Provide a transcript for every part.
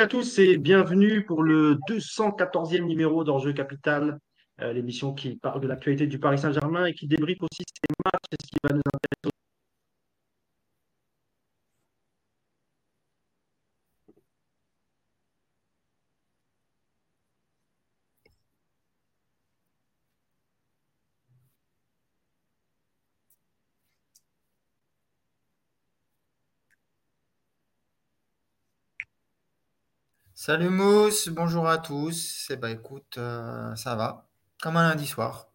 À tous et bienvenue pour le 214e numéro d'Enjeu Capital, euh, l'émission qui parle de l'actualité du Paris Saint-Germain et qui débriefe aussi ses matchs ce qui va nous intéresser. Salut Mousse, bonjour à tous. Eh ben écoute, euh, ça va, comme un lundi soir.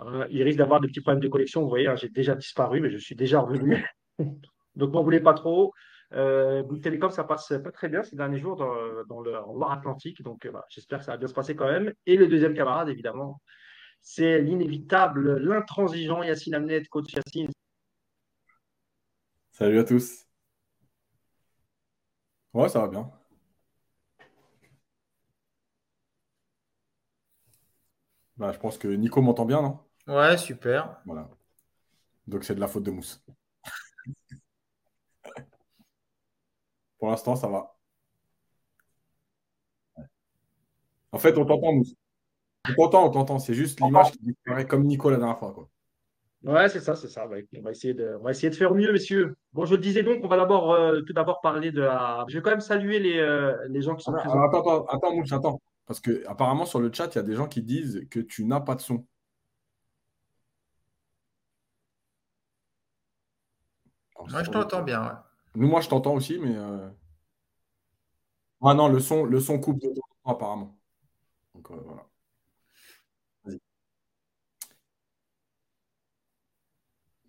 Euh, il risque d'avoir des petits problèmes de connexion. Vous voyez, hein, j'ai déjà disparu, mais je suis déjà revenu. Donc, m'en voulez pas trop. Euh, Bouygues Télécom, ça passe pas très bien ces derniers jours dans, dans le en Loire-Atlantique. Donc, euh, voilà, j'espère que ça va bien se passer quand même. Et le deuxième camarade, évidemment, c'est l'inévitable, l'intransigeant Yacine Amnet, coach Yacine. Salut à tous. Ouais, ça va bien. Bah, je pense que Nico m'entend bien, non? Ouais, super. Voilà. Donc c'est de la faute de Mousse. Pour l'instant, ça va. En fait, on t'entend, Mousse. On t'entend, on t'entend. C'est juste l'image qui disparaît comme Nico la dernière fois, quoi. Ouais, c'est ça, c'est ça. Bah, on va essayer de, on va essayer de faire mieux, messieurs. Bon, je le disais donc, on va d'abord, euh, tout d'abord parler de la. Je vais quand même saluer les, euh, les gens qui sont Alors, présents. attends, attends, attends, Mousse, attends. Parce que apparemment sur le chat, il y a des gens qui disent que tu n'as pas de son. Alors, Moi, je t'entends bien. ouais. Nous, moi, je t'entends aussi, mais. euh, Ah non, le son, le son coupe de temps en temps, apparemment. Donc euh, voilà.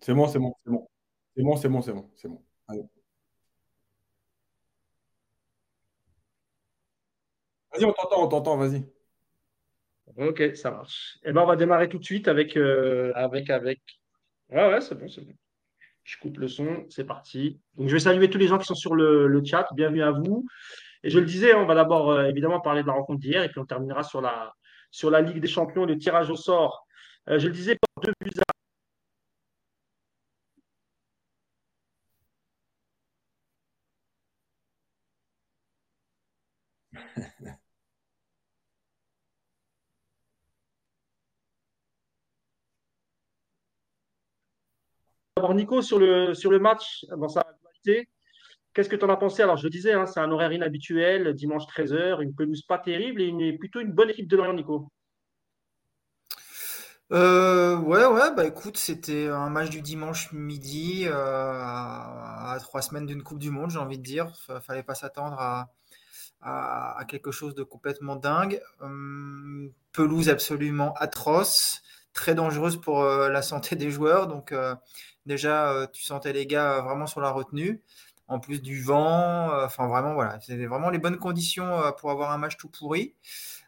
C'est bon, c'est bon, c'est bon. C'est bon, c'est bon, c'est bon, c'est bon. Allez. Vas-y, on t'entend, on t'entend, vas-y. Ok, ça marche. Eh ben, on va démarrer tout de suite avec, euh, avec, avec. Ouais, ouais, c'est bon, c'est bon. Je coupe le son, c'est parti. Donc, je vais saluer tous les gens qui sont sur le, le chat. Bienvenue à vous. Et je le disais, on va d'abord euh, évidemment parler de la rencontre d'hier et puis on terminera sur la, sur la Ligue des Champions, le tirage au sort. Euh, je le disais, pour deux buts D'abord, Nico, sur le, sur le match, dans sa globalité, qu'est-ce que tu en as pensé? Alors, je le disais, hein, c'est un horaire inhabituel, dimanche 13h, une pelouse pas terrible et une, plutôt une bonne équipe de Lorient, Nico. Euh, ouais, ouais, bah écoute, c'était un match du dimanche midi euh, à, trois semaines d'une Coupe du Monde, j'ai envie de dire. Fa- Fallait pas s'attendre à, à, à quelque chose de complètement dingue. Hum, pelouse absolument atroce, très dangereuse pour euh, la santé des joueurs. Donc euh, déjà, euh, tu sentais les gars vraiment sur la retenue. En plus du vent, enfin vraiment voilà, c'était vraiment les bonnes conditions pour avoir un match tout pourri.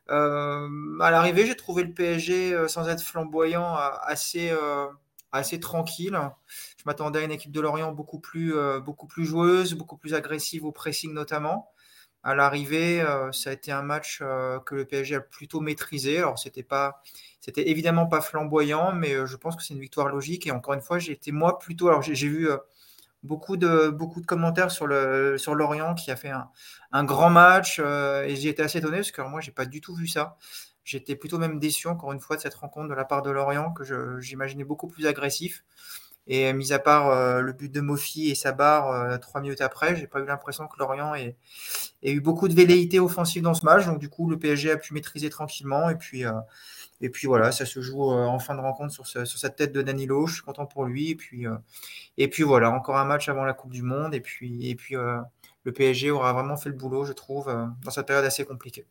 À l'arrivée, j'ai trouvé le PSG sans être flamboyant assez, assez tranquille. Je m'attendais à une équipe de Lorient beaucoup plus, beaucoup plus joueuse, beaucoup plus agressive au pressing notamment. À l'arrivée, euh, ça a été un match euh, que le PSG a plutôt maîtrisé. Alors, c'était pas, c'était évidemment pas flamboyant, mais euh, je pense que c'est une victoire logique. Et encore une fois, j'ai été moi plutôt. Alors, j'ai vu beaucoup de, beaucoup de commentaires sur le, sur Lorient qui a fait un, un grand match et j'ai été assez étonné parce que alors, moi, j'ai pas du tout vu ça. J'étais plutôt même déçu, encore une fois, de cette rencontre de la part de Lorient que j'imaginais beaucoup plus agressif. Et mis à part euh, le but de Mofi et sa barre euh, trois minutes après, j'ai pas eu l'impression que Lorient ait, eu beaucoup de velléité offensive dans ce match. Donc du coup, le PSG a pu maîtriser tranquillement. Et puis, euh, et puis voilà, ça se joue en fin de rencontre sur, ce- sur cette tête de Danilo. Je suis content pour lui. Et puis, et puis voilà, encore un match avant la Coupe du Monde. Et puis, et puis le PSG aura vraiment fait le boulot, je trouve, dans cette période assez compliquée.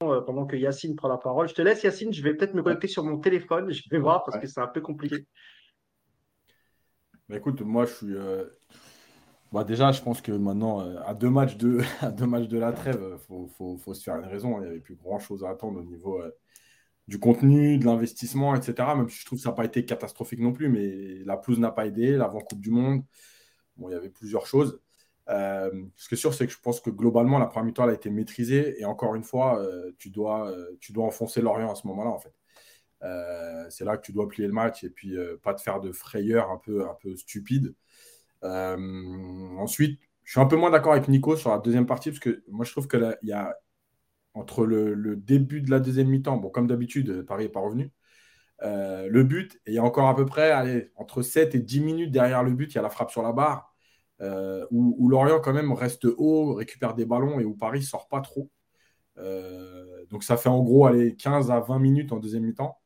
Pendant que Yacine prend la parole. Je te laisse, Yacine. Je vais peut-être me connecter sur mon téléphone. Je vais voir parce Ouais. que c'est un peu compliqué. Bah, écoute, moi je suis. euh, bah, déjà, je pense que maintenant, euh, à deux matchs de, à deux matchs de la trêve, euh, faut, faut, faut se faire une raison. Il n'y avait plus grand-chose à attendre au niveau euh, du contenu, de l'investissement, etc. Même si je trouve que ça n'a pas été catastrophique non plus, mais la pelouse n'a pas aidé, l'avant-coupe du monde. Bon, il y avait plusieurs choses. Euh, ce qui est sûr, c'est que je pense que globalement, la première mi-temps a été maîtrisée. Et encore une fois, euh, tu dois, euh, tu dois enfoncer Lorient à ce moment-là, en fait. c'est là que tu dois plier le match et puis pas te faire de frayeur un peu, un peu stupide. ensuite, je suis un peu moins d'accord avec Nico sur la deuxième partie parce que moi je trouve qu'il y a entre le, début de la deuxième mi-temps, bon, comme d'habitude, Paris n'est pas revenu. le but, et il y a encore à peu près allez, entre 7 et 10 minutes derrière le but, il y a la frappe sur la barre. Euh, où, Lorient quand même reste haut, récupère des ballons et où Paris sort pas trop. Euh, donc ça fait en gros aller 15 à 20 minutes en deuxième mi-temps.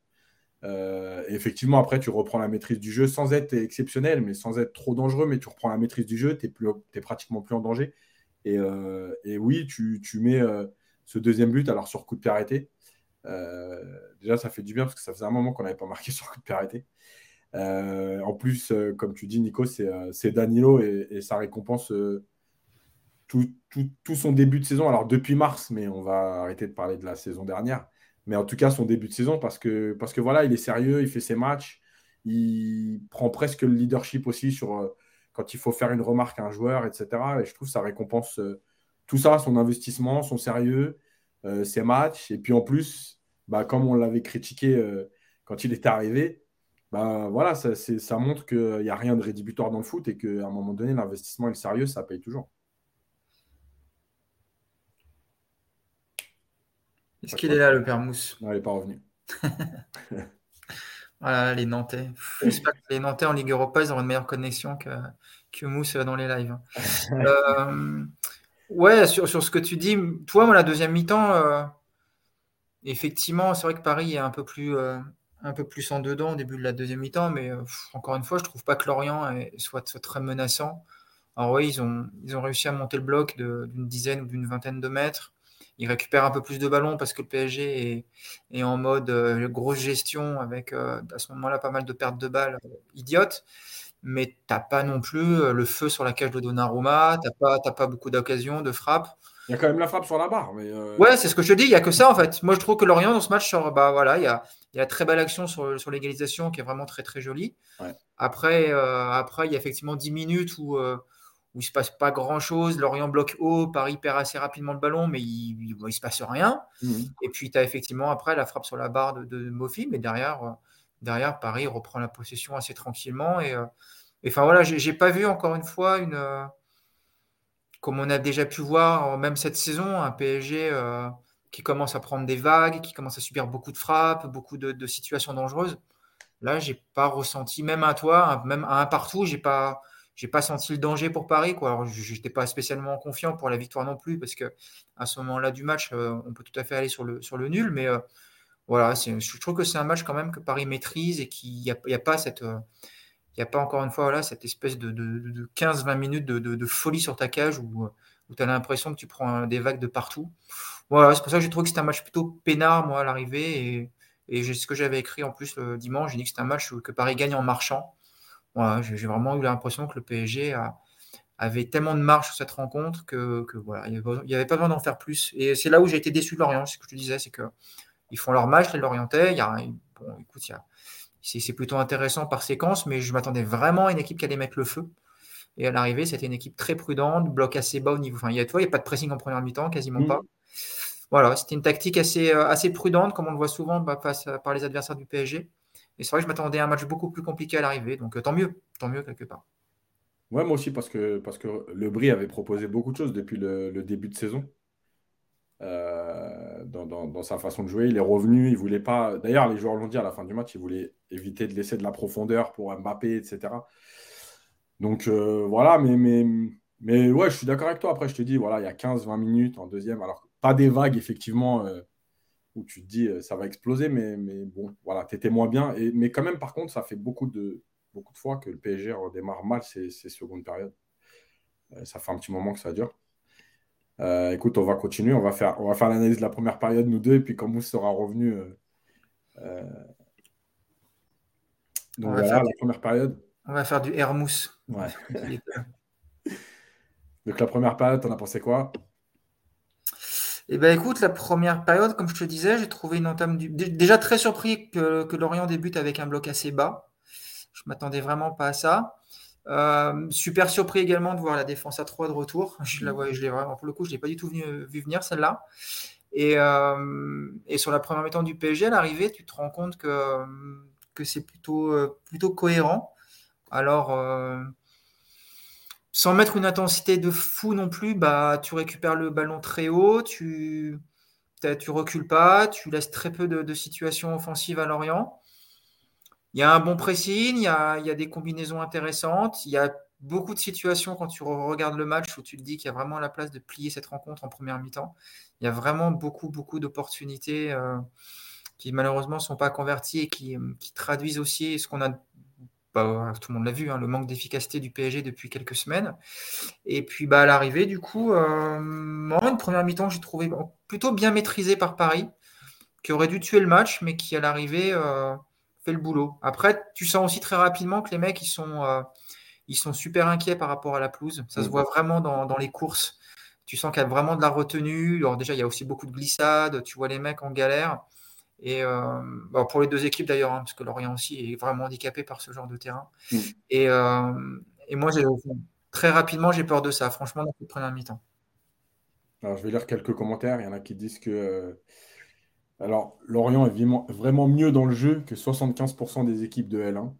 Euh, effectivement, après, tu reprends la maîtrise du jeu sans être exceptionnel, mais sans être trop dangereux, mais tu reprends la maîtrise du jeu, tu es, pratiquement plus en danger. Et, oui, tu, mets ce deuxième but alors sur coup de pied arrêté. déjà, ça fait du bien parce que ça faisait un moment qu'on n'avait pas marqué sur coup de pied arrêté. Euh, en plus, euh, comme tu dis, Nico, c'est euh, Danilo et, ça récompense tout, son début de saison. Alors depuis mars, mais on va arrêter de parler de la saison dernière. Mais en tout cas, son début de saison, parce que, parce que voilà, il est sérieux, il fait ses matchs, il prend presque le leadership aussi sur quand il faut faire une remarque à un joueur, etc. Et je trouve que ça récompense tout ça, son investissement, son sérieux, ses matchs. Et puis en plus, bah, comme on l'avait critiqué quand il était arrivé, bah, voilà, ça, ça montre qu'il n'y a rien de rédhibitoire dans le foot et qu'à un moment donné, l'investissement est sérieux, ça paye toujours. Est-ce qu'il est là, le père Mousse? Non, il n'est pas revenu. voilà, les Nantais. J'espère que les Nantais en Ligue Europa, ils auront une meilleure connexion que, que Mousse dans les lives. euh, ouais, sur, sur, ce que tu dis, toi, moi, la deuxième mi-temps, euh, effectivement, c'est vrai que Paris est un peu plus. Euh, un peu plus en dedans au début de la deuxième mi-temps, mais euh, encore une fois, je trouve pas que Lorient soit, très menaçant. Alors oui, ils ont, ils ont réussi à monter le bloc d'une dizaine ou d'une vingtaine de mètres. Ils récupèrent un peu plus de ballons parce que le PSG est, en mode euh, grosse gestion avec euh, à ce moment-là pas mal de pertes de balles idiotes. Mais t'as pas non plus le feu sur la cage de Donnarumma, t'as pas, pas beaucoup d'occasions, de frappes. Il y a quand même la frappe sur la barre. Mais Ouais, c'est ce que je te dis, il n'y a que ça en fait. Moi je trouve que Lorient dans ce match, bah, voilà, il y a, il y a très belle action sur, sur l'égalisation qui est vraiment très très jolie. Après, euh, après, il y a effectivement 10 minutes où, euh, où il ne se passe pas grand chose. Lorient bloque haut, Paris perd assez rapidement le ballon, mais il ne se passe rien. Mhm. Et puis tu as effectivement après la frappe sur la barre de, de Mofi, mais derrière, euh, derrière, Paris reprend la possession assez tranquillement. Et enfin voilà, j'ai pas vu encore une fois une. comme on a déjà pu voir, même cette saison, un PSG qui commence à prendre des vagues, qui commence à subir beaucoup de frappes, beaucoup de, situations dangereuses. Là, j'ai pas ressenti, même à toi, même à un partout, j'ai pas, j'ai pas senti le danger pour Paris. Quoi. N'étais pas spécialement confiant pour la victoire non plus, parce que à ce moment-là du match, euh, on peut tout à fait aller sur le, sur le nul. Mais euh, voilà, je trouve que c'est un match quand même que Paris maîtrise et qu'il n'y a, pas cette. Euh, n'y a pas encore une fois voilà, cette espèce de, de 15-20 minutes de, folie sur ta cage où, où tu as l'impression que tu prends des vagues de partout. Voilà, c'est pour ça que j'ai trouvé que c'était un match plutôt peinard, moi, à l'arrivée. Et, et ce que j'avais écrit en plus le dimanche, j'ai dit que c'était un match que Paris gagne en marchant. Voilà, j'ai vraiment eu l'impression que le PSG avait tellement de marche sur cette rencontre que, voilà, il n'y avait, pas besoin d'en faire plus. Et c'est là où j'ai été déçu de Lorient, c'est ce que je te disais, c'est qu'ils font leur match, les Lorientais. Il y a, bon, écoute, c'est plutôt intéressant par séquence, mais je m'attendais vraiment à une équipe qui allait mettre le feu. Et à l'arrivée, c'était une équipe très prudente, bloc assez bas au niveau. Enfin, il y a, toi, il n'y a pas de pressing en première mi-temps, quasiment mmh. pas. Voilà, c'était une tactique assez, euh, assez prudente, comme on le voit souvent bah, face, par les adversaires du PSG. Et c'est vrai que je m'attendais à un match beaucoup plus compliqué à l'arrivée, donc euh, tant mieux, tant mieux quelque part. Ouais, moi aussi, parce que, parce que le Brie avait proposé beaucoup de choses depuis le, début de saison. Euh, dans, sa façon de jouer, il est revenu, il voulait pas. D'ailleurs, les joueurs l'ont dit à la fin du match, il voulait éviter de laisser de la profondeur pour Mbappé, etc. Donc voilà, mais, mais, mais ouais, je suis d'accord avec toi. Après, je te dis, voilà, il y a 15-20 minutes en deuxième. Alors, pas des vagues, effectivement, euh, où tu te dis euh, ça va exploser, mais, mais bon, voilà, tu étais moins bien. Et, mais quand même, par contre, ça fait beaucoup de, beaucoup de fois que le PSG redémarre mal ces, secondes périodes. Euh, ça fait un petit moment que ça dure. écoute, on va continuer, on va faire, on va faire l'analyse de la première période, nous deux, et puis quand Mousse sera revenu. donc voilà, la première période. On va faire du Hermousse. Ouais. donc la première période, t'en as pensé quoi? Eh ben écoute, la première période, comme je te disais, j'ai trouvé une entame du... déjà très surpris que, Lorient débute avec un bloc assez bas. Je m'attendais vraiment pas à ça. Euh, super surpris également de voir la défense à 3 de retour. Je la vois, je l'ai vraiment pour le coup, je l'ai pas du tout vu venir celle-là. Et, et sur la première mi-temps du PSG, à l'arrivée, tu te rends compte que, que c'est plutôt, plutôt cohérent. Alors, sans mettre une intensité de fou non plus, bah, tu récupères le ballon très haut, tu tu recules pas, tu laisses très peu de, situations offensives à Lorient. Il y a un bon pressing, il y a, des combinaisons intéressantes, il y a beaucoup de situations quand tu regardes le match où tu te dis qu'il y a vraiment la place de plier cette rencontre en première mi-temps. Il y a vraiment beaucoup, beaucoup d'opportunités euh, qui malheureusement ne sont pas converties et qui, qui traduisent aussi ce qu'on a bah, tout le monde l'a vu, hein, le manque d'efficacité du PSG depuis quelques semaines. Et puis bah, à l'arrivée, du coup, euh, une première mi-temps, j'ai trouvé plutôt bien maîtrisé par Paris, qui aurait dû tuer le match, mais qui à l'arrivée euh, fait le boulot. Après, tu sens aussi très rapidement que les mecs, ils sont, euh, ils sont super inquiets par rapport à la pelouse. Ça se mmh. voit vraiment dans, dans les courses. Tu sens qu'il y a vraiment de la retenue. Alors déjà, il y a aussi beaucoup de glissades. Tu vois les mecs en galère. Et euh, pour les deux équipes d'ailleurs, hein, parce que Lorient aussi est vraiment handicapé par ce genre de terrain. Mm. Et, euh, et, moi, très rapidement, j'ai peur de ça, franchement, dans le première mi-temps. Alors, je vais lire quelques commentaires. Il y en a qui disent que. Euh, alors, Lorient est vraiment mieux dans le jeu que 75% des équipes de L1.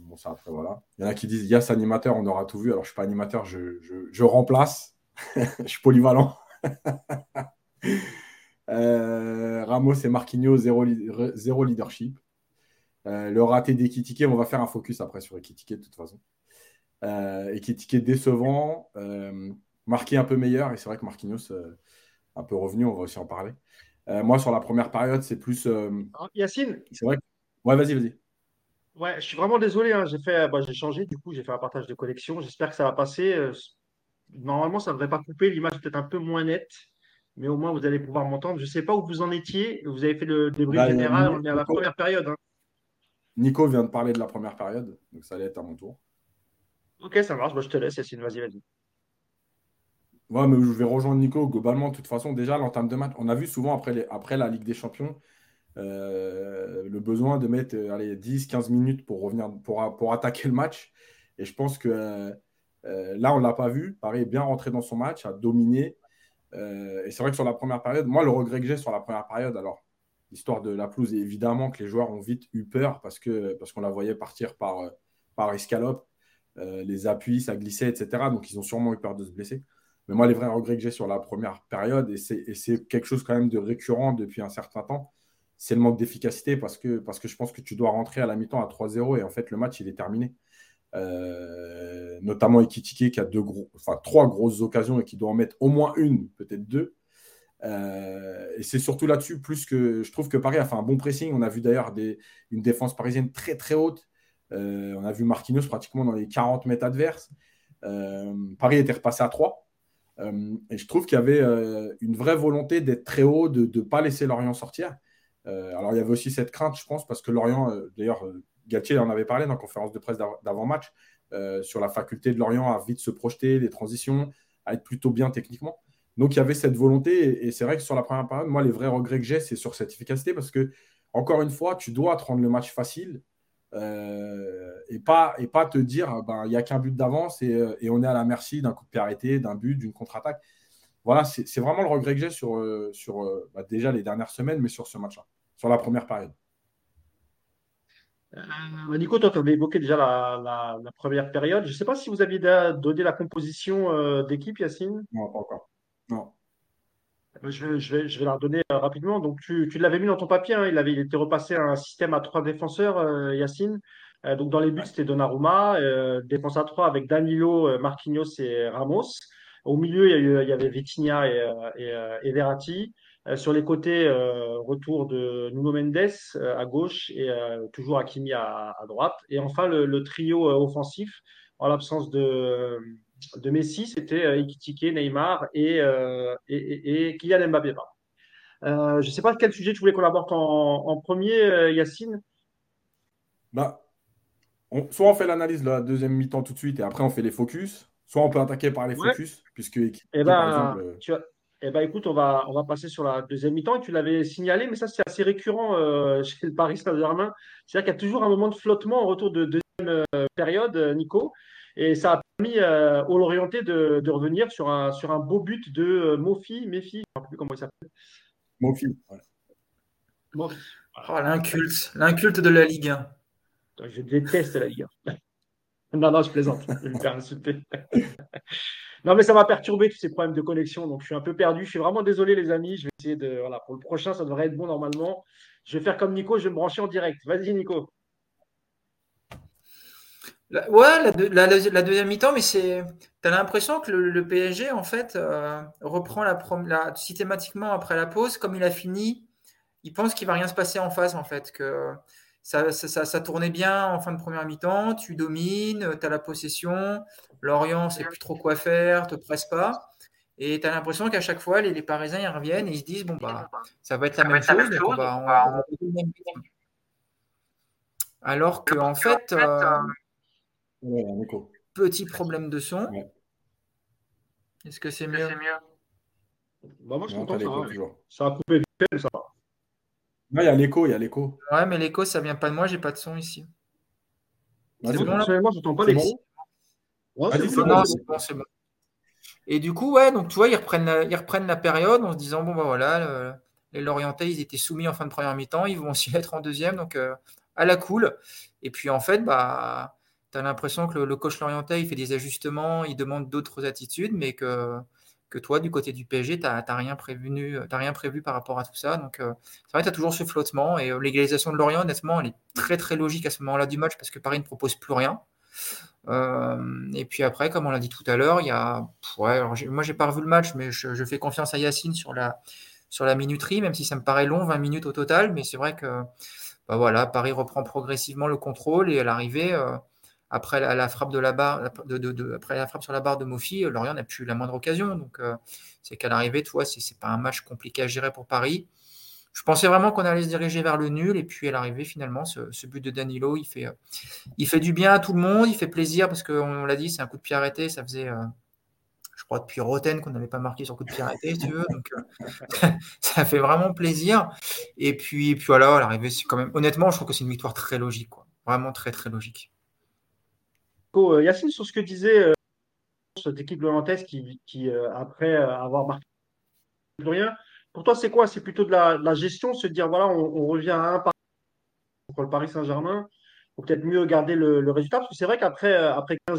bon, ça, après, voilà. Il y en a qui disent Yes, animateur, on aura tout vu. Alors, je ne suis pas animateur, je, je, je remplace. je suis polyvalent. Euh, Ramos et Marquinhos, zéro, zéro leadership. Euh, le raté d'Ekitike, on va faire un focus après sur Ekitike de toute façon. Euh, Ekitike décevant, marqué un peu meilleur, et c'est vrai que Marquinhos un peu revenu, on va aussi en parler. moi, sur la première période, c'est plus. Yacine? C'est vrai Ouais, vas-y, vas-y. Ouais, je suis vraiment désolé. Hein. J'ai fait, bah, j'ai changé. Du coup, j'ai fait un partage de collection. J'espère que ça va passer. Normalement, ça ne devrait pas couper. L'image est peut-être un peu moins nette mais au moins vous allez pouvoir m'entendre. Je ne sais pas où vous en étiez. Vous avez fait le débrief bah, général. on est à la première période. Hein. Nico vient de parler de la première période, donc ça allait être à mon tour. Ok, ça marche. je te laisse, Yacine. Vas-y, vas-y. Ouais, mais je vais rejoindre Nico. Globalement, de toute façon, déjà, l'entame de match, on a vu souvent après, après la Ligue des Champions euh, le besoin de mettre allez, 10-15 minutes pour revenir pour, pour attaquer le match. Et je pense que euh, là, on ne l'a pas vu. Paris est bien rentré dans son match, a dominé. Euh, et c'est vrai que sur la première période, moi, le regret que j'ai sur la première période, alors, l'histoire de la pelouse, évidemment que les joueurs ont vite eu peur parce qu'on parce qu'on la voyait partir par, euh, par escalope, euh, les appuis, ça glissait, etc. Donc, ils ont sûrement eu peur de se blesser. Mais moi, les vrais regrets que j'ai sur la première période, et c'est quelque chose quand même de récurrent depuis un certain temps, c'est le manque d'efficacité parce que, parce que je pense que tu dois rentrer à la mi-temps à 3-0 et en fait, le match, il est terminé. Euh, notamment Ekitike qui a deux gros, enfin, trois grosses occasions et qui doit en mettre au moins une, peut-être deux. Euh, et c'est surtout là-dessus, plus que je trouve que Paris a fait un bon pressing. On a vu d'ailleurs une défense parisienne très très haute. Euh, on a vu Marquinhos pratiquement dans les 40 mètres adverses. Paris était repassé à 3. et je trouve qu'il y avait une vraie volonté d'être très haut, de ne pas laisser Lorient sortir. alors il y avait aussi cette crainte, je pense, parce que Lorient, d'ailleurs, Galtier en avait parlé dans la conférence de presse d'avant-match euh, sur la faculté de Lorient à vite se projeter, les transitions, à être plutôt bien techniquement. Donc il y avait cette volonté, et, c'est vrai que sur la première période, moi, les vrais regrets que j'ai, c'est sur cette efficacité, parce que, encore une fois, tu dois te rendre le match facile euh, et, pas, et pas te dire, ben, il n'y a qu'un but d'avance et, euh, et, on est à la merci d'un coup de pied arrêté, d'un but, d'une contre-attaque. Voilà, c'est vraiment le regret que j'ai sur, sur bah, déjà les dernières semaines, mais sur ce match-là, sur la première période. Euh, Nico, toi, tu avais évoqué déjà la, première période. Je ne sais pas si vous aviez donné la composition euh, d'équipe, Yacine. Non, pas encore. Non. Euh, je vais, je vais, je vais la redonner rapidement. Donc, tu, l'avais mis dans ton papier. Hein. il, avait, été repassé à un système à trois défenseurs, Yacine. donc, dans les buts, c'était Donnarumma. défense à trois avec Danilo, Marquinhos et Ramos. Au milieu, il y, avait Vitinha et, et Verratti. Euh, sur les côtés, euh, retour de Nuno Mendes euh, à gauche et toujours Hakimi à, droite. Et enfin, le, trio offensif, en l'absence de, de Messi, c'était Ikitike, Neymar et, et, Kylian Mbappé. je ne sais pas quel sujet tu voulais qu'on aborde en, premier, Yacine. Bah, soit on fait l'analyse de la deuxième mi-temps tout de suite et après on fait les focus, soit on peut attaquer par les focus, puisque eh ben, tu, as, eh ben, écoute, on va, on va passer sur la deuxième mi-temps. Tu l'avais signalé, mais ça, c'est assez récurrent euh, chez le Paris Saint-Germain. C'est-à-dire qu'il y a toujours un moment de flottement en retour de deuxième euh, période, euh, Nico. Et ça a permis euh, au Lorientais de, de, revenir sur un, sur un beau but de euh, Mofi, Méfi, je ne sais plus comment il s'appelle. Mofi, voilà. Mofi. Oh, l'inculte, l'inculte de la Ligue 1. Je déteste la Ligue 1. non, non, je plaisante. Je vais me faire insulter. non, mais ça m'a perturbé tous ces problèmes de connexion. Donc, je suis un peu perdu. Je suis vraiment désolé, les amis. Je vais essayer de. Voilà, pour le prochain, ça devrait être bon normalement. Je vais faire comme Nico. Je vais me brancher en direct. Vas-y, Nico. ouais, la, deuxième mi-temps, mais c'est. Tu as l'impression que le, PSG, en fait, euh, reprend la, la, systématiquement après la pause, comme il a fini. Il pense qu'il va rien se passer en face, en fait. Que ça, ça, tournait bien en fin de première mi-temps, tu domines, tu as la possession, Lorient sait plus trop quoi faire, te presse pas. Et tu as l'impression qu'à chaque fois, les, Parisiens ils reviennent et ils se disent bon bah ça va être la, même, chose, Alors qu'en en fait, euh, petit problème de son. Est-ce que c'est mieux, bah, Moi je comprends ça. Ça a coupé vite ça va il y a l'écho, il y a l'écho. Ouais, mais l'écho, ça vient pas de moi, j'ai pas de son ici. c'est bon, là? Moi, j'entends pas l'écho. C'est bon, c'est bon, Et du coup, ouais, donc tu vois, ils reprennent la, ils reprennent la période en se disant, bon, bah voilà, les Lorientais, ils étaient soumis en fin de première mi-temps, ils vont aussi être en deuxième, donc euh, à la cool. Et puis en fait, bah, tu as l'impression que le, le coach Lorientais, il fait des ajustements, il demande d'autres attitudes, mais que que toi, du côté du PSG, tu n'as rien, prévu, rien prévu par rapport à tout ça. Donc, euh, c'est vrai, tu as toujours ce flottement. Et euh, l'égalisation de Lorient, honnêtement, elle est très, très logique à ce moment-là du match parce que Paris ne propose plus rien. Euh, et puis après, comme on l'a dit tout à l'heure, il y a. Moi, j'ai pas revu le match, mais je, fais confiance à Yacine sur la, sur la minuterie, même si ça me paraît long, 20 minutes au total. Mais c'est vrai que bah voilà, Paris reprend progressivement le contrôle et à l'arrivée après la, frappe de la barre, après la frappe sur la barre de Mofi, Lorient n'a plus la moindre occasion. Donc, euh, c'est qu'à l'arrivée, tu vois, c'est pas un match compliqué à gérer pour Paris. Je pensais vraiment qu'on allait se diriger vers le nul. Et puis, à l'arrivée, finalement, ce, but de Danilo, il fait, euh, il fait du bien à tout le monde. Il fait plaisir parce qu'on l'a dit, c'est un coup de pied arrêté. Ça faisait, euh, je crois, depuis Roten qu'on n'avait pas marqué sur coup de pied arrêté, si tu veux. Donc, ça fait vraiment plaisir. Et puis, puis voilà, à l'arrivée, c'est quand même, honnêtement, je trouve que c'est une victoire très logique. Quoi. Vraiment très, très logique. Euh, Yacine, sur ce que disait euh, cette équipe lorientaise qui, qui euh, après avoir marqué plus rien, pour toi, c'est quoi? C'est plutôt de la, gestion, se dire voilà, on, revient à un par contre le Paris Saint-Germain, pour peut-être mieux garder le, résultat, parce que c'est vrai qu'après après 15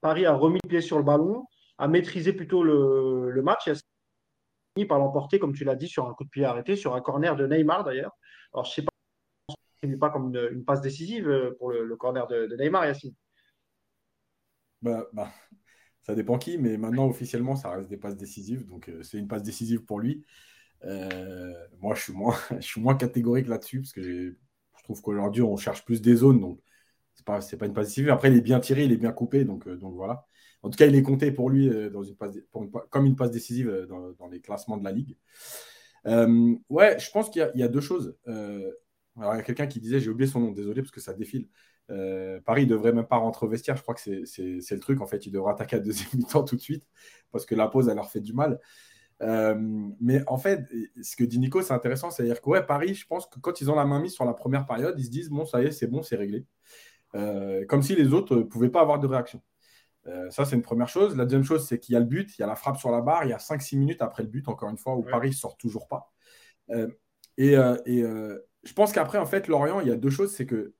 Paris a remis le pied sur le ballon, a maîtrisé plutôt le, match, et a fini par l'emporter, comme tu l'as dit, sur un coup de pied arrêté, sur un corner de Neymar d'ailleurs. Alors, je sais pas pas comme une, passe décisive euh, pour le, corner de, Neymar, Yacine. Bah, bah, Ça dépend qui, mais maintenant, officiellement, ça reste des passes décisives. Donc, euh, c'est une passe décisive pour lui. Euh, moi, je suis moins, je suis moins catégorique là-dessus parce que je trouve qu'aujourd'hui, on cherche plus des zones. Donc, c'est pas, pas une passe décisive. Après, il est bien tiré, il est bien coupé. Donc, donc voilà. En tout cas, il est compté pour lui dans une passe, comme une passe décisive dans, les classements de la Ligue. ouais, je pense qu'il y, y, a deux choses. Alors, il y a quelqu'un qui disait, j'ai oublié son nom, désolé parce que ça défile. Euh, Paris ne devrait même pas rentrer au vestiaire. Je crois que c'est le truc. En fait, il devrait attaquer à deuxième mi-temps tout de suite parce que la pause, elle leur fait du mal. Euh, mais en fait, ce que dit Nico, c'est intéressant. C'est-à-dire que ouais, Paris, je pense que quand ils ont la main mise sur la première période, ils se disent bon, ça y est, c'est bon, c'est réglé. Euh, comme si les autres ne pouvaient pas avoir de réaction. ça, c'est une première chose. La deuxième chose, c'est qu'il y a le but, il y a la frappe sur la barre, il y a 5-6 minutes après le but, encore une fois, où Paris ne sort toujours pas. et, et je pense qu'après, en fait, Lorient, il y a deux choses. C'est que,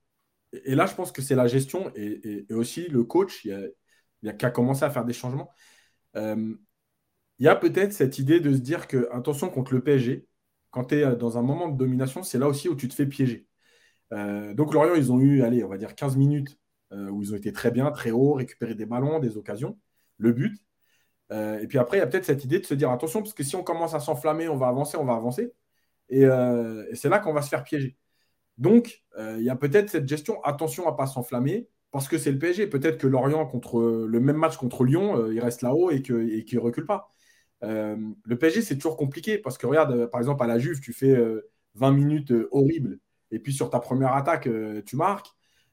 et là, je pense que c'est la gestion et, aussi le coach qui a commencé à faire des changements. Euh, il y a peut-être cette idée de se dire que, attention, contre le PSG, quand tu es dans un moment de domination, c'est là aussi où tu te fais piéger. Euh, donc, Lorient, ils ont eu, allez, on va dire 15 minutes euh, où ils ont été très bien, très haut, récupéré des ballons, des occasions, le but. et puis après, il y a peut-être cette idée de se dire attention, parce que si on commence à s'enflammer, on va avancer, on va avancer. Euh, et, c'est là qu'on va se faire piéger. Donc, euh, il y a peut-être cette gestion, attention à ne pas s'enflammer, parce que c'est le PSG. Peut-être que Lorient, contre le même match contre Lyon, euh, il reste là-haut et qu'il ne recule pas. le PSG, c'est toujours compliqué, parce que regarde, par exemple, à la Juve, tu fais 20 minutes horribles, et puis sur ta première attaque, tu marques.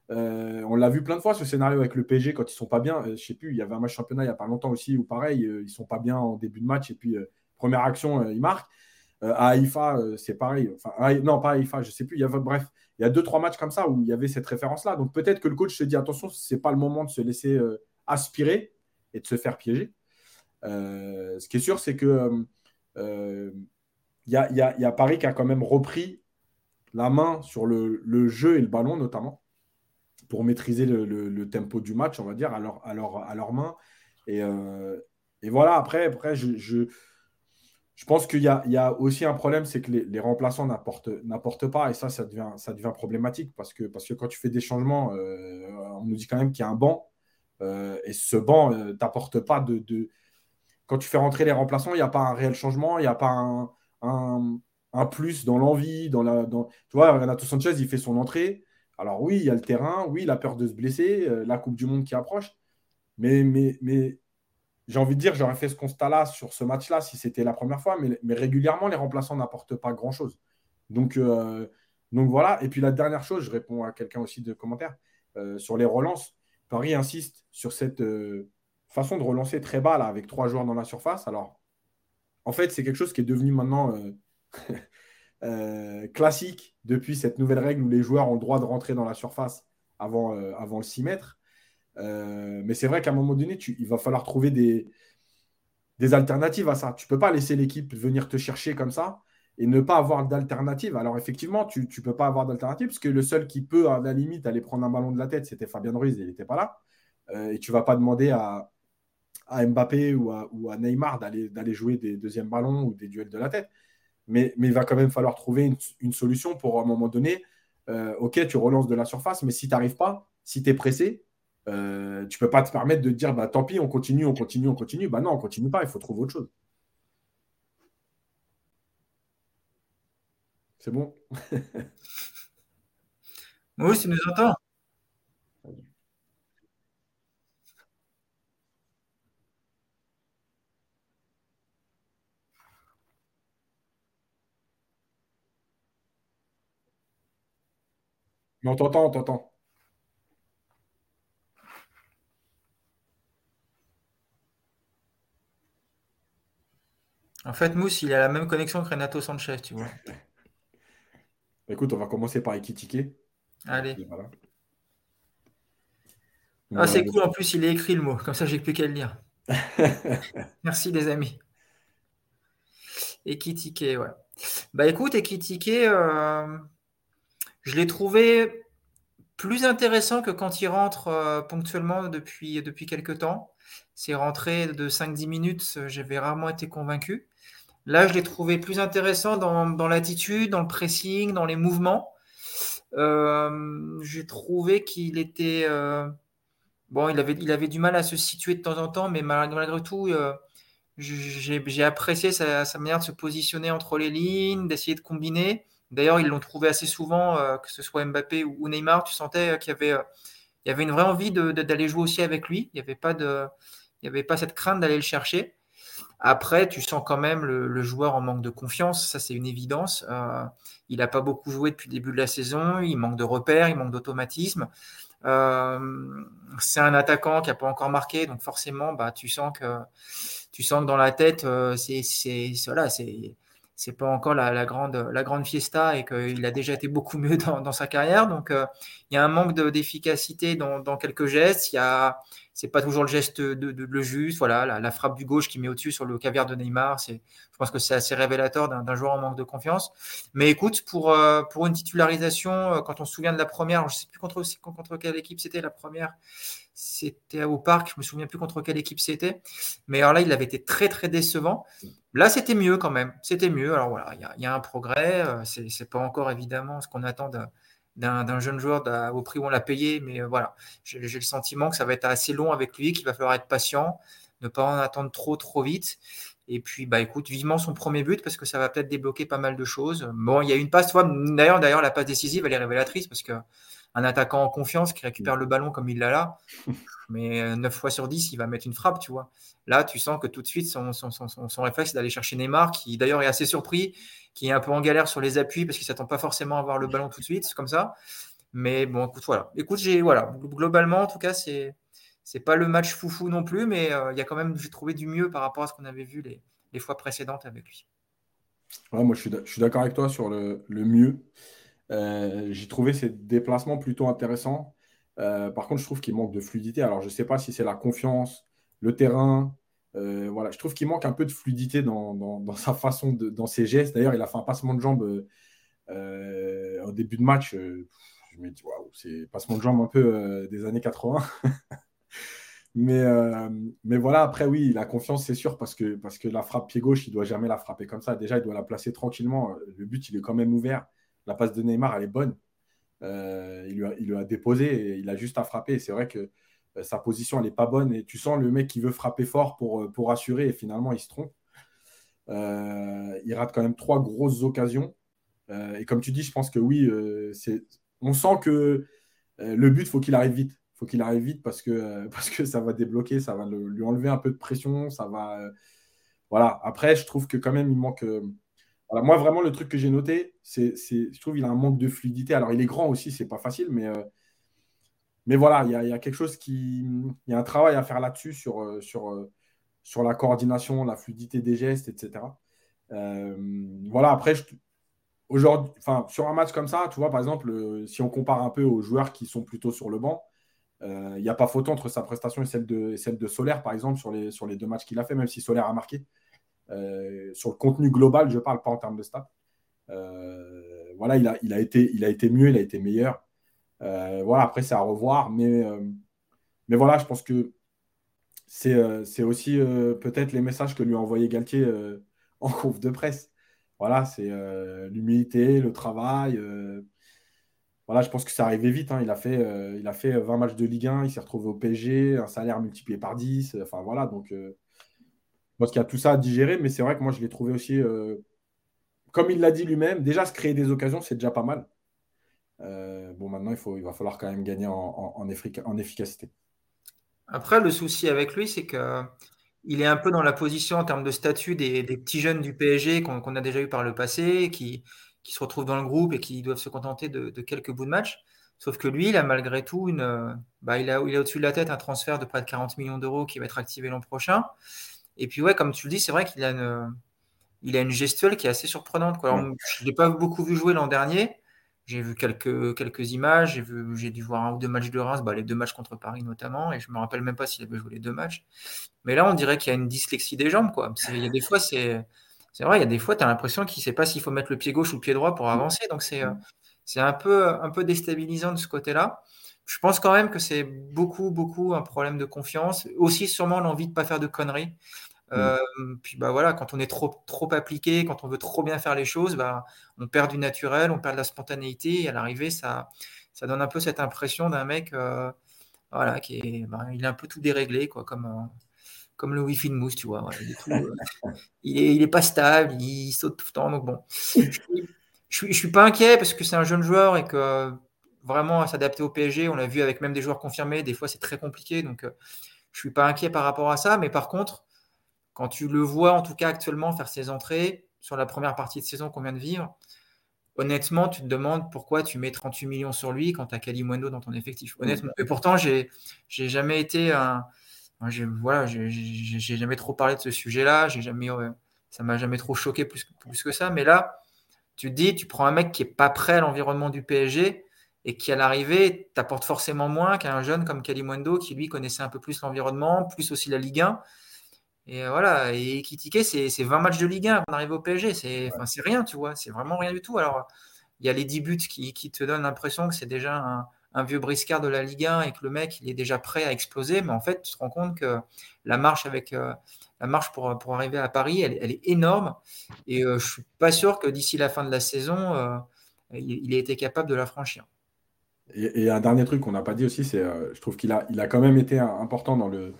on l'a vu plein de fois ce scénario avec le PSG quand ils sont pas bien. je sais plus, il y avait un match championnat il n'y a pas longtemps aussi où pareil, ils sont pas bien en début de match et puis première action, ils marquent. Euh, à Haïfa, euh, c'est pareil. Non, pas à Haïfa, je sais plus. Il y bref, il y a deux, trois matchs comme ça où il y avait cette référence-là. Donc peut-être que le coach se dit attention, ce n'est pas le moment de se laisser euh, aspirer et de se faire piéger. ce qui est sûr, c'est que il y, a, Paris qui a quand même repris la main sur le, jeu et le ballon, notamment, pour maîtriser le, tempo du match, on va dire, à leur, à main. Et, voilà, après, après je, pense qu'il y, a, aussi un problème, c'est que les, remplaçants n'apportent pas, et ça, ça devient, problématique, parce que, quand tu fais des changements, euh, on nous dit quand même qu'il y a un banc, euh, et ce banc euh, t'apporte pas de, Quand tu fais rentrer les remplaçants, il n'y a pas un réel changement, il n'y a pas un, plus dans l'envie, la... Tu vois, Renato Sanchez, il fait son entrée. Alors oui, il y a le terrain, oui, il a peur de se blesser, la Coupe du Monde qui approche, mais, mais, mais j'ai envie de dire, j'aurais fait ce constat-là sur ce match-là si c'était la première fois, mais, régulièrement, les remplaçants n'apportent pas grand-chose. Donc, euh, donc voilà. Et puis la dernière chose, je réponds à quelqu'un aussi de commentaire, euh, sur les relances. Paris insiste sur cette euh, façon de relancer très bas, là, avec trois joueurs dans la surface. Alors, en fait, c'est quelque chose qui est devenu maintenant classique depuis cette nouvelle règle où les joueurs ont le droit de rentrer dans la surface avant, avant le 6 mètres. Euh, mais c'est vrai qu'à un moment donné, il va falloir trouver des, alternatives à ça. Tu ne peux pas laisser l'équipe venir te chercher comme ça et ne pas avoir d'alternative. Alors effectivement, tu ne peux pas avoir d'alternative parce que le seul qui peut, à la limite, aller prendre un ballon de la tête, c'était Fabien Ruiz il n'était pas là. Euh, et tu ne vas pas demander à, Mbappé ou à, Neymar d'aller jouer des deuxièmes ballons ou des duels de la tête. Mais, il va quand même falloir trouver une, une solution pour, à un moment donné, euh, OK, tu relances de la surface, mais si tu n'arrives pas, si tu es pressé, euh, tu ne peux pas te permettre de dire bah, tant pis, on continue, on continue, on continue. Bah non, on continue pas, il faut trouver autre chose. C'est bon? Oui, tu nous entends. on t'entend, on t'entend. En fait, Mousse, il a la même connexion que Renato Sanchez, tu vois. Écoute, on va commencer par Ekitike. Allez. Ah, c'est cool, en plus, il est écrit le mot, comme ça, j'ai plus qu'à le lire. Merci, les amis. Ekitike, ouais. Bah écoute, Ekitike, euh, je l'ai trouvé plus intéressant que quand il rentre euh, ponctuellement depuis, depuis quelques temps. Ses rentrées de 5-10 minutes, j'avais rarement été convaincu. Là, je l'ai trouvé plus intéressant dans, l'attitude, dans le pressing, dans les mouvements. Euh, j'ai trouvé qu'il était. Euh, bon, il avait, il avait du mal à se situer de temps en temps, mais malgré, tout, euh, j'ai apprécié sa, manière de se positionner entre les lignes, d'essayer de combiner. D'ailleurs, ils l'ont trouvé assez souvent, que ce soit Mbappé ou, Neymar. Tu sentais qu'il y avait, y avait une vraie envie d'aller jouer aussi avec lui. Il n'y avait, avait pas cette crainte d'aller le chercher. Après, tu sens quand même le, joueur en manque de confiance, ça c'est une évidence. Euh, il n'a pas beaucoup joué depuis le début de la saison, il manque de repères, il manque d'automatisme. Euh, c'est un attaquant qui n'a pas encore marqué, donc forcément, bah, tu sens que tu sens dans la tête, euh, c'est voilà, c'est c'est pas encore la, grande, la grande fiesta et qu'il a déjà été beaucoup mieux dans, sa carrière. Donc, il y a un manque d'efficacité dans, quelques gestes. Il y a, c'est pas toujours le geste de, le juste. Voilà, la, frappe du gauche qui met au-dessus sur le caviar de Neymar. Je pense que c'est assez révélateur d'un, joueur en manque de confiance. Mais écoute, pour, euh, pour une titularisation, euh, quand on se souvient de la première, je sais plus contre, contre quelle équipe c'était la première. C'était au parc, je me souviens plus contre quelle équipe c'était. Mais alors là, il avait été très très décevant. Là, c'était mieux quand même. C'était mieux. Alors voilà, il y, a un progrès. Euh, c'est, c'est pas encore évidemment ce qu'on attend d'un jeune joueur au prix où on l'a payé, mais euh, voilà, j'ai le sentiment que ça va être assez long avec lui, qu'il va falloir être patient, ne pas en attendre trop trop vite. Et puis, bah écoute, vivement son premier but parce que ça va peut-être débloquer pas mal de choses. Bon, il y a une passe, d'ailleurs, d'ailleurs, la passe décisive, elle est révélatrice parce que un attaquant en confiance qui récupère le ballon comme il l'a là, mais 9 fois sur 10, il va mettre une frappe, tu vois. Là, tu sens que tout de suite, son, son, son, son réflexe, c'est d'aller chercher Neymar, qui d'ailleurs est assez surpris, qui est un peu en galère sur les appuis parce qu'il ne s'attend pas forcément à avoir le ballon tout de suite, c'est comme ça. Mais bon, écoute, voilà. Écoute, j'ai, voilà, globalement, en tout cas, c'est, c'est pas le match foufou non plus, mais euh, il y a quand même, j'ai trouvé du mieux par rapport à ce qu'on avait vu les, les fois précédentes avec lui. moi, je suis d'accord avec toi sur le, le mieux. Euh, j'ai trouvé ces déplacements plutôt intéressants. par contre, je trouve qu'il manque de fluidité. Alors, je ne sais pas si c'est la confiance, le terrain. voilà, je trouve qu'il manque un peu de fluidité dans, sa façon, dans ses gestes. D'ailleurs, il a fait un passement de jambes au début de match. je me dis, waouh, c'est passement de jambes un peu des années 80. Mais, euh, mais voilà, après, oui, la confiance, c'est sûr, parce que, parce que la frappe pied gauche, il doit jamais la frapper comme ça. Déjà, il doit la placer tranquillement. Le but, il est quand même ouvert. La passe de Neymar, elle est bonne. Euh, il, lui a, déposé et il a juste à frapper. C'est vrai que euh, sa position, elle n'est pas bonne. Et tu sens le mec qui veut frapper fort pour, pour assurer et finalement, il se trompe. il rate quand même trois grosses occasions. et comme tu dis, je pense que oui, on sent que le but, faut qu'il arrive vite faut qu'il arrive vite parce que, euh, parce que ça va débloquer, ça va lui enlever un peu de pression, ça va. Euh, voilà. Après, je trouve que quand même, il manque. Euh. Moi, vraiment, le truc que j'ai noté, c'est, je trouve qu'il a un manque de fluidité. Alors, il est grand aussi, c'est pas facile, mais, mais voilà, il y, a, il quelque chose qui. Il y a un travail à faire là-dessus sur, sur, sur la coordination, la fluidité des gestes, etc. voilà, après, aujourd'hui, sur un match comme ça, tu vois, par exemple, si on compare un peu aux joueurs qui sont plutôt sur le banc, euh, il n'y a pas photo entre sa prestation et celle de, de Solaire, par exemple, sur les, sur les deux matchs qu'il a fait, même si Solaire a marqué. Euh, sur le contenu global, je parle pas en termes de stats. Euh, voilà, il a, été, il a été mieux, il a été meilleur. voilà, après, c'est à revoir. Mais, mais voilà, je pense que c'est aussi peut-être les messages que lui a envoyé Galtier en conf de presse. Voilà, c'est l'humilité, le travail voilà, je pense que ça arrivait vite. Hein. Il, a fait, euh, il a fait 20 matchs de Ligue 1, il s'est retrouvé au PSG, un salaire multiplié par 10. Enfin voilà, donc euh, pense qu'il y a tout ça à digérer, mais c'est vrai que moi je l'ai trouvé aussi, euh, comme il l'a dit lui-même, déjà se créer des occasions, c'est déjà pas mal. bon, maintenant il, faut, il va falloir quand même gagner en, en, efficacité. Après, le souci avec lui, c'est que il est un peu dans la position en termes de statut des, petits jeunes du PSG qu'on a déjà eu par le passé, qui, qui se retrouvent dans le groupe et qui doivent se contenter de, quelques bouts de match. Sauf que lui, il a malgré tout une, bah, il a, il a au-dessus de la tête un transfert de près de 40 millions d'euros qui va être activé l'an prochain. Et puis ouais, comme tu le dis, c'est vrai qu'il a une, il a une gestuelle qui est assez surprenante. Quoi. je ne l'ai pas beaucoup vu jouer l'an dernier. J'ai vu quelques, quelques images, j'ai, vu, j'ai dû voir un ou deux matchs de Reims, bah, les deux matchs contre Paris notamment, et je ne me rappelle même pas s'il avait joué les deux matchs. Mais là, on dirait qu'il y a une dyslexie des jambes. Quoi. il y a des fois, c'est, c'est vrai, il y a des fois, tu as l'impression qu'il ne sait pas s'il faut mettre le pied gauche ou le pied droit pour mmh. avancer. Donc, c'est euh, c'est un peu, un peu déstabilisant de ce côté-là. Je pense quand même que c'est beaucoup, beaucoup un problème de confiance. Aussi, sûrement, l'envie de ne pas faire de conneries. Mmh. Euh, puis bah voilà, quand on est trop, trop appliqué, quand on veut trop bien faire les choses, bah, on perd du naturel, on perd de la spontanéité. Et à l'arrivée, ça, ça donne un peu cette impression d'un mec euh, voilà, qui est, bah, il est un peu tout déréglé, quoi, comme, comme le Wi-Fi de mousse, tu vois. Euh, il, est pas stable, il saute tout le temps. Donc bon, je ne suis, pas inquiet parce que c'est un jeune joueur et que vraiment s'adapter au PSG, on l'a vu avec même des joueurs confirmés, des fois c'est très compliqué. Donc euh, je suis pas inquiet par rapport à ça. Mais par contre, quand tu le vois en tout cas actuellement faire ses entrées sur la première partie de saison qu'on vient de vivre, honnêtement, tu te demandes pourquoi tu mets 38 millions sur lui quand tu as Kalimwendo dans ton effectif. Honnêtement. Et pourtant, j'ai jamais été un voilà, j'ai jamais trop parlé de ce sujet-là. J'ai jamais, ça m'a jamais trop choqué plus, plus que ça. Mais là, tu te dis, tu prends un mec qui est pas prêt à l'environnement du PSG et qui à l'arrivée t'apporte forcément moins qu'un jeune comme Kalimundo qui lui connaissait un peu plus l'environnement, plus aussi la Ligue 1. Et voilà, et Kitike, c'est 20 matchs de Ligue 1 avant d'arriver au PSG. C'est rien, tu vois. C'est vraiment rien du tout. Alors, il y a les 10 buts qui, qui te donnent l'impression que c'est déjà un, un vieux briscard de la Ligue 1 et que le mec il est déjà prêt à exploser, mais en fait tu te rends compte que la marche avec euh, la marche pour, pour arriver à Paris, elle, est énorme et euh, je suis pas sûr que d'ici la fin de la saison euh, il, ait été capable de la franchir. Et, un dernier truc qu'on n'a pas dit aussi, c'est je trouve qu'il a, il a quand même été important dans le,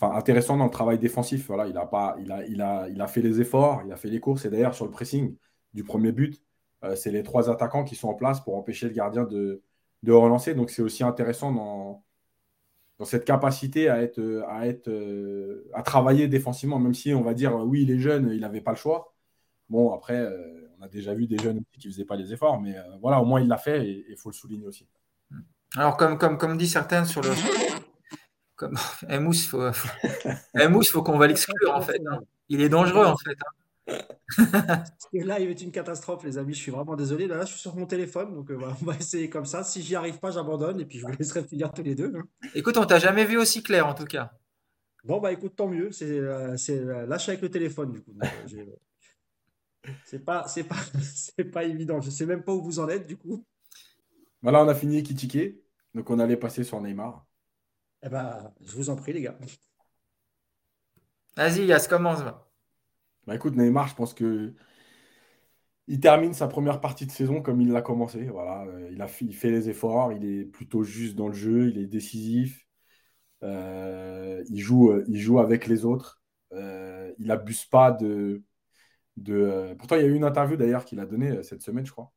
enfin intéressant dans le travail défensif. Voilà, il a pas, il a, il a, il a fait les efforts, il a fait les courses et d'ailleurs sur le pressing du premier but, c'est les trois attaquants qui sont en place pour empêcher le gardien de de relancer. Donc c'est aussi intéressant dans, dans cette capacité à, être, à, être, à travailler défensivement, même si on va dire oui, il est jeune, il n'avait pas le choix. Bon, après, euh, on a déjà vu des jeunes qui ne faisaient pas les efforts, mais euh, voilà, au moins il l'a fait et il faut le souligner aussi. Alors, comme, comme, comme dit certains sur le. Comme... Mousse, il faut, faut... faut qu'on va l'exclure en fait. Hein. Il est dangereux en fait. Hein. Ce live est une catastrophe, les amis. Je suis vraiment désolé. Là, je suis sur mon téléphone, donc euh, on va essayer comme ça. Si j'y arrive pas, j'abandonne et puis je vous laisserai finir tous les deux. Hein. Écoute, on t'a jamais vu aussi clair en tout cas. Bon, bah écoute, tant mieux. C'est euh, euh, lâche avec le téléphone, du coup. c'est pas, c'est pas, c'est pas évident. Je sais même pas où vous en êtes, du coup. Voilà, on a fini Kitike. Donc, on allait passer sur Neymar. Eh ben, je vous en prie, les gars. Vas-y, Yas, commence. Bah écoute, Neymar, je pense que il termine sa première partie de saison comme il l'a commencé. Voilà, euh, il, a, il fait les efforts, il est plutôt juste dans le jeu, il est décisif, euh, il, joue, euh, il joue avec les autres, il n'abuse pas de. de pourtant, il y a eu une interview d'ailleurs qu'il a donnée cette semaine, je crois.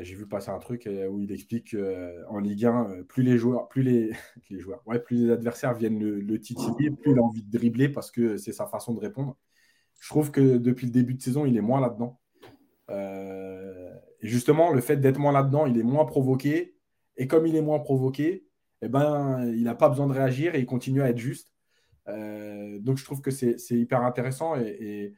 J'ai vu passer un truc où il explique qu'en Ligue 1, plus les joueurs, plus les, joueurs, ouais, plus les adversaires viennent le, le titiller, plus il a envie de dribbler parce que c'est sa façon de répondre. Je trouve que depuis le début de saison, il est moins là-dedans. Euh, justement, le fait d'être moins là-dedans, il est moins provoqué. Et comme il est moins provoqué, eh ben, il n'a pas besoin de réagir et il continue à être juste. Euh, donc je trouve que c'est hyper intéressant. Et,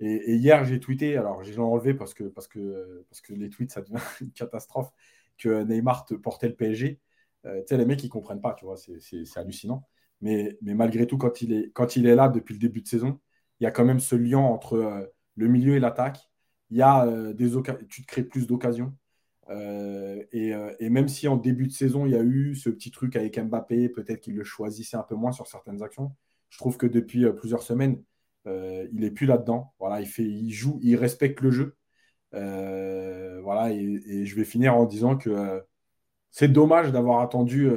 hier, j'ai tweeté, alors j'ai enlevé parce que, parce, que, parce que les tweets, ça devient une catastrophe, que Neymar te portait le PSG. Euh, tu sais, les mecs, ils ne comprennent pas, tu vois, c'est hallucinant. Mais, mais malgré tout, quand il, est, quand il est là depuis le début de saison, il y a quand même ce lien entre euh, le milieu et l'attaque. Il y a euh, des tu te crées plus d'occasions. Euh, et, même si en début de saison, il y a eu ce petit truc avec Mbappé, peut-être qu'il le choisissait un peu moins sur certaines actions, je trouve que depuis plusieurs semaines, il n'est plus là-dedans. Voilà, il, fait, il joue, il respecte le jeu. voilà, et, je vais finir en disant que c'est dommage d'avoir attendu.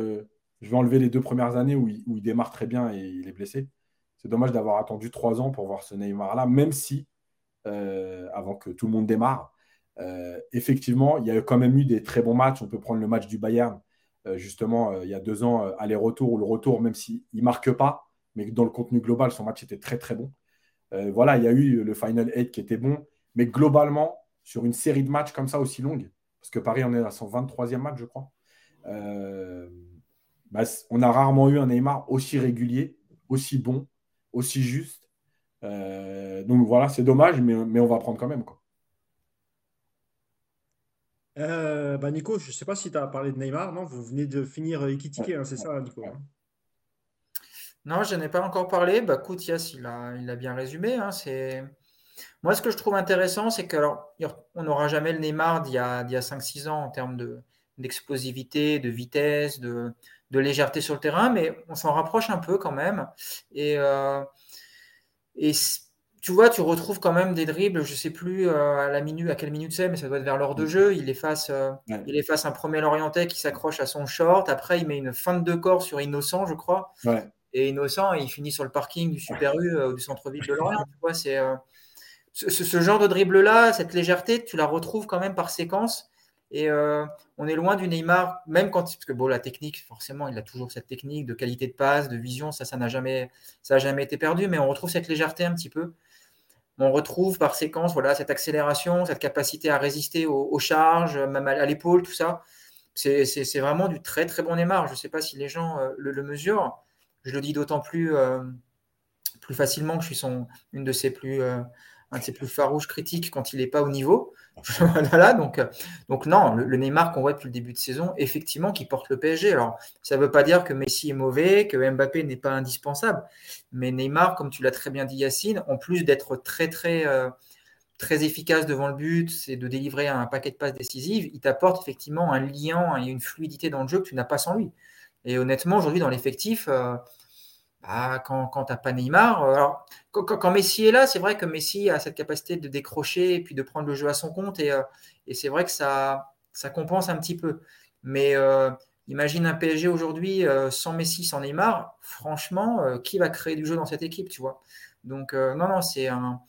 je vais enlever les deux premières années où il, démarre très bien et il est blessé. C'est dommage d'avoir attendu trois ans pour voir ce Neymar-là, même si, euh, avant que tout le monde démarre, euh, effectivement, il y a quand même eu des très bons matchs. On peut prendre le match du Bayern, euh, justement, il y a deux ans, aller-retour, ou le retour, même s'il ne marque pas, mais dans le contenu global, son match était très très bon. Voilà, il y a eu le Final 8 qui était bon, mais globalement, sur une série de matchs comme ça aussi longue, parce que Paris en est à son 23e match, je crois, bah, on a rarement eu un Neymar aussi régulier, aussi bon, aussi juste. Euh, donc voilà, c'est dommage, mais, mais, on va prendre quand même. Quoi. Euh, bah Nico, je ne sais pas si tu as parlé de Neymar, non? Vous venez de finir Ikitike, hein, c'est ça, Nico hein? Non, je n'ai pas encore parlé. Bah, écoute, il a, il a bien résumé. Hein, c'est... Moi, ce que je trouve intéressant, c'est qu'on n'aura jamais le Neymar d'il y a, a 5-6 ans en termes de, d'explosivité, de vitesse, de, de légèreté sur le terrain, mais on s'en rapproche un peu quand même. Et, euh, et tu vois, tu retrouves quand même des dribbles, je sais plus euh, à la minute, à quelle minute c'est, mais ça doit être vers l'heure de jeu. Il efface, euh, il efface un premier Lorientais qui s'accroche à son short. Après, il met une fin de corps sur Innocent, je crois. Et Innocent, il finit sur le parking du Super U ou du centre-ville de Lorient. Tu vois, c'est ce, ce, genre de dribble-là, cette légèreté, tu la retrouves quand même par séquence. Et euh, on est loin du Neymar, même quand. Parce que bon, la technique, forcément, il a toujours cette technique de qualité de passe, de vision, ça, ça n'a jamais, ça jamais été perdu, mais on retrouve cette légèreté un petit peu. On retrouve par séquence voilà, cette accélération, cette capacité à résister aux, charges, même à, l'épaule, tout ça. C'est vraiment du très très bon Neymar. Je ne sais pas si les gens euh, le, mesurent. Je le dis d'autant plus, euh, plus facilement que je suis son, une de ses plus, un de ses plus farouches critiques quand il n'est pas au niveau. voilà, donc, donc non, le, Neymar qu'on voit depuis le début de saison, effectivement, qui porte le PSG. Alors, ça ne veut pas dire que Messi est mauvais, que Mbappé n'est pas indispensable, mais Neymar, comme tu l'as très bien dit, Yacine, en plus d'être très, très, euh, très efficace devant le but, c'est de délivrer un paquet de passes décisives, il t'apporte effectivement un lien et une fluidité dans le jeu que tu n'as pas sans lui. Et honnêtement, aujourd'hui, dans l'effectif, euh, bah, quand, quand tu n'as pas Neymar, euh, alors, quand, Messi est là, c'est vrai que Messi a cette capacité de décrocher et puis de prendre le jeu à son compte et, euh, c'est vrai que ça, ça compense un petit peu. Mais imagine un PSG aujourd'hui sans Messi, sans Neymar, franchement, qui va créer du jeu dans cette équipe, tu vois? Donc non, non, c'est un,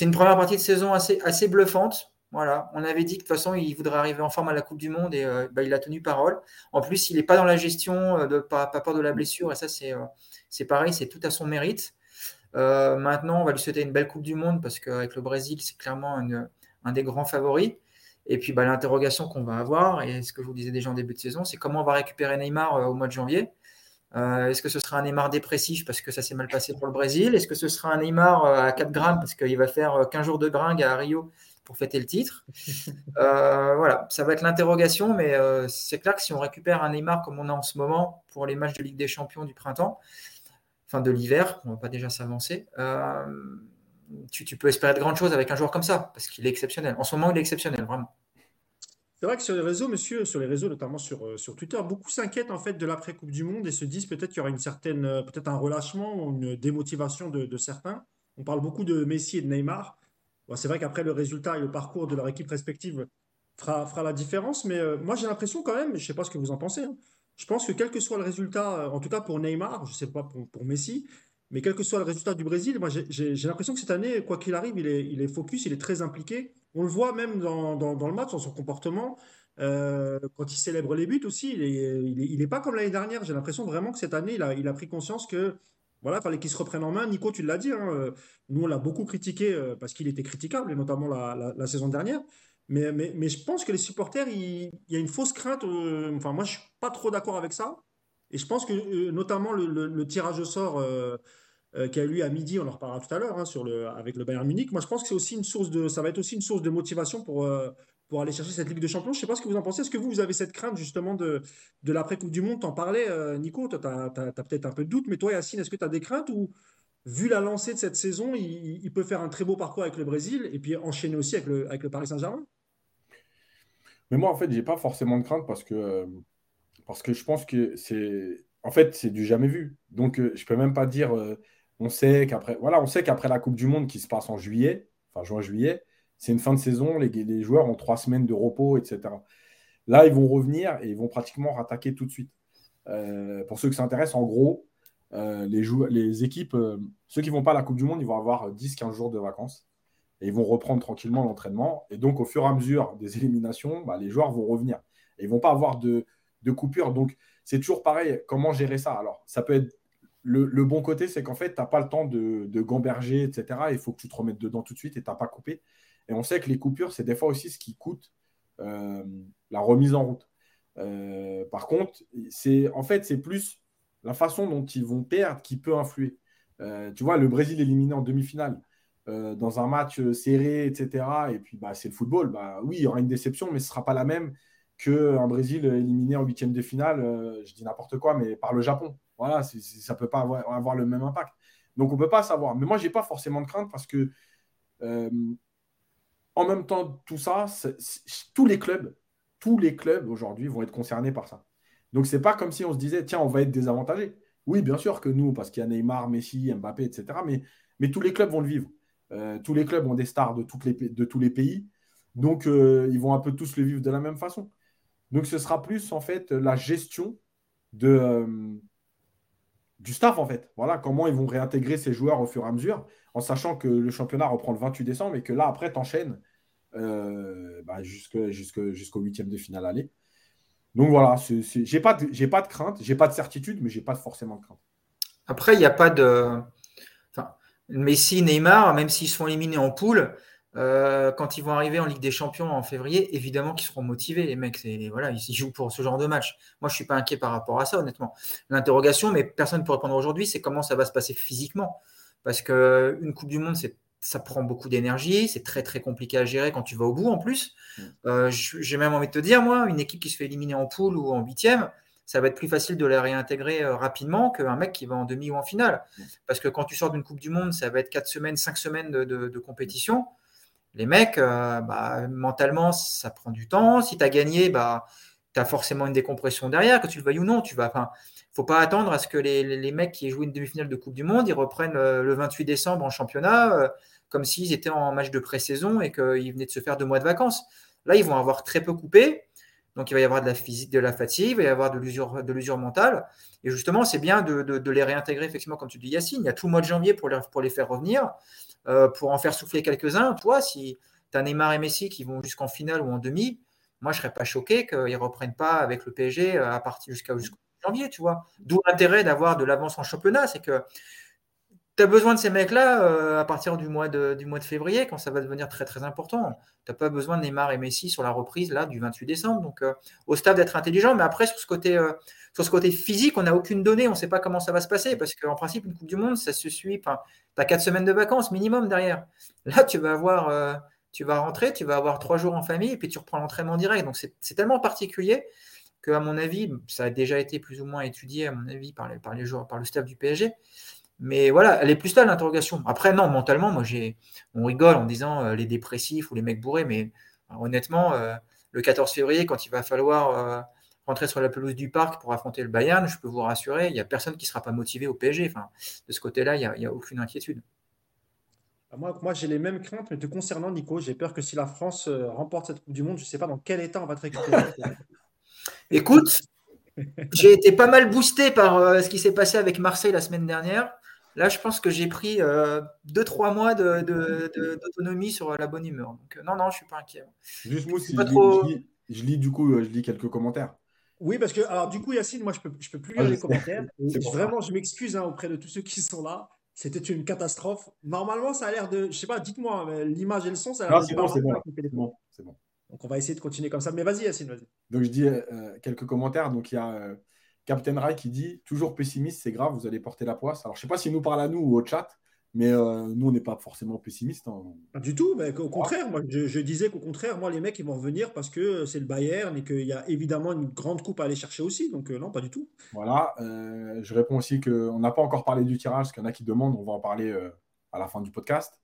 une première partie de saison assez, assez bluffante. Voilà, on avait dit que de toute façon, il voudrait arriver en forme à la Coupe du Monde et bah, il a tenu parole. En plus, il n'est pas dans la gestion de pas, pas peur de la blessure et ça, c'est c'est pareil, c'est tout à son mérite. Euh, maintenant, on va lui souhaiter une belle Coupe du Monde parce qu'avec le Brésil, c'est clairement un des grands favoris. Et puis bah, l'interrogation qu'on va avoir, et ce que je vous disais déjà en début de saison, c'est comment on va récupérer Neymar euh, au mois de janvier. Euh, est-ce que ce sera un Neymar dépressif parce que ça s'est mal passé pour le Brésil? Est-ce que ce sera un Neymar euh, à 4 grammes parce qu'il va faire 15 jours de gringue à Rio pour fêter le titre Voilà, ça va être l'interrogation, mais c'est clair que si on récupère un Neymar comme on a en ce moment pour les matchs de Ligue des Champions du printemps, enfin de l'hiver, on ne va pas déjà s'avancer, tu, tu, peux espérer de grandes choses avec un joueur comme ça, parce qu'il est exceptionnel. En ce moment, il est exceptionnel, vraiment. C'est vrai que sur les réseaux, monsieur, sur les réseaux, notamment sur, euh, sur Twitter, beaucoup s'inquiètent en fait de l'après Coupe du Monde et se disent peut-être qu'il y aura une certaine, euh, peut-être un relâchement ou une démotivation de, certains. On parle beaucoup de Messi et de Neymar. C'est vrai qu'après le résultat et le parcours de leur équipe respective fera, fera la différence, mais euh, moi j'ai l'impression quand même, je ne sais pas ce que vous en pensez, hein, je pense que quel que soit le résultat, en tout cas pour Neymar, je ne sais pas pour, pour, Messi, mais quel que soit le résultat du Brésil, moi j'ai l'impression que cette année, quoi qu'il arrive, il est, il est focus, il est très impliqué. On le voit même dans, le match, dans son comportement. Euh, quand il célèbre les buts aussi, il n'est pas comme l'année dernière. J'ai l'impression vraiment que cette année, il a, il a pris conscience que voilà, fallait qu'il se reprenne en main. Nico, tu l'as dit, hein, euh, nous on l'a beaucoup critiqué euh, parce qu'il était critiquable, et notamment la, saison dernière. Mais, mais, je pense que les supporters, il, y a une fausse crainte. enfin, moi, je suis pas trop d'accord avec ça. Et je pense que notamment le tirage au sort euh, qui a eu lieu à midi, on en reparlera tout à l'heure, hein, sur le, avec le Bayern Munich. Moi, je pense que c'est aussi une source de, ça va être aussi une source de motivation pour, euh, pour aller chercher cette Ligue de Champions. Je ne sais pas ce que vous en pensez. Est-ce que vous, vous avez cette crainte justement de, de l'après-Coupe du Monde? T'en parlais, euh, Nico, tu as, peut-être un peu de doute, mais toi, Yacine, est-ce que tu as des craintes ou, vu la lancée de cette saison, il, peut faire un très beau parcours avec le Brésil et puis enchaîner aussi avec le, avec le Paris Saint-Germain? Mais moi, en fait, j'ai pas forcément de crainte parce que, parce que je pense que c'est. En fait, c'est du jamais vu. Donc, je peux même pas dire on sait qu'après voilà, on sait qu'après la Coupe du Monde qui se passe en juillet, enfin juin-juillet, c'est une fin de saison, les, joueurs ont trois semaines de repos, etc. Là, ils vont revenir et ils vont pratiquement rattaquer tout de suite. Euh, pour ceux qui s'intéressent, en gros, euh, les, équipes, euh, ceux qui ne vont pas à la Coupe du Monde, ils vont avoir 10-15 jours de vacances et ils vont reprendre tranquillement l'entraînement. Et donc, au fur et à mesure des éliminations, bah, les joueurs vont revenir. Et ils ne vont pas avoir de, de coupure. Donc, c'est toujours pareil. Comment gérer ça? Alors, ça peut être le, bon côté, c'est qu'en fait, tu n'as pas le temps de, gamberger, etc. Il faut que tu te remettes dedans tout de suite et tu n'as pas coupé. Et on sait que les coupures, c'est des fois aussi ce qui coûte euh, la remise en route. Euh, par contre, c'est en fait, c'est plus la façon dont ils vont perdre qui peut influer. Euh, tu vois, le Brésil éliminé en demi-finale dans un match serré, etc. Et puis, bah, c'est le football. Bah, oui, il y aura une déception, mais ce ne sera pas la même qu'un Brésil éliminé en huitième de finale, je dis n'importe quoi, mais par le Japon. Voilà, ça ne peut pas avoir, le même impact. Donc, on ne peut pas savoir. Mais moi, je n'ai pas forcément de crainte parce que, en même temps, tout ça, tous les clubs, tous les clubs aujourd'hui vont être concernés par ça. Donc, ce n'est pas comme si on se disait, tiens, on va être désavantagé. Oui, bien sûr que nous, parce qu'il y a Neymar, Messi, Mbappé, etc. Mais, tous les clubs vont le vivre. Euh, tous les clubs ont des stars de, tous les pays. Donc, euh, ils vont un peu tous le vivre de la même façon. Donc, ce sera plus, en fait, la gestion de, du staff, en fait. Voilà, comment ils vont réintégrer ces joueurs au fur et à mesure, en sachant que le championnat reprend le 28 décembre et que là, après, tu enchaînes euh, bah, jusqu'au huitième de finale aller. Donc voilà, j'ai pas, pas de crainte, j'ai pas de certitude, mais j'ai pas forcément de crainte. Après, il n'y a pas de. Enfin, Messi, Neymar, même s'ils sont éliminés en poule, euh, quand ils vont arriver en Ligue des Champions en février, évidemment qu'ils seront motivés, les mecs. Voilà, ils jouent pour ce genre de match. Moi, je ne suis pas inquiet par rapport à ça, honnêtement. L'interrogation, mais personne ne peut répondre aujourd'hui, c'est comment ça va se passer physiquement. Parce qu'une Coupe du Monde, ça prend beaucoup d'énergie, c'est très très compliqué à gérer quand tu vas au bout en plus. Mm. Euh, j'ai même envie de te dire, moi, une équipe qui se fait éliminer en poule ou en huitième, ça va être plus facile de la réintégrer euh, rapidement qu'un mec qui va en demi ou en finale. Mm. Parce que quand tu sors d'une Coupe du Monde, ça va être 4 semaines, 5 semaines de compétition les mecs, euh, bah, mentalement, ça prend du temps. Si tu as gagné, bah, tu as forcément une décompression derrière, que tu le veuilles ou non. Tu vas, faut pas attendre à ce que les, mecs qui aient joué une demi-finale de Coupe du Monde, ils reprennent euh, le 28 décembre en championnat, euh, comme s'ils étaient en match de pré-saison et qu'ils venaient de se faire deux mois de vacances. Là, ils vont avoir très peu coupé. Donc, il va y avoir de la physique, de la fatigue, il va y avoir de l'usure, mentale. Et justement, c'est bien de, les réintégrer, effectivement, comme tu dis, Yacine. Il y a tout le mois de janvier pour les, faire revenir. Euh, pour en faire souffler quelques-uns. Toi, si tu as Neymar et Messi qui vont jusqu'en finale ou en demi, moi, je ne serais pas choqué qu'ils ne reprennent pas avec le PSG euh, à partir jusqu'au janvier, tu vois. D'où l'intérêt d'avoir de l'avance en championnat, c'est que tu as besoin de ces mecs-là euh, à partir du mois, de, du mois de février, quand ça va devenir très très important. Tu n'as pas besoin de Neymar et Messi sur la reprise là du 28 décembre. Donc, euh, au stade d'être intelligent. Mais après, sur ce côté, euh, sur ce côté physique, on n'a aucune donnée. On ne sait pas comment ça va se passer. Parce qu'en principe, une Coupe du Monde, ça se suit. Tu as quatre semaines de vacances minimum derrière. Là, tu vas avoir. tu vas rentrer, tu vas avoir trois jours en famille et puis tu reprends l'entraînement direct. Donc c'est tellement particulier que, à mon avis, ça a déjà été plus ou moins étudié, à mon avis, par, les, par, les joueurs, par le staff du PSG. Mais voilà, elle est plus là l'interrogation. Après, non, mentalement, moi, j'ai, on rigole en disant euh, les dépressifs ou les mecs bourrés, mais euh, honnêtement, euh, le 14 février, quand il va falloir rentrer sur la pelouse du parc pour affronter le Bayern, je peux vous rassurer, il n'y a personne qui ne sera pas motivé au PSG. Enfin, de ce côté-là, il n'y a, aucune inquiétude. Ah, moi, moi j'ai les mêmes craintes, mais te concernant, Nico, j'ai peur que si la France remporte cette Coupe du Monde, je ne sais pas dans quel état on va te récupérer. Écoute, j'ai été pas mal boosté par ce qui s'est passé avec Marseille la semaine dernière. Là, je pense que j'ai pris 2-3 euh, mois d'autonomie sur la bonne humeur. Donc, euh, non, non, je ne suis pas inquiet. Juste moi, si je, lis, du coup, euh, je lis quelques commentaires. Oui, parce que, alors, du coup, Yacine, moi, je ne peux, je peux plus ah, lire les commentaires. Vraiment, je m'excuse hein, auprès de tous ceux qui sont là. C'était une catastrophe. Normalement, ça a l'air de. Je ne sais pas, dites-moi, hein, l'image et le son, ça a l'air de. C'est bon, c'est bon. bon. Donc, on va essayer de continuer comme ça. Mais vas-y, Yacine, vas-y. Donc, je dis quelques commentaires. Donc, il y a. Captain Rai qui dit toujours pessimiste, c'est grave, vous allez porter la poisse. Alors, je ne sais pas s'il nous parle à nous ou au chat, mais euh, nous, on n'est pas forcément pessimiste. Hein. Pas du tout, mais au contraire, moi, je, disais qu'au contraire, moi, les mecs, ils vont revenir parce que c'est le Bayern et qu'il y a évidemment une grande coupe à aller chercher aussi. Donc, euh, non, pas du tout. Voilà, euh, je réponds aussi qu'on n'a pas encore parlé du tirage, parce qu'il y en a qui demandent, on va en parler à la fin du podcast.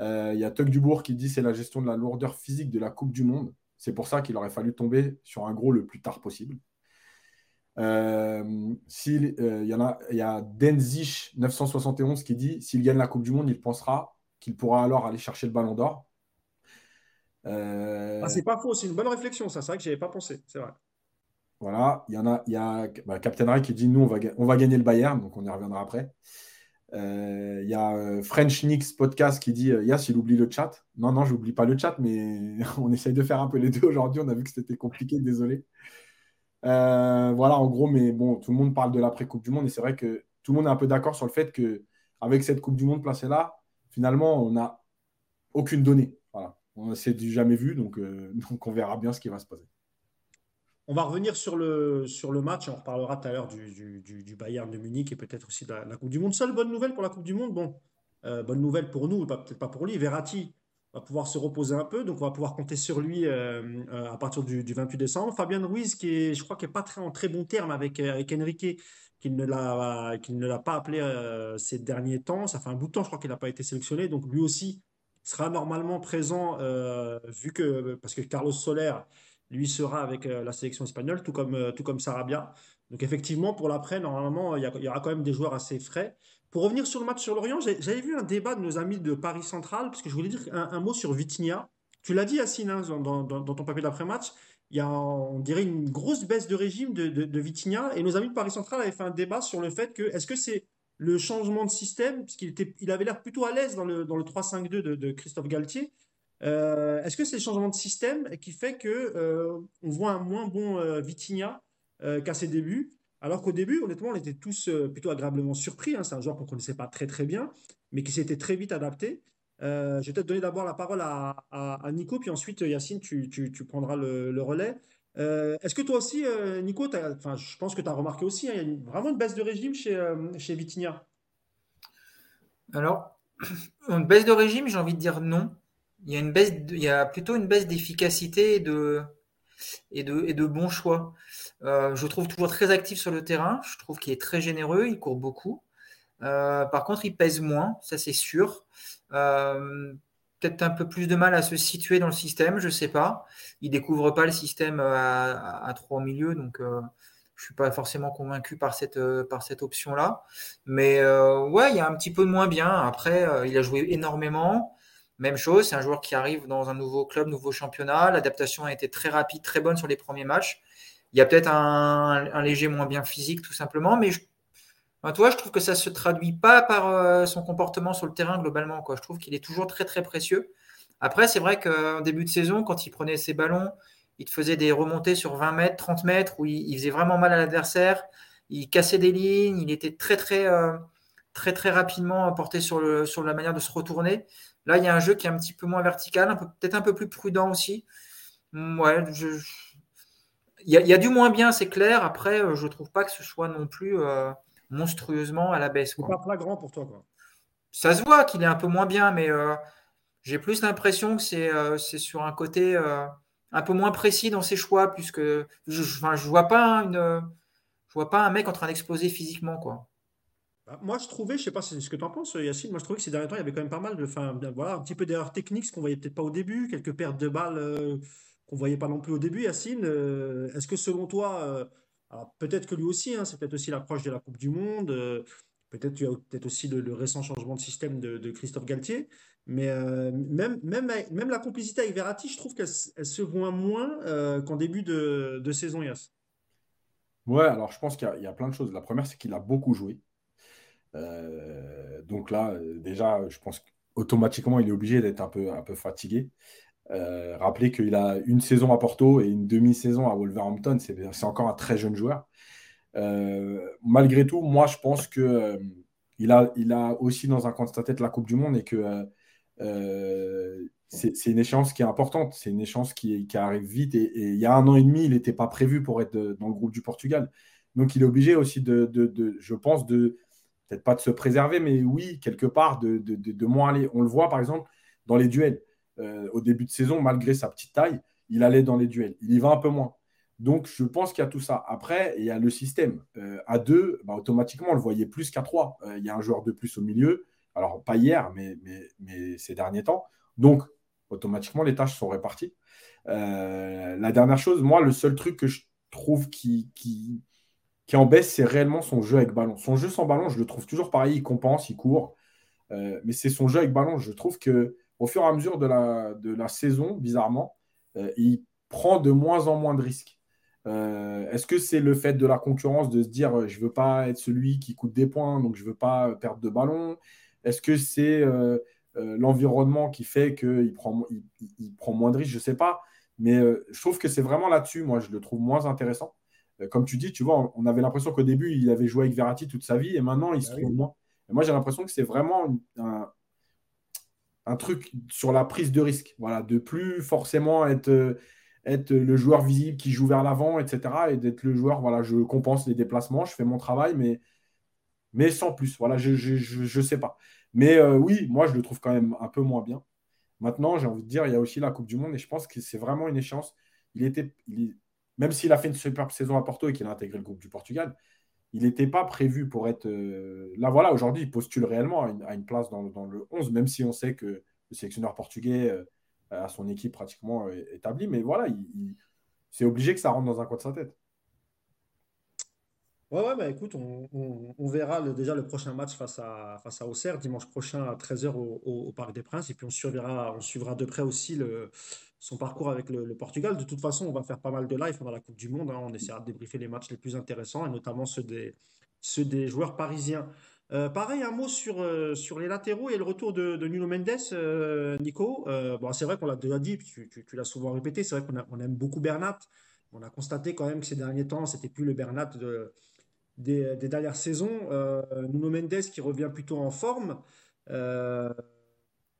Il y a Tuck Dubourg qui dit c'est la gestion de la lourdeur physique de la Coupe du Monde. C'est pour ça qu'il aurait fallu tomber sur un gros le plus tard possible. Euh, il euh, y en a, il y a Denzich 971 qui dit s'il gagne la Coupe du Monde, il pensera qu'il pourra alors aller chercher le Ballon d'Or. Euh, ah, c'est pas faux, c'est une bonne réflexion, ça. C'est vrai que j'y avais pas pensé, c'est vrai. Voilà, il y en a, il y a bah, Captain Ray qui dit nous on va, on va gagner le Bayern, donc on y reviendra après. Il y a French Nix podcast qui dit Yass, il oublie le chat. Non, non, j'oublie pas le chat, mais on essaye de faire un peu les deux aujourd'hui. On a vu que c'était compliqué, désolé. Euh, voilà, en gros, mais bon, tout le monde parle de l'après-Coupe du Monde et c'est vrai que tout le monde est un peu d'accord sur le fait que avec cette Coupe du Monde placée là, finalement, on n'a aucune donnée. Voilà. C'est du jamais vu, donc, euh, on verra bien ce qui va se passer. On va revenir sur le, sur le match, on reparlera tout à l'heure du, du, Bayern de Munich et peut-être aussi de la, Coupe du Monde. Seule bonne nouvelle pour la Coupe du Monde, bon, euh, bonne nouvelle pour nous, peut-être pas pour lui, Verratti va pouvoir se reposer un peu, donc on va pouvoir compter sur lui euh, euh, à partir du, 28 décembre. Fabien Ruiz, qui est, je crois, qui n'est pas très en très bon terme avec, euh, avec Enrique, qui ne l'a, ne l'a pas appelé ces derniers temps. Ça fait un bout de temps, je crois qu'il n'a pas été sélectionné, donc lui aussi sera normalement présent, vu que, parce que Carlos Soler, lui, sera avec la sélection espagnole, tout comme, tout comme Sarabia. Donc effectivement, pour l'après, normalement, il y, aura quand même des joueurs assez frais. Pour revenir sur le match sur Lorient, j'avais vu un débat de nos amis de Paris Central, parce que je voulais dire un, mot sur Vitinha. Tu l'as dit, Assine, hein, dans, ton papier d'après-match. Il y a, on dirait, une grosse baisse de régime de, de, Vitinha. Et nos amis de Paris Central avaient fait un débat sur le fait que, est-ce que c'est le changement de système, parce qu'il avait l'air plutôt à l'aise dans le, dans le 3-5-2 de, Christophe Galtier. Euh, est-ce que c'est le changement de système qui fait que euh, on voit un moins bon euh, Vitinha qu'à ses débuts? Alors qu'au début, honnêtement, on était tous euh, plutôt agréablement surpris. Hein. C'est un joueur qu'on ne connaissait pas très très bien, mais qui s'était très vite adapté. Euh, je vais peut-être donner d'abord la parole à, Nico, puis ensuite, Yacine, tu, prendras le, relais. Euh, est-ce que toi aussi, Nico, je pense que tu as remarqué aussi, hein, il y a vraiment une baisse de régime chez, chez Alors, une baisse de régime, j'ai envie de dire non. Il y a, une baisse il y a plutôt une baisse d'efficacité et de, et de, et bons choix. Euh, je trouve toujours très actif sur le terrain. Je trouve qu'il est très généreux, il court beaucoup. Euh, par contre, il pèse moins, ça c'est sûr. Euh, peut-être un peu plus de mal à se situer dans le système, je ne sais pas. Il découvre pas le système à, trois milieux, donc je ne suis pas forcément convaincu par cette, option-là. Mais ouais, il y a un petit peu moins bien. Après, il a joué énormément. Même chose, c'est un joueur qui arrive dans un nouveau club, nouveau championnat. L'adaptation a été très rapide, très bonne sur les premiers matchs. Il y a peut-être un, léger moins bien physique, tout simplement, mais je, toi, je trouve que ça ne se traduit pas par euh, son comportement sur le terrain globalement. Je trouve qu'il est toujours très très précieux. Après, c'est vrai qu'en début de saison, quand il prenait ses ballons, il te faisait des remontées sur 20 mètres, 30 mètres, où il, faisait vraiment mal à l'adversaire, il cassait des lignes, il était très très, euh, très rapidement porté sur la manière de se retourner. Là, il y a un jeu qui est un petit peu moins vertical, peut-être un peu plus prudent aussi. Mm, ouais, il, y a, du moins bien, c'est clair. Après, je ne trouve pas que ce soit non plus monstrueusement à la baisse. Pas flagrant pour toi, quoi. Ça se voit qu'il est un peu moins bien, mais j'ai plus l'impression que c'est sur un côté un peu moins précis dans ses choix, puisque je ne je vois, pas une, je vois pas un mec en train d'exploser physiquement. quoi. Bah, moi, je trouvais, je sais pas ce que tu en penses, Yacine, moi je trouvais que ces derniers temps, il y avait quand même pas mal de. Enfin, voilà, un petit peu d'erreurs techniques, ce qu'on voyait peut-être pas au début, quelques pertes de balles euh, qu'on voyait pas non plus au début, Yacine. Euh, est-ce que selon toi, euh, peut-être que lui aussi, hein, c'est peut-être aussi l'approche de la Coupe du Monde, peut-être tu as peut-être aussi le, récent changement de système de, Christophe Galtier, mais même, même, même la complicité avec Verratti, je trouve qu'elle se voit moins qu'en début de, saison, Yass. Ouais, alors je pense qu'il y, a plein de choses. La première, c'est qu'il a beaucoup joué. Euh, donc là, euh, déjà, je pense qu'automatiquement, il est obligé d'être un peu, un peu fatigué. Euh, rappelez qu'il a une saison à Porto et une demi-saison à Wolverhampton. C'est encore un très jeune joueur. malgré tout, moi, je pense que il, a, il a aussi dans un coin de sa tête la Coupe du Monde et que c'est une échéance qui est importante, c'est une échéance qui, arrive vite. Et, il y a un an et demi, il n'était pas prévu pour être dans le groupe du Portugal. Donc il est obligé aussi de, je pense, de peut-être pas de se préserver, mais oui, quelque part, de, moins aller. On le voit par exemple dans les duels. Euh, au début de saison, malgré sa petite taille, il allait dans les duels. Il y va un peu moins. Donc je pense qu'il y a tout ça. Après, il y a le système. Euh, à deux, bah, automatiquement, on le voyait plus qu'à trois. Euh, il y a un joueur de plus au milieu. Alors, pas hier, mais, ces derniers temps. Donc, automatiquement, les tâches sont réparties. La dernière chose, moi, le seul truc que je trouve qui, qui en baisse, c'est réellement son jeu avec ballon. Son jeu sans ballon, je le trouve toujours pareil, il compense, il court. Euh, mais c'est son jeu avec ballon. Je trouve que au fur et à mesure de la, saison, bizarrement, euh, il prend de moins en moins de risques. Est-ce que c'est le fait de la concurrence de se dire je ne veux pas être celui qui coûte des points, donc je ne veux pas perdre de ballon? Est-ce que c'est euh, l'environnement qui fait qu'il prend, il, prend moins de risques, je ne sais pas. Mais euh, je trouve que c'est vraiment là-dessus, moi, je le trouve moins intéressant. Euh, comme tu dis, tu vois, on avait l'impression qu'au début, il avait joué avec Verratti toute sa vie et maintenant, il se bah trouve moins. Et moi, j'ai l'impression que c'est vraiment un, un, truc sur la prise de risque. Voilà, de plus forcément être, être le joueur visible qui joue vers l'avant, etc. Et d'être le joueur, voilà, je compense les déplacements, je fais mon travail, mais, mais sans plus. Voilà, je ne sais pas. Mais euh, oui, moi, je le trouve quand même un peu moins bien. Maintenant, j'ai envie de dire, il y a aussi la Coupe du Monde et je pense que c'est vraiment une échéance. Il était, même s'il a fait une superbe saison à Porto et qu'il a intégré le groupe du Portugal, il n'était pas prévu pour être. Euh, là, voilà, aujourd'hui, il postule réellement à une, place dans, le 11, même si on sait que le sélectionneur portugais euh, a son équipe pratiquement établie. Mais voilà, c'est obligé que ça rentre dans un coin de sa tête. Ouais, ouais, bah écoute, on, verra déjà le prochain match face à, face à Auxerre, dimanche prochain à 13h au, Parc des Princes. Et puis on suivra, on suivra de près aussi le, son parcours avec le, Portugal. De toute façon, on va faire pas mal de live pendant la Coupe du Monde. Hein. On essaiera de débriefer les matchs les plus intéressants et notamment ceux des, ceux des joueurs parisiens. Euh, pareil, un mot sur, euh, sur les latéraux et le retour de, Nuno Mendes, euh, Nico. bon, c'est vrai qu'on l'a déjà dit, tu, tu, l'as souvent répété, c'est vrai qu'on on aime beaucoup Bernat. On a constaté quand même que ces derniers temps, c'était plus le Bernat de des, dernières saisons. Euh, Nuno Mendes qui revient plutôt en forme. Euh,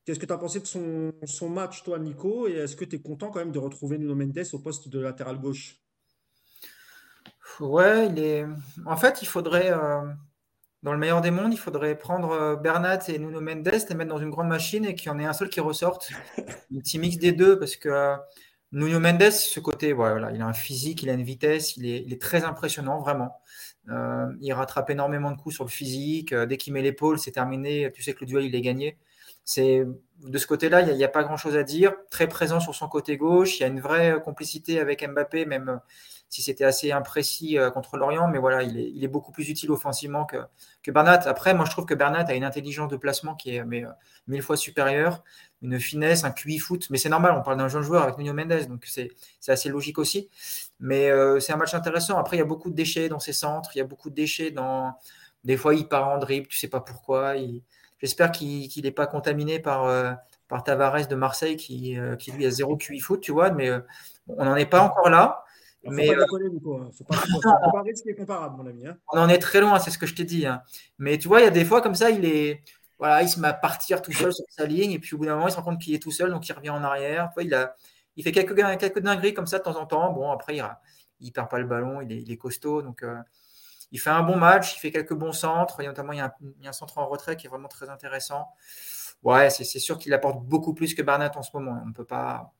qu'est-ce que tu as pensé de son, son, match, toi, Nico? Et est-ce que tu es content quand même de retrouver Nuno Mendes au poste de latéral gauche? Ouais, il est. En fait, il faudrait, euh, dans le meilleur des mondes, il faudrait prendre Bernat et Nuno Mendes, les mettre dans une grande machine et qu'il y en ait un seul qui ressorte. un petit mix des deux, parce que Nuno Mendes, ce côté, voilà, il a un physique, il a une vitesse, il est, il est très impressionnant, vraiment. Euh, il rattrape énormément de coups sur le physique. Euh, dès qu'il met l'épaule, c'est terminé. Tu sais que le duel, il est gagné. C'est de ce côté-là, il n'y a, pas grand-chose à dire. Très présent sur son côté gauche. Il y a une vraie complicité avec Mbappé, même si c'était assez imprécis euh, contre l'Orient. Mais voilà, il est, beaucoup plus utile offensivement que, que, Bernat. Après, moi, je trouve que Bernat a une intelligence de placement qui est mais, mille fois supérieure, une finesse, un QI foot. Mais c'est normal, on parle d'un jeune joueur avec Nuno Mendes, donc c'est assez logique aussi. Mais euh, c'est un match intéressant. Après, il y a beaucoup de déchets dans ses centres. Il y a beaucoup de déchets dans. Des fois, il part en dribble, tu sais pas pourquoi. J'espère qu'il n'est pas contaminé par, euh, par Tavares de Marseille qui, euh, qui lui a zéro QI foot, tu vois. Mais on n'en est pas encore là. Il faut pas déconner, Nico. Hein. Faut pas, faut comparable, mon ami. Hein. On en est très loin, c'est ce que je t'ai dit. Hein. Mais tu vois, il y a des fois comme ça, il est. Voilà, il se met à partir tout seul sur sa ligne, et puis au bout d'un moment, il se rend compte qu'il est tout seul, donc il revient en arrière. Tu vois, il, a, il fait quelques, quelques dingueries comme ça de temps en temps. Bon, après, il ne perd pas le ballon, il est, costaud. Donc, euh, il fait un bon match, il fait quelques bons centres. Et notamment, il y, a un, un centre en retrait qui est vraiment très intéressant. Ouais, c'est sûr qu'il apporte beaucoup plus que Barnett en ce moment. On ne peut pas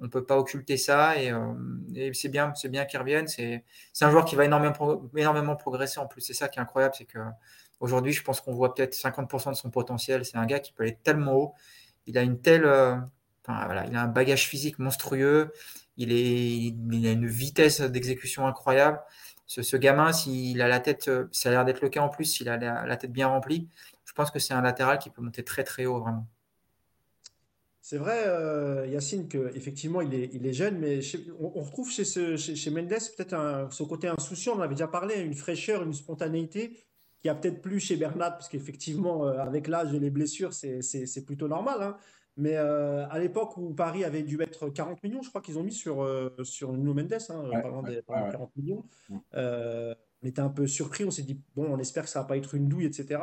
on peut pas occulter ça et, euh, c'est bien, qu'il revienne. C'est, un joueur qui va énormément, progresser en plus. C'est ça qui est incroyable, c'est que aujourd'hui, je pense qu'on voit peut-être 50% de son potentiel. C'est un gars qui peut aller tellement haut. Il a une telle, euh, il a un bagage physique monstrueux. Il, est, a une vitesse d'exécution incroyable. Ce, gamin, s'il a la tête, ça a l'air d'être le cas en plus, s'il a la tête bien remplie, je pense que c'est un latéral qui peut monter très très haut vraiment. C'est vrai, euh, Yacine, qu'effectivement, il est, il jeune, mais on, retrouve chez, Mendes peut-être ce côté insouciant, on avait déjà parlé, une fraîcheur, une spontanéité qui a peut-être plus chez Bernat, parce qu'effectivement, euh, avec l'âge et les blessures, c'est plutôt normal. Hein. Mais euh, à l'époque où Paris avait dû mettre 40 millions, je crois qu'ils ont mis sur, sur Nuno Mendes, hein, des, 40 millions, on était un peu surpris, on s'est dit, bon, on espère que ça va pas être une douille, etc.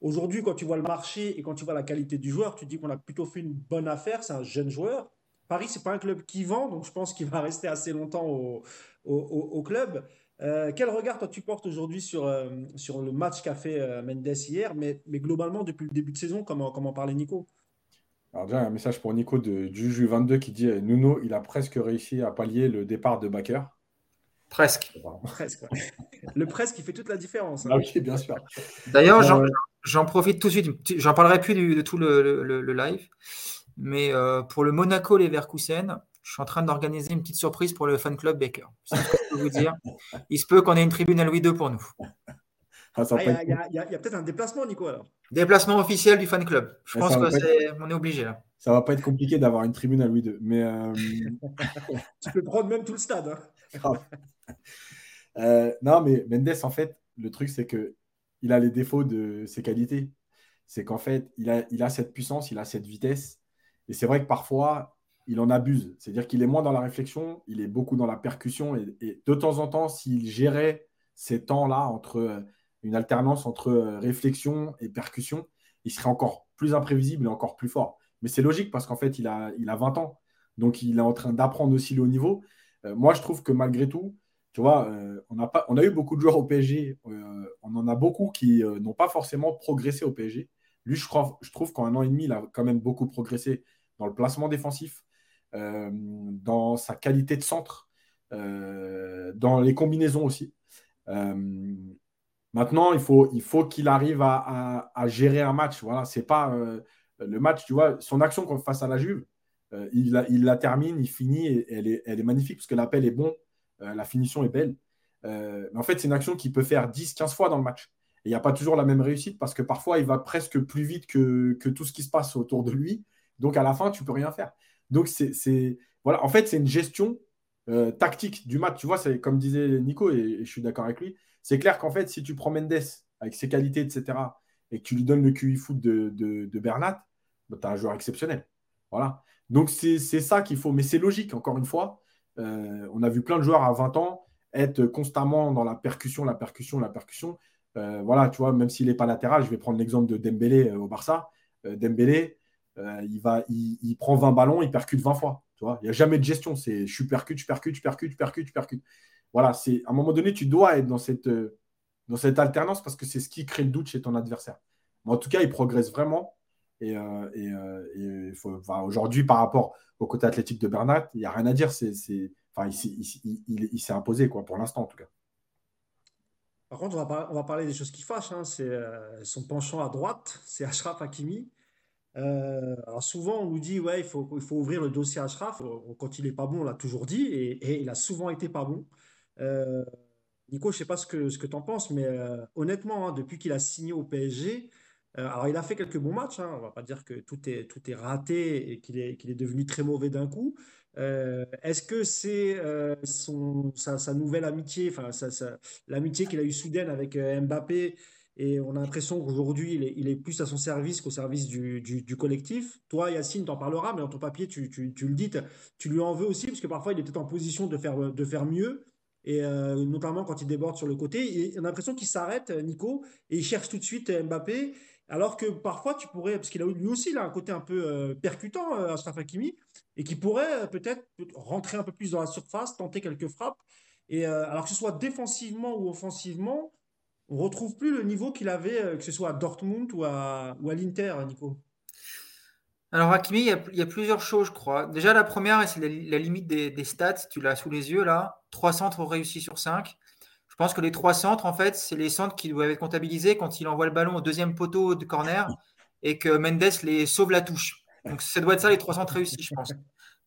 Aujourd'hui, quand tu vois le marché et quand tu vois la qualité du joueur, tu te dis qu'on a plutôt fait une bonne affaire. C'est un jeune joueur. Paris, c'est pas un club qui vend, donc je pense qu'il va rester assez longtemps au, au, club. Euh, quel regard toi tu portes aujourd'hui sur, euh, sur le match qu'a fait euh, Mendes hier, mais, mais globalement depuis le début de saison, comment, comment parlait Nico? Alors déjà, un message pour Nico de Juju22 qui dit Nuno, il a presque réussi à pallier le départ de Baker. Presque. presque Le presque, il fait toute la différence. Hein. Ah oui, bien sûr. D'ailleurs, j'en profite tout de suite. J'en parlerai plus de, tout le, live. Mais euh, pour le Monaco Leverkusen, je suis en train d'organiser une petite surprise pour le fan club Baker. je peux vous dire. Il se peut qu'on ait une tribune à Louis II pour nous. Ah, il y a, peut-être un déplacement, Nico, alors. Déplacement officiel du fan club. Je pense qu'on est, obligé là. Ça va pas être compliqué d'avoir une tribune à Louis II. Mais euh, tu peux prendre même tout le stade. Hein. Euh, non, mais Mendes, en fait, le truc, c'est que il a les défauts de ses qualités. C'est qu'en fait, il a, il a cette puissance, il a cette vitesse. Et c'est vrai que parfois, il en abuse. C'est-à-dire qu'il est moins dans la réflexion, il est beaucoup dans la percussion. Et, de temps en temps, s'il gérait ces temps-là entre euh, une alternance entre euh, réflexion et percussion, il serait encore plus imprévisible et encore plus fort. Mais c'est logique parce qu'en fait, il a, il a 20 ans. Donc, il est en train d'apprendre aussi le haut niveau. moi, je trouve que malgré tout, tu vois, euh, on, a pas, eu beaucoup de joueurs au PSG. Euh, on en a beaucoup qui euh, n'ont pas forcément progressé au PSG. Lui, je, crois, je trouve qu'en un an et demi, il a quand même beaucoup progressé dans le placement défensif, dans sa qualité de centre, dans les combinaisons aussi. Maintenant, il faut, il faut qu'il arrive à, gérer un match. Voilà, c'est pas le match, tu vois, son action face à la Juve, il, la, il, la, termine, il finit, et elle est, elle est magnifique parce que l'appel est bon euh, la finition est belle. Euh, mais en fait, c'est une action qui peut faire 10-15 fois dans le match. Et il n'y a pas toujours la même réussite parce que parfois, il va presque plus vite que, tout ce qui se passe autour de lui. Donc, à la fin, tu peux rien faire. Donc, c'est voilà. En fait, c'est une gestion euh, tactique du match. Tu vois, c'est comme disait Nico, et, je suis d'accord avec lui. C'est clair qu'en fait, si tu prends Mendes avec ses qualités, etc., et que tu lui donnes le QI foot de, de, Bernat, bah, tu as un joueur exceptionnel. Voilà. Donc, c'est ça qu'il faut. Mais c'est logique, encore une fois. Euh, on a vu plein de joueurs à 20 ans être constamment dans la percussion, la percussion, la percussion. Euh, voilà, tu vois, même s'il n'est pas latéral, je vais prendre l'exemple de Dembélé euh, au Barça. Dembélé, il, va, il, prend 20 ballons, il percute 20 fois. Tu vois, il n'y a jamais de gestion. C'est je percute, je percute, je percute, je percute, je percute. Voilà, c'est à un moment donné, tu dois être dans cette, dans cette alternance parce que c'est ce qui crée le doute chez ton adversaire. Mais en tout cas, il progresse vraiment. Et, aujourd'hui, par rapport au côté athlétique de Bernat, il n'y a rien à dire. C'est, enfin, il, s'est imposé, quoi, pour l'instant, en tout cas. Par contre, on va, on va parler des choses qui fâchent. Hein. C'est euh, son penchant à droite, c'est Ashraf Hakimi. Euh, alors souvent, on nous dit ouais, il faut, il faut ouvrir le dossier Ashraf. Quand il n'est pas bon, on l'a toujours dit, et, il a souvent été pas bon. Euh, Nico, je sais pas ce que, ce que tu en penses, mais honnêtement, hein, depuis qu'il a signé au PSG, euh, alors, il a fait quelques bons matchs. Hein. On va pas dire que tout est, tout est raté et qu'il est, qu'il est devenu très mauvais d'un coup. Euh, est-ce que c'est euh, son, sa, nouvelle amitié, enfin l'amitié qu'il a eue soudaine avec Mbappé Et on a l'impression qu'aujourd'hui, il il est plus à son service qu'au service du, du- collectif. Toi, Yacine, t'en parleras, mais dans ton papier, tu, tu- tu le dis, tu lui en veux aussi, parce que parfois, il est peut-être en position de faire, de faire mieux. Et euh, notamment quand il déborde sur le côté. On a l'impression qu'il s'arrête, Nico, et il cherche tout de suite Mbappé. Alors que parfois, tu pourrais, parce qu'il a lui aussi il a un côté un peu euh, percutant, euh, Achraf Hakimi, et qui pourrait euh, peut-être rentrer un peu plus dans la surface, tenter quelques frappes. Et alors que ce soit défensivement ou offensivement, on retrouve plus le niveau qu'il avait, euh, que ce soit à Dortmund ou à, ou à l'Inter, Nico. Alors, Hakimi, il y, a, plusieurs choses, je crois. Déjà, la première, c'est la, limite des, stats, tu l'as sous les yeux là, 3 centres réussis sur 5. Je pense que les 3 centres, en fait, c'est les centres qui doivent être comptabilisés quand il envoie le ballon au deuxième poteau de corner et que Mendes les sauve la touche. Donc, ça doit être ça, les 3 centres réussis, je pense.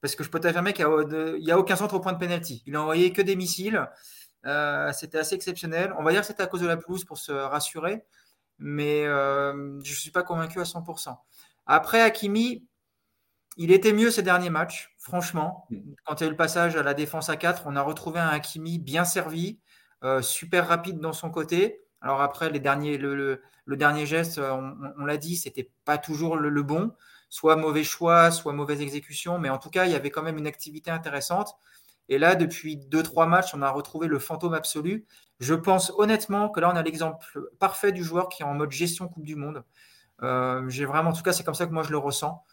Parce que je peux t'affirmer qu'il n'y a, a, aucun centre au point de pénalty. Il a envoyé que des missiles. Euh, c'était assez exceptionnel. On va dire que c'était à cause de la pelouse pour se rassurer, mais euh, je ne suis pas convaincu à 100%. Après, Hakimi, il était mieux ces derniers matchs, franchement. Quand il y a eu le passage à la défense à 4, on a retrouvé un Hakimi bien servi, euh, super rapide dans son côté. Alors après, les derniers, le, le, le dernier geste, on, on l'a dit, c'était pas toujours le, le, bon. Soit mauvais choix, soit mauvaise exécution, mais en tout cas, il y avait quand même une activité intéressante. Et là, depuis 2-3 matchs, on a retrouvé le fantôme absolu. Je pense honnêtement que là, on a l'exemple parfait du joueur qui est en mode gestion Coupe du Monde. Euh, j'ai vraiment, en tout cas, c'est comme ça que moi je le ressens.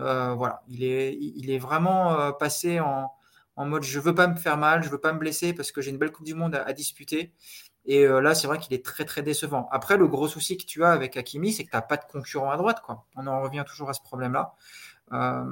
Euh, voilà, il est, vraiment euh, passé en, mode je veux pas me faire mal, je veux pas me blesser parce que j'ai une belle Coupe du Monde à, disputer. Et là, c'est vrai qu'il est très très décevant. Après, le gros souci que tu as avec Hakimi, c'est que tu n'as pas de concurrent à droite. On en revient toujours à ce problème-là. Euh,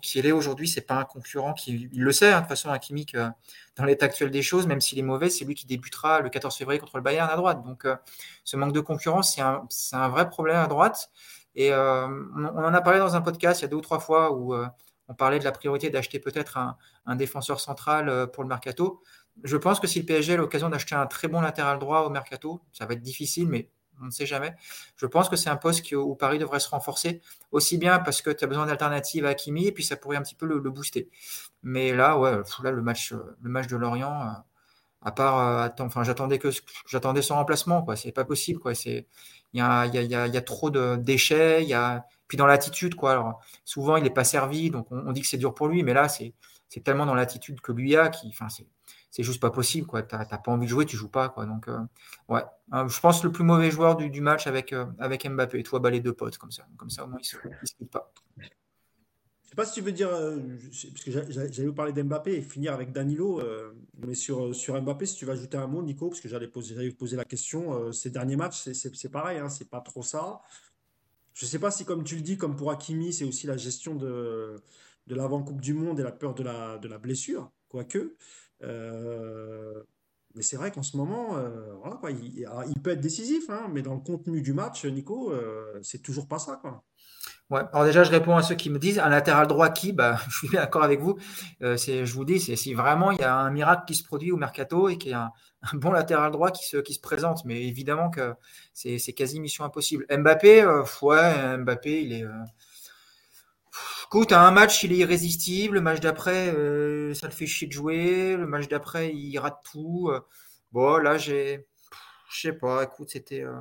Qui est aujourd'hui, c'est pas un concurrent qui le sait hein, de toute façon Hakimi que dans l'état actuel des choses, même s'il est mauvais, c'est lui qui débutera le 14 février contre le Bayern à droite. Donc euh, ce manque de concurrence, c'est un, vrai problème à droite. Et euh, on, en a parlé dans un podcast il y a deux ou trois fois où euh, on parlait de la priorité d'acheter peut-être un, défenseur central euh, pour le mercato. Je pense que si le PSG a l'occasion d'acheter un très bon latéral droit au mercato, ça va être difficile, mais on ne sait jamais. Je pense que c'est un poste où Paris devrait se renforcer, aussi bien parce que tu as besoin d'alternatives à Hakimi, et puis ça pourrait un petit peu le, booster. Mais là, ouais, là, le match, le match de Lorient, euh, à part, euh, attends, enfin, j'attendais que j'attendais son remplacement, quoi. C'est pas possible, quoi. C'est, il y a, y, a, y, a, trop de déchets, il y a, puis dans l'attitude, quoi. Alors, souvent, il n'est pas servi, donc on, on dit que c'est dur pour lui, mais là, c'est, c'est tellement dans l'attitude que lui a, qui, enfin, c'est, c'est juste pas possible t'as, t'as pas envie de jouer tu joues pas quoi. Donc euh, ouais. Euh, je pense le plus mauvais joueur du, du match avec euh, avec Mbappé. Et toi bah les deux potes comme ça. Comme ça au moins ils se, ils se pas. Je sais pas si tu veux dire parce que j'allais vous parler d'Mbappé et finir avec Danilo mais sur sur Mbappé si tu veux ajouter un mot Nico parce que j'allais poser poser la question ces derniers matchs c'est, pareil hein, c'est pas trop ça. Je sais pas si comme tu le dis comme pour Hakimi c'est aussi la gestion de de l'avant Coupe du Monde et la peur de la de la blessure quoique mais c'est vrai qu'en ce moment, euh, voilà, quoi, il, peut être décisif, hein, mais dans le contenu du match, Nico, euh, c'est toujours pas ça. Quoi. Ouais. Alors déjà, je réponds à ceux qui me disent un latéral droit qui, bah, je suis d'accord avec vous. Euh, je vous dis, c'est si vraiment il y a un miracle qui se produit au mercato et qu'il y a un, bon latéral droit qui se, qui se présente, mais évidemment que c'est, quasi mission impossible. Mbappé, euh, ouais, Mbappé, il est Écoute, à un match, il est irrésistible. Le match d'après, euh, ça le fait chier de jouer. Le match d'après, il rate tout. Bon, là, j'ai. Je sais pas, écoute, c'était. Euh...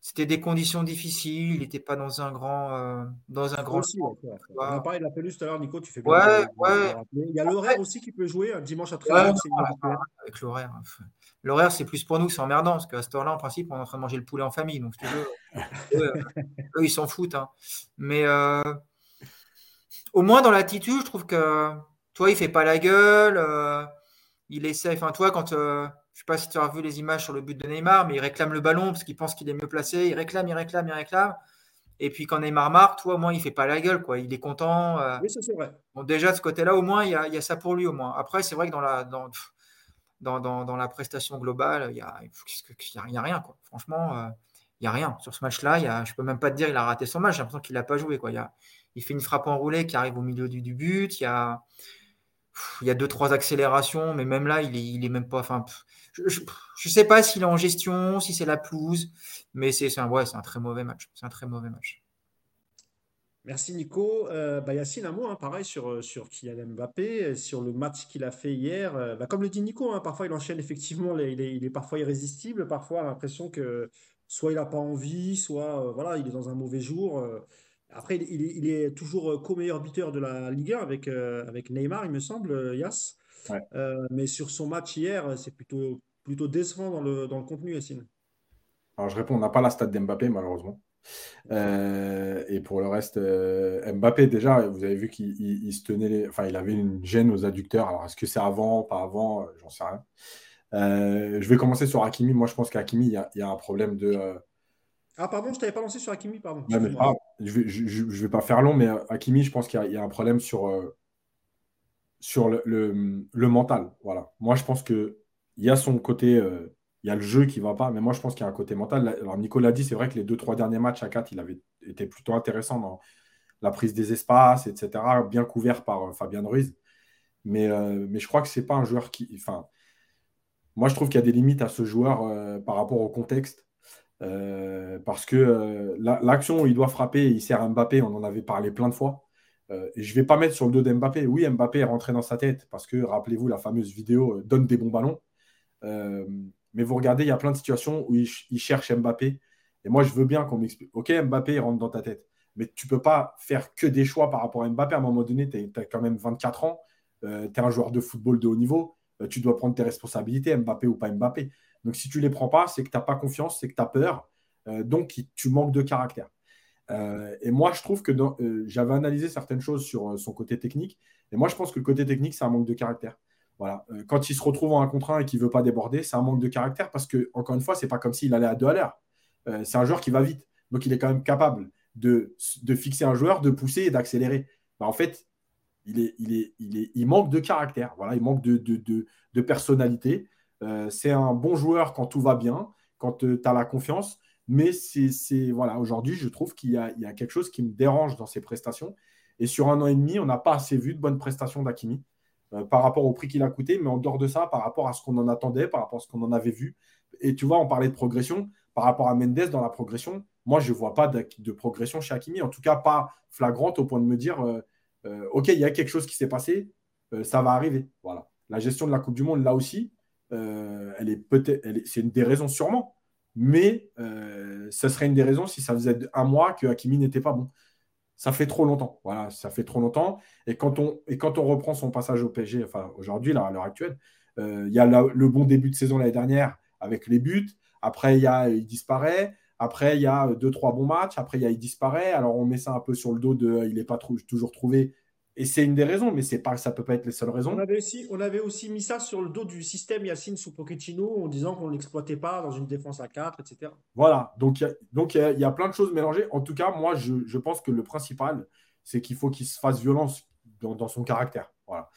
C'était des conditions difficiles. Il n'était pas dans un grand. Euh... Dans un grand. Aussi, ouais, ouais. On a parlé de la pelouse tout à l'heure, Nico. Tu fais bien. Ouais, ouais. Il y a l'horaire aussi qui peut jouer un dimanche à 13h. Ouais, avec l'horaire. hein. L'horaire, c'est plus pour nous, c'est emmerdant. Parce qu'à cette heure-là, en principe, on est en train de manger le poulet en famille. Donc, si tu veux, eux, eux, ils s'en foutent. Hein. Mais. Euh au moins dans l'attitude, je trouve que toi, il fait pas la gueule, euh, il essaie. Enfin, toi, quand euh, je sais pas si tu as revu les images sur le but de Neymar, mais il réclame le ballon parce qu'il pense qu'il est mieux placé. Il réclame, il réclame, il réclame. Et puis quand Neymar marque, toi, au moins, il fait pas la gueule, quoi. Il est content. Euh... Oui, ça c'est vrai. Bon, déjà de ce côté-là, au moins, il y, a, il y, a, ça pour lui, au moins. Après, c'est vrai que dans la dans, dans, dans, dans la prestation globale, il y a, il y a, a rien, quoi. Franchement, il y a rien sur ce match-là. Je peux même pas te dire, il a raté son match. J'ai l'impression qu'il n'a pas joué, quoi. Il y a il fait une frappe enroulée qui arrive au milieu du, but. Il y a, deux trois accélérations, mais même là, il est, même pas. Je, je sais pas s'il est en gestion, si c'est la pelouse, mais c'est un, ouais, très mauvais match. C'est un mauvais match. Merci Nico. Euh, bah, Yacine, un mot, hein, pareil sur, euh, sur Kylian Mbappé, sur le match qu'il a fait hier. Euh, bah, comme le dit Nico, hein, parfois il enchaîne effectivement, il est, parfois irrésistible, parfois l'impression que soit il n'a pas envie, soit voilà, il est dans un mauvais jour. Après, il, il est, toujours co-meilleur buteur de la Ligue 1 avec, avec Neymar, il me semble, Yass. Ouais. mais sur son match hier, c'est plutôt, plutôt décevant dans le, dans le contenu, Yacine. Alors je réponds, on n'a pas la stade d'Mbappé, malheureusement. Euh, et pour le reste, euh, Mbappé, déjà, vous avez vu qu'il il, il se tenait, les... enfin, il avait une gêne aux adducteurs. Alors, est-ce que c'est avant, pas avant J'en sais rien. Euh, je vais commencer sur Hakimi. Moi, je pense qu'Hakimi, il, il y, a un problème de. Ah, pardon, je t'avais pas lancé sur Hakimi, pardon. ouais, mais je je vais pas faire long, mais euh, Hakimi, je pense qu'il y, a- un problème sur, euh, sur le, le- mental. Voilà. Moi, je pense que il y a son côté, euh, il y a le jeu qui va pas, mais moi, je pense qu'il y a un côté mental. Alors, Nico l'a dit, c'est vrai que les deux, trois derniers matchs à 4, il avait été plutôt intéressant dans la prise des espaces, etc., bien couvert par Fabien Ruiz. Mais, mais je crois que c'est pas un joueur qui. Moi, je trouve qu'il y a des limites à ce joueur par rapport au contexte. Euh, parce que euh, la- l'action où il doit frapper, il sert à Mbappé, on en avait parlé plein de fois. Euh, je ne vais pas mettre sur le dos d'Mbappé. Oui, Mbappé est rentré dans sa tête parce que, rappelez-vous, la fameuse vidéo donne des bons ballons. Mais vous regardez, il y a plein de situations où il, il cherche Mbappé. Et moi, je veux bien qu'on m'explique. Ok, Mbappé rentre dans ta tête. Mais tu ne peux pas faire que des choix par rapport à Mbappé. À un moment donné, tu as quand même 24 ans. tu es un joueur de football de haut niveau. Tu dois prendre tes responsabilités, Mbappé ou pas Mbappé. Donc, si tu ne les prends pas, c'est que tu n'as pas confiance, c'est que tu as peur. Euh, donc, tu manques de caractère. Euh, et moi, je trouve que euh, j'avais analysé certaines choses sur son côté technique. Et moi, je pense que le côté technique, c'est un manque de caractère. Voilà. Quand il se retrouve en un contre un et qu'il ne veut pas déborder, c'est un manque de caractère parce que, encore une fois, c'est pas comme s'il allait à deux à l'heure. C'est un joueur qui va vite. Donc, il est quand même capable de, fixer un joueur, de pousser et d'accélérer. Bah, en fait, il, manque de caractère. Voilà, il manque de personnalité. Euh, c'est un bon joueur quand tout va bien, quand tu as la confiance. Mais c'est voilà, aujourd'hui, je trouve qu'il y, y a quelque chose qui me dérange dans ses prestations. Et sur un an et demi, on n'a pas assez vu de bonnes prestations d'Akimi euh, par rapport au prix qu'il a coûté, mais en dehors de ça, par rapport à ce qu'on en attendait, par rapport à ce qu'on en avait vu. Et tu vois, on parlait de progression. Par rapport à Mendes dans la progression, moi, je ne vois pas de, progression chez Hakimi, en tout cas pas flagrante au point de me dire euh, euh, OK, il y a quelque chose qui s'est passé, euh, ça va arriver. Voilà. La gestion de la Coupe du Monde, là aussi, euh, elle est peut-être, c'est une des raisons sûrement, mais euh, ce serait une des raisons si ça faisait un mois que Hakimi n'était pas bon. Ça fait trop longtemps. Voilà, ça fait trop longtemps. Et quand on, et quand on reprend son passage au PSG, enfin aujourd'hui, à l'heure actuelle, euh, il y a le bon début de saison l'année dernière avec les buts. Après, il, y a, il disparaît. Après, il y a deux, trois bons matchs. Après, il y a il disparaît. Alors, on met ça un peu sur le dos de euh, il n'est pas toujours trouvé. Et c'est une des raisons, mais c'est pas, ça ne peut pas être les seules raisons. On avait, aussi, on avait aussi mis ça sur le dos du système Yacine sous Pochettino en disant qu'on ne l'exploitait pas dans une défense à 4, etc. Voilà, donc il y a- donc il y, a- y a plein de choses mélangées. En tout cas, moi, je, je pense que le principal, c'est qu'il faut qu'il se fasse violence dans, dans son caractère. Voilà.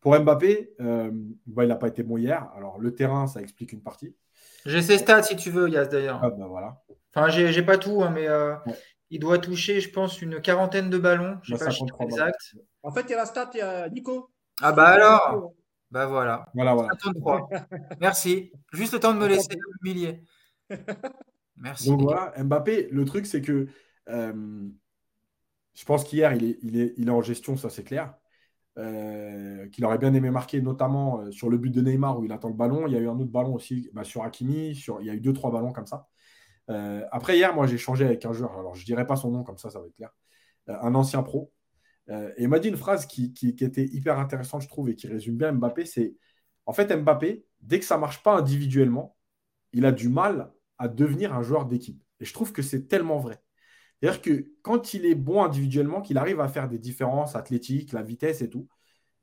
Pour Mbappé, euh, bah, il n'a pas été bon hier. Alors, le terrain, ça explique une partie. J'ai ses stats si tu veux, Yas d'ailleurs. Ah, bah, voilà. Enfin, j'ai j'ai pas tout, hein, mais euh, Ouais. Il doit toucher, je pense, une quarantaine de ballons. Je sais Bah, pas le chiffre 53 exact. En fait, il y a la stat, il y a Nico. Ah bah alors Bah voilà. Voilà, voilà. 53. Merci. Juste le temps de me laisser humilier. Merci. Donc voilà, Mbappé, le truc, c'est que euh, je pense qu'hier, il est, il, est, il est en gestion, ça c'est clair. Euh, qu'il aurait bien aimé marquer, notamment euh, sur le but de Neymar où il attend le ballon. Il y a eu un autre ballon aussi bah, sur Hakimi. Sur... Il y a eu deux, trois ballons comme ça. Euh, après, hier, moi, j'ai changé avec un joueur. Alors, je ne dirai pas son nom, comme ça, ça va être clair. Euh, un ancien pro. Euh, et il m'a dit une phrase qui, qui, était hyper intéressante, je trouve, et qui résume bien Mbappé. C'est en fait, Mbappé, dès que ça ne marche pas individuellement, il a du mal à devenir un joueur d'équipe. Et je trouve que c'est tellement vrai. C'est-à-dire que quand il est bon individuellement, qu'il arrive à faire des différences athlétiques, la vitesse et tout,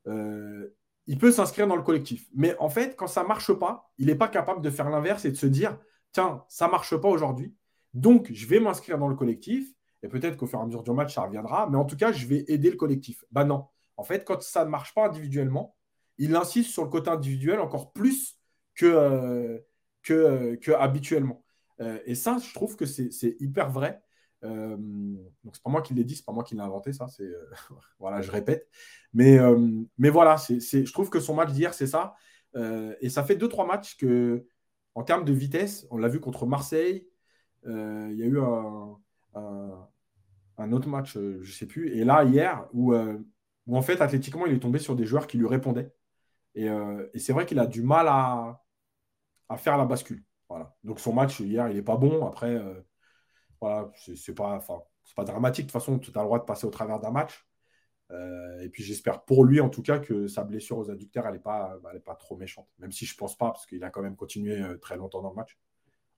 il peut s'inscrire dans le collectif. Mais en fait, quand ça ne marche pas, il n'est pas capable de faire l'inverse et de se dire tiens, ça marche pas aujourd'hui, donc je vais m'inscrire dans le collectif. Et peut-être qu'au fur et à mesure du match, ça reviendra. Mais en tout cas, je vais aider le collectif. Ben non. En fait, quand ça ne marche pas individuellement, il insiste sur le côté individuel encore plus que, euh, euh, que habituellement. Euh, et ça, je trouve que c'est hyper vrai. Donc c'est pas moi qui l'ai dit, c'est pas moi qui l'ai inventé, ça. C'est voilà, je répète. Mais, mais voilà, c'est je trouve que son match d'hier, c'est ça. Et ça fait deux trois matchs que, en termes de vitesse, on l'a vu contre Marseille. euh, Il y a eu un, autre match, je ne sais plus. Et là, hier, où, où en fait, athlétiquement, il est tombé sur des joueurs qui lui répondaient. Et, c'est vrai qu'il a du mal à, à faire la bascule. Voilà. Donc son match hier, il n'est pas bon. Après, voilà, c'est pas, pas dramatique. De toute façon, tu as le droit de passer au travers d'un match. Euh, et puis j'espère pour lui en tout cas que sa blessure aux adducteurs, elle n'est pas, pas trop méchante. Même si je pense pas, parce qu'il a quand même continué euh, très longtemps dans le match.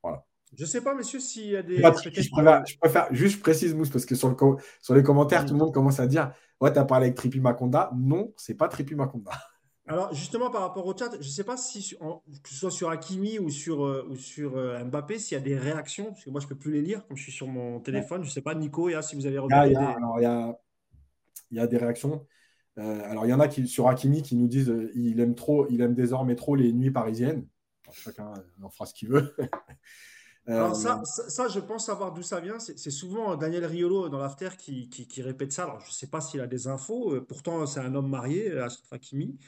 Voilà. Je sais pas, monsieur, s'il y a des. je, préfère, juste précise, Mousse, parce que sur, le, sur les commentaires, tout le monde commence à dire Ouais, tu as parlé avec Tripi Maconda. Non, c'est pas Tripi Maconda. Alors, justement, par rapport au chat, je sais pas si, que ce soit sur Hakimi ou sur, euh, ou sur Mbappé, s'il y a des réactions, parce que moi, je peux plus les lire, comme je suis sur mon téléphone. Je ne sais pas, Nico, et si vous avez regardé. il y a il y a des réactions. Euh, alors, il y en a qui, sur Hakimi qui nous disent euh, il aime trop, il aime désormais trop les nuits parisiennes. chacun en fera ce qu'il veut. Euh, ça, ça, je pense savoir d'où ça vient. C'est souvent Daniel Riolo dans l'after qui, qui, répète ça. Alors, je ne sais pas s'il a des infos. Pourtant, c'est un homme marié, Ashraf Hakimi.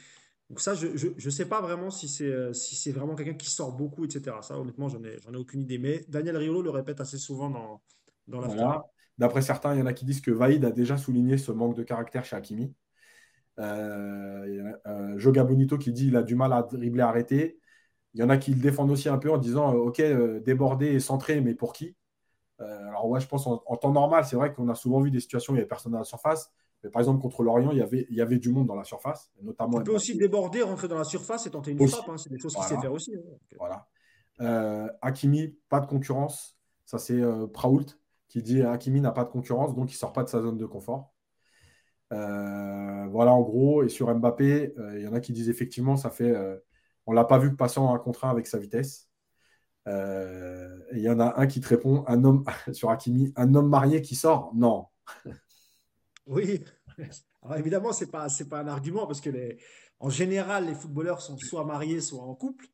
Donc ça, je ne sais pas vraiment si c'est si vraiment quelqu'un qui sort beaucoup, etc. Ça, honnêtement, j'en ai, ai aucune idée. Mais Daniel Riolo le répète assez souvent dans, dans l'after. D'après certains, il y en a qui disent que Vaïd a déjà souligné ce manque de caractère chez Hakimi. Euh, il y a, euh, Joga Bonito qui dit qu'il a du mal à dribbler, arrêter. Il y en a qui le défendent aussi un peu en disant euh, Ok, déborder et centrer, mais pour qui? Alors, ouais, je pense en, temps normal, c'est vrai qu'on a souvent vu des situations où il n'y avait personne dans la surface. Mais par exemple, contre l'Orient, il y avait, il y avait du monde dans la surface. Notamment peut aussi déborder, rentrer dans la surface et tenter une frappe. Hein. c'est des choses qu'il sait faire aussi. Hein. Voilà. Hakimi, pas de concurrence. Ça, c'est Praoult qui dit Hakimi n'a pas de concurrence, donc il sort pas de sa zone de confort. Euh, voilà en gros. Et sur Mbappé, euh, il y en a qui disent effectivement, ça fait. Euh, on l'a pas vu passant un contrat avec sa vitesse. il y en a un qui te répond un homme sur Hakimi, un homme marié qui sort? Non. oui. Évidemment, ce n'est pas, pas un argument parce que les, en général, les footballeurs sont soit mariés, soit en couple.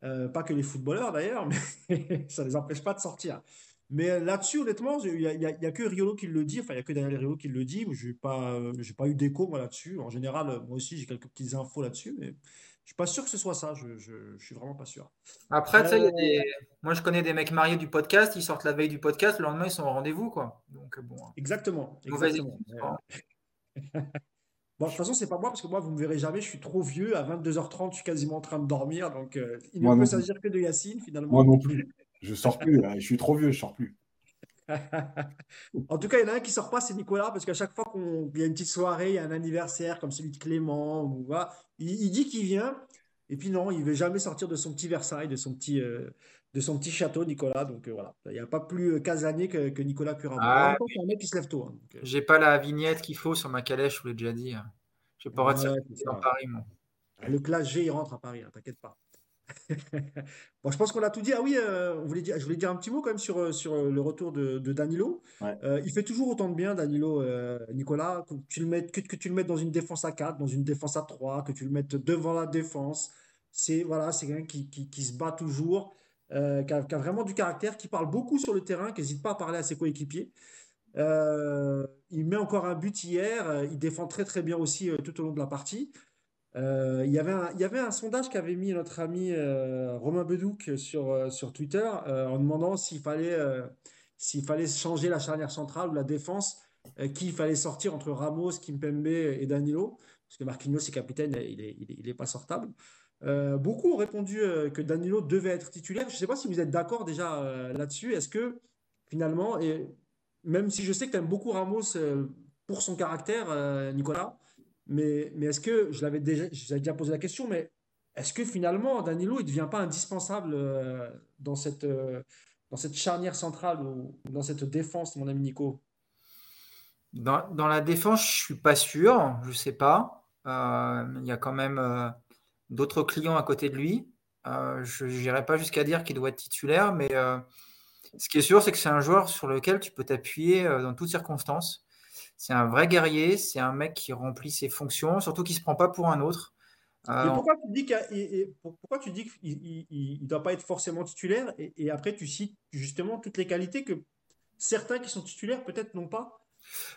pas que les footballeurs d'ailleurs, mais ça ne les empêche pas de sortir. Mais là-dessus, honnêtement, il n'y a, que Riolo qui le dit. Enfin, il n'y a que Daniel Riolo qui le dit. Je n'ai pas, pas eu d'écho là-dessus. En général, moi aussi, j'ai quelques petites infos là-dessus. Mais je ne suis pas sûr que ce soit ça. Je ne suis vraiment pas sûr. Après, tu sais, euh, moi, je connais des mecs mariés du podcast. Ils sortent la veille du podcast. Le lendemain, ils sont au rendez-vous. Quoi. Donc, bon, hein. exactement. exactement. Bon, de toute façon, c'est pas moi parce que moi, vous me verrez jamais. Je suis trop vieux. À 22h30, je suis quasiment en train de dormir. Donc, euh, il ne peut s'agir que de Yacine finalement. Moi non plus. Je sors plus, je suis trop vieux, je sors plus. en tout cas, il y en a un qui sort pas, c'est Nicolas, parce qu'à chaque fois qu'il y a une petite soirée, il y a un anniversaire comme celui de Clément, ou, il, dit qu'il vient, et puis non, il ne veut jamais sortir de son petit Versailles, de son petit, euh, de son petit château, Nicolas. Donc euh, voilà, il n'y a pas plus euh, casanier que, que Nicolas Curabo. Ah, c'est un mec qui se lève tôt. Hein, J'ai pas la vignette qu'il faut sur ma calèche, je vous l'ai déjà dit. Je n'ai pas ouais, de Paris, moi. Le classe G, il rentre à Paris, hein, t'inquiète pas. bon, je pense qu'on a tout dit. Ah oui, euh, on voulait dire, je voulais dire un petit mot quand même sur, euh, sur euh, le retour de, Danilo. il fait toujours autant de bien, Danilo, Nicolas, que tu, le mettes, que, tu le mettes dans une défense à 4, dans une défense à 3, que tu le mettes devant la défense. C'est voilà, quelqu'un qui, qui, se bat toujours, qui a, vraiment du caractère, qui parle beaucoup sur le terrain, qui n'hésite pas à parler à ses coéquipiers. il met encore un but hier, il défend très très bien aussi tout au long de la partie. Euh, il, y avait un, il sondage qu'avait mis notre ami euh, Romain Bedouc sur, euh, sur Twitter en demandant s'il fallait, s'il fallait changer la charnière centrale ou la défense, qui il fallait sortir entre Ramos, Kimpembe et Danilo, parce que Marquinhos est capitaine, il n'est il est, pas sortable. beaucoup ont répondu que Danilo devait être titulaire. Je ne sais pas si vous êtes d'accord déjà là-dessus. Est-ce que finalement, et même si je sais que tu aimes beaucoup Ramos pour son caractère, Nicolas, mais, est-ce que, je l'avais déjà, déjà posé la question, mais est-ce que finalement, Danilo, il ne devient pas indispensable euh, dans, cette, euh, dans cette charnière centrale ou dans cette défense, mon ami Nico? Dans, dans, la défense, je ne suis pas sûr, je ne sais pas. Euh, il y a quand même d'autres clients à côté de lui. je n'irai pas jusqu'à dire qu'il doit être titulaire, mais ce qui est sûr, c'est que c'est un joueur sur lequel tu peux t'appuyer dans toutes circonstances. C'est un vrai guerrier, c'est un mec qui remplit ses fonctions, surtout qu'il ne se prend pas pour un autre. Euh, pourquoi tu dis qu'il ne doit pas être forcément titulaire et, après tu cites justement toutes les qualités que certains qui sont titulaires peut-être n'ont pas?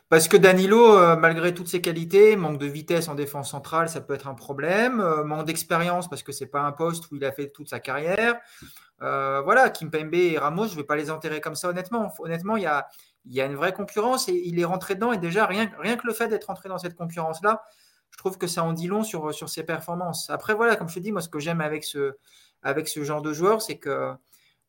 Parce que Danilo, euh, malgré toutes ses qualités, manque de vitesse en défense centrale, ça peut être un problème. Euh, manque d'expérience parce que c'est pas un poste où il a fait toute sa carrière. voilà, Kimpembe et Ramos, je ne vais pas les enterrer comme ça honnêtement. Honnêtement, il y a, il y a une vraie concurrence et il est rentré dedans. Et déjà, rien, rien que le fait d'être rentré dans cette concurrence-là, je trouve que ça en dit long sur, sur ses performances. Après, voilà, comme je te dis, moi, ce que j'aime avec ce, avec ce genre de joueur, c'est que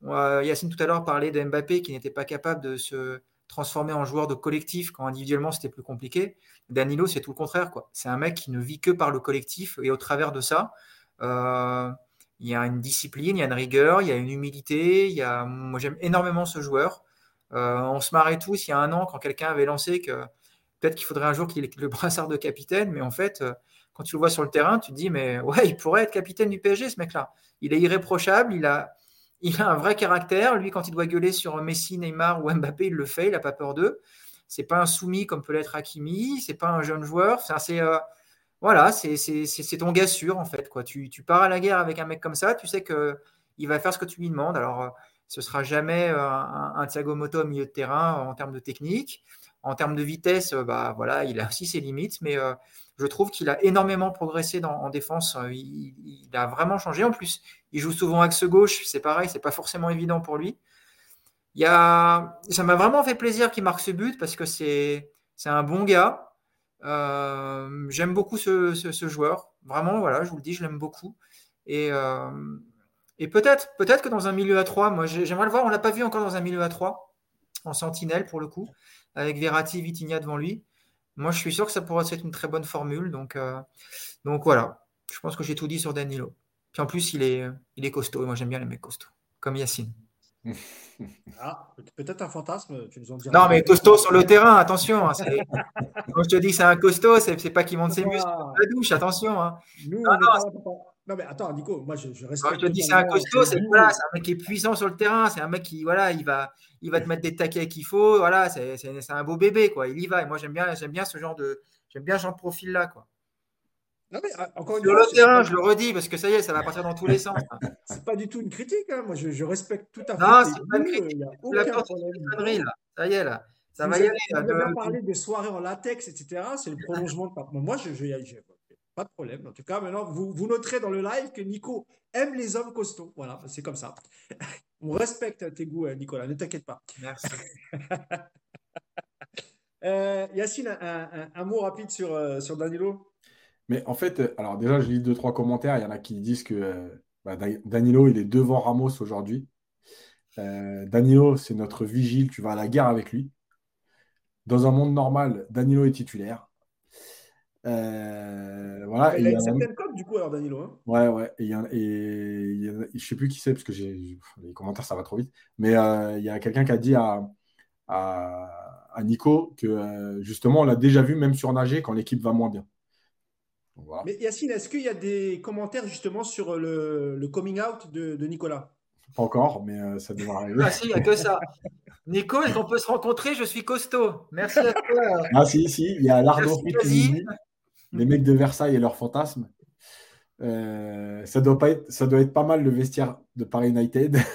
Yacine tout à l'heure parlait de Mbappé qui n'était pas capable de se transformer en joueur de collectif quand individuellement c'était plus compliqué. Danilo, c'est tout le contraire. quoi. C'est un mec qui ne vit que par le collectif et au travers de ça, euh, il y a une discipline, il y a une rigueur, il y a une humilité. Moi, j'aime énormément ce joueur. Euh, on se marrait tous il y a un an quand quelqu'un avait lancé que peut-être qu'il faudrait un jour qu'il ait le brassard de capitaine, mais en fait, euh, quand tu le vois sur le terrain, tu te dis, mais ouais, il pourrait être capitaine du PSG, ce mec-là. Il est irréprochable, il a, il a un vrai caractère. Lui, quand il doit gueuler sur Messi, Neymar ou Mbappé, il le fait, il n'a pas peur d'eux. C'est pas un soumis comme peut l'être Hakimi, c'est pas un jeune joueur. c'est euh, voilà, c'est ton gars sûr en fait. Quoi. Tu, tu, pars à la guerre avec un mec comme ça, tu sais que il va faire ce que tu lui demandes. Alors, euh, ce sera jamais euh, un, un, Moto au milieu de terrain en termes de technique. En termes de vitesse, bah voilà, il a aussi ses limites, mais je trouve qu'il a énormément progressé en défense. Il, a vraiment changé. En plus, il joue souvent axe gauche, c'est pareil, c'est pas forcément évident pour lui. Il y a... Ça m'a vraiment fait plaisir qu'il marque ce but parce que c'est un bon gars. Euh, J'aime beaucoup ce, joueur. Vraiment, voilà, je vous le dis, je l'aime beaucoup. Et, euh, et peut-être peut que dans un milieu à 3, moi j'aimerais le voir, on ne l'a pas vu encore dans un milieu à 3, en sentinelle pour le coup, avec Verratti, Vitinha devant lui. Moi je suis sûr que ça pourrait être une très bonne formule. Donc, euh, donc voilà, je pense que j'ai tout dit sur Danilo. Puis en plus, il est, il est costaud. Et moi j'aime bien les mecs costauds, comme Yacine. Ah, peut-être un fantasme, tu nous en diras. Non, mais costaud sur le terrain, attention. Hein, Quand je te dis c'est un costaud, c'est pas qu'il monte ses muscles dans la douche, attention. Hein. Nous, non, non, non, mais attends, Nico, moi je, je reste. Quand je te dis c'est un costaud, c'est voilà, un mec qui est puissant sur le terrain, c'est un mec qui voilà, il va, il va te mettre des taquets qu'il faut, voilà, c'est un beau bébé quoi, il y va. Et moi j'aime bien, j'aime bien ce genre de, j'aime bien ce genre de profil là quoi. Non, mais, ah, encore Sur le terrain, je le redis, parce que ça y est, ça va partir dans tous les sens. Hein. c'est pas du tout une critique, hein. moi je, je, respecte tout à fait. Non, c'est pas une critique. Il a aucun problème. là. Ça y est, là. Ça va y aller. On a parlé des soirées en latex, etc. C'est le prolongement de Moi, je, je, je, pas de problème. En tout cas, maintenant, vous, vous noterez dans le live que Nico aime les hommes costauds. Voilà, c'est comme ça. On respecte tes goûts, hein, Nicolas, ne t'inquiète pas. Merci. euh, Yacine, un, un, un, mot rapide sur, euh, sur Danilo? Mais en fait, euh, alors déjà, j'ai lu deux, trois commentaires. Il y en a qui disent que euh, bah, Danilo, il est devant Ramos aujourd'hui. Euh, Danilo, c'est notre vigile. Tu vas à la guerre avec lui. Dans un monde normal, Danilo est titulaire. Voilà. Il a une certaine cote, du coup, alors, Danilo. Hein. ouais, ouais. Et, et, je ne sais plus qui c'est, parce que j'ai les commentaires, ça va trop vite. Mais il y a quelqu'un qui a dit à, à Nico que justement, on l'a déjà vu même surnager quand l'équipe va moins bien. Mais Yacine, est-ce qu'il y a des commentaires justement sur le, le coming out de, de, Nicolas? Pas encore, mais euh, ça devrait arriver. Ah si, il n'y a que ça. Nico, est-ce qu'on peut se rencontrer Je suis costaud. Merci à toi. Ah si, si, il y a l'Arnaud qui les mecs de Versailles et leurs fantasmes. Euh, ça, doit pas être, ça doit être pas mal le vestiaire de Paris United.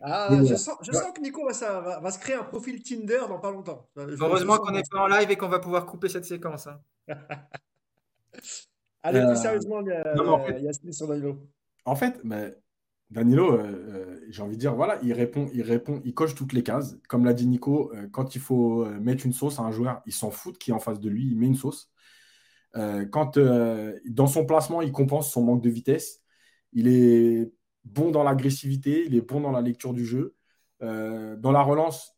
Ah, je, sens, je sens, que Nico va, va, va, se créer un profil Tinder dans pas longtemps. Heureusement qu'on n'est pas en live et qu'on va pouvoir couper cette séquence. Hein. Allez, plus euh, sérieusement, il y a, non, en fait, Yacine. En fait, mais Danilo, euh, euh, j'ai envie de dire, voilà, il répond, il répond, il coche toutes les cases. Comme l'a dit Nico, euh, quand il faut mettre une sauce à un joueur, il s'en fout qui est en face de lui, il met une sauce. Dans son placement, il compense son manque de vitesse. Il est bon dans l'agressivité, il est bon dans la lecture du jeu. Dans la relance,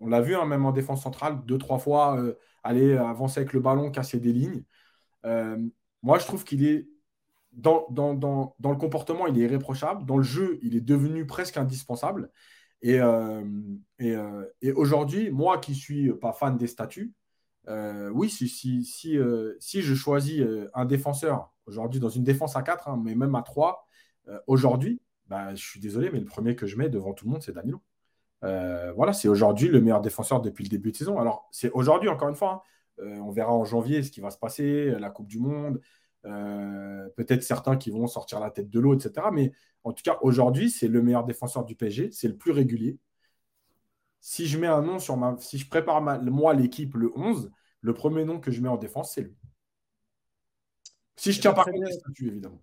on l'a vu, hein, même en défense centrale, deux, trois fois, aller avancer avec le ballon, casser des lignes. Moi, je trouve qu'il est dans, le comportement, il est irréprochable. Dans le jeu, il est devenu presque indispensable. Et, et, et aujourd'hui, moi qui suis pas fan des statuts, oui, si, je choisis un défenseur aujourd'hui dans une défense à 4, hein, mais même à 3, euh, aujourd'hui, bah, je suis désolé, mais le premier que je mets devant tout le monde, c'est Danilo. Euh, voilà, c'est aujourd'hui le meilleur défenseur depuis le début de saison. Alors, c'est aujourd'hui, encore une fois. Hein. Euh, on verra en janvier ce qui va se passer, la Coupe du Monde. Peut-être certains qui vont sortir la tête de l'eau, etc. Mais en tout cas, aujourd'hui, c'est le meilleur défenseur du PSG. C'est le plus régulier. Si je mets un nom sur ma. Si je prépare moi l'équipe le 11, le premier nom que je mets en défense, c'est lui. Si je tiens pas compte des statuts, évidemment.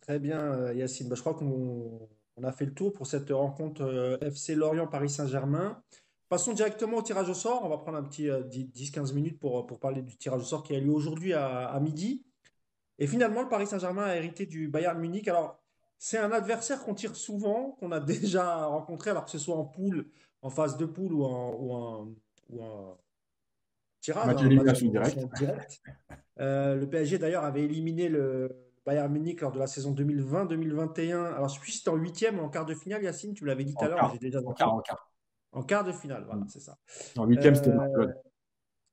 Très bien, euh, Yacine. Bah, je crois qu'on On a fait le tour pour cette rencontre euh, FC Lorient-Paris Saint-Germain. Passons directement au tirage au sort. On va prendre un petit 10-15 euh, minutes pour, pour parler du tirage au sort qui a lieu aujourd'hui à, midi. Et finalement, le Paris Saint-Germain a hérité du Bayern Munich. Alors, c'est un adversaire qu'on tire souvent, qu'on a déjà rencontré, alors que ce soit en poule, en phase de poule ou en, ou en, tirage. Match d'élimination direct. Euh, le PSG d'ailleurs avait éliminé le Bayern Munich lors de la saison 2020-2021. Alors, je sais c'était en huitième ou en quart de finale, Yacine, tu l'avais dit tout à l'heure, déjà en quart, en quart. En quart de finale, voilà, mm. c'est ça. En huitième, c'était euh,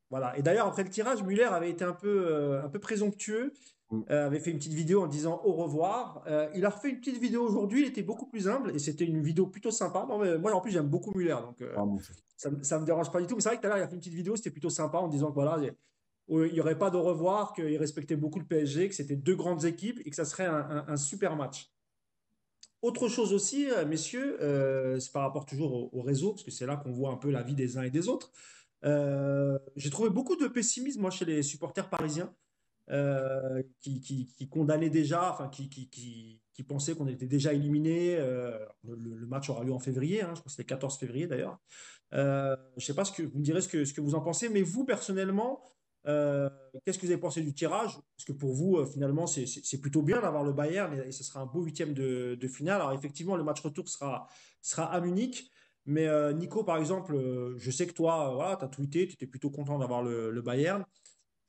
Voilà. Et d'ailleurs, après le tirage, Muller avait été un peu, euh, un peu présomptueux. Euh, avait fait une petite vidéo en disant au revoir. il a refait une petite vidéo aujourd'hui, il était beaucoup plus humble et c'était une vidéo plutôt sympa. moi, en plus, j'aime beaucoup Muller, donc ah, ça ne me dérange pas du tout. Mais c'est vrai que tout à l'heure, il a fait une petite vidéo, c'était plutôt sympa en disant que voilà, il n'y aurait pas de revoir, qu'il respectait beaucoup le PSG, que c'était deux grandes équipes et que ça serait un super match. Autre chose aussi, euh, messieurs, euh, c'est par rapport toujours au, réseau, parce que c'est là qu'on voit un peu la vie des uns et des autres. Euh, j'ai trouvé beaucoup de pessimisme, moi, chez les supporters parisiens, qui, condamnaient déjà, enfin, qui, pensaient qu'on était déjà éliminé. Le, match aura lieu en février, hein, je crois que c'était le 14 février d'ailleurs. je ne sais pas ce que vous me direz ce que, vous en pensez, mais vous, personnellement, euh, qu'est-ce que vous avez pensé du tirage? Parce que pour vous, euh, finalement, c'est plutôt bien d'avoir le Bayern et, ce sera un beau huitième de, finale. Alors effectivement, le match retour sera, à Munich. Mais euh, Nico, par exemple, je sais que toi, tu as tweeté, tu étais plutôt content d'avoir le, Bayern.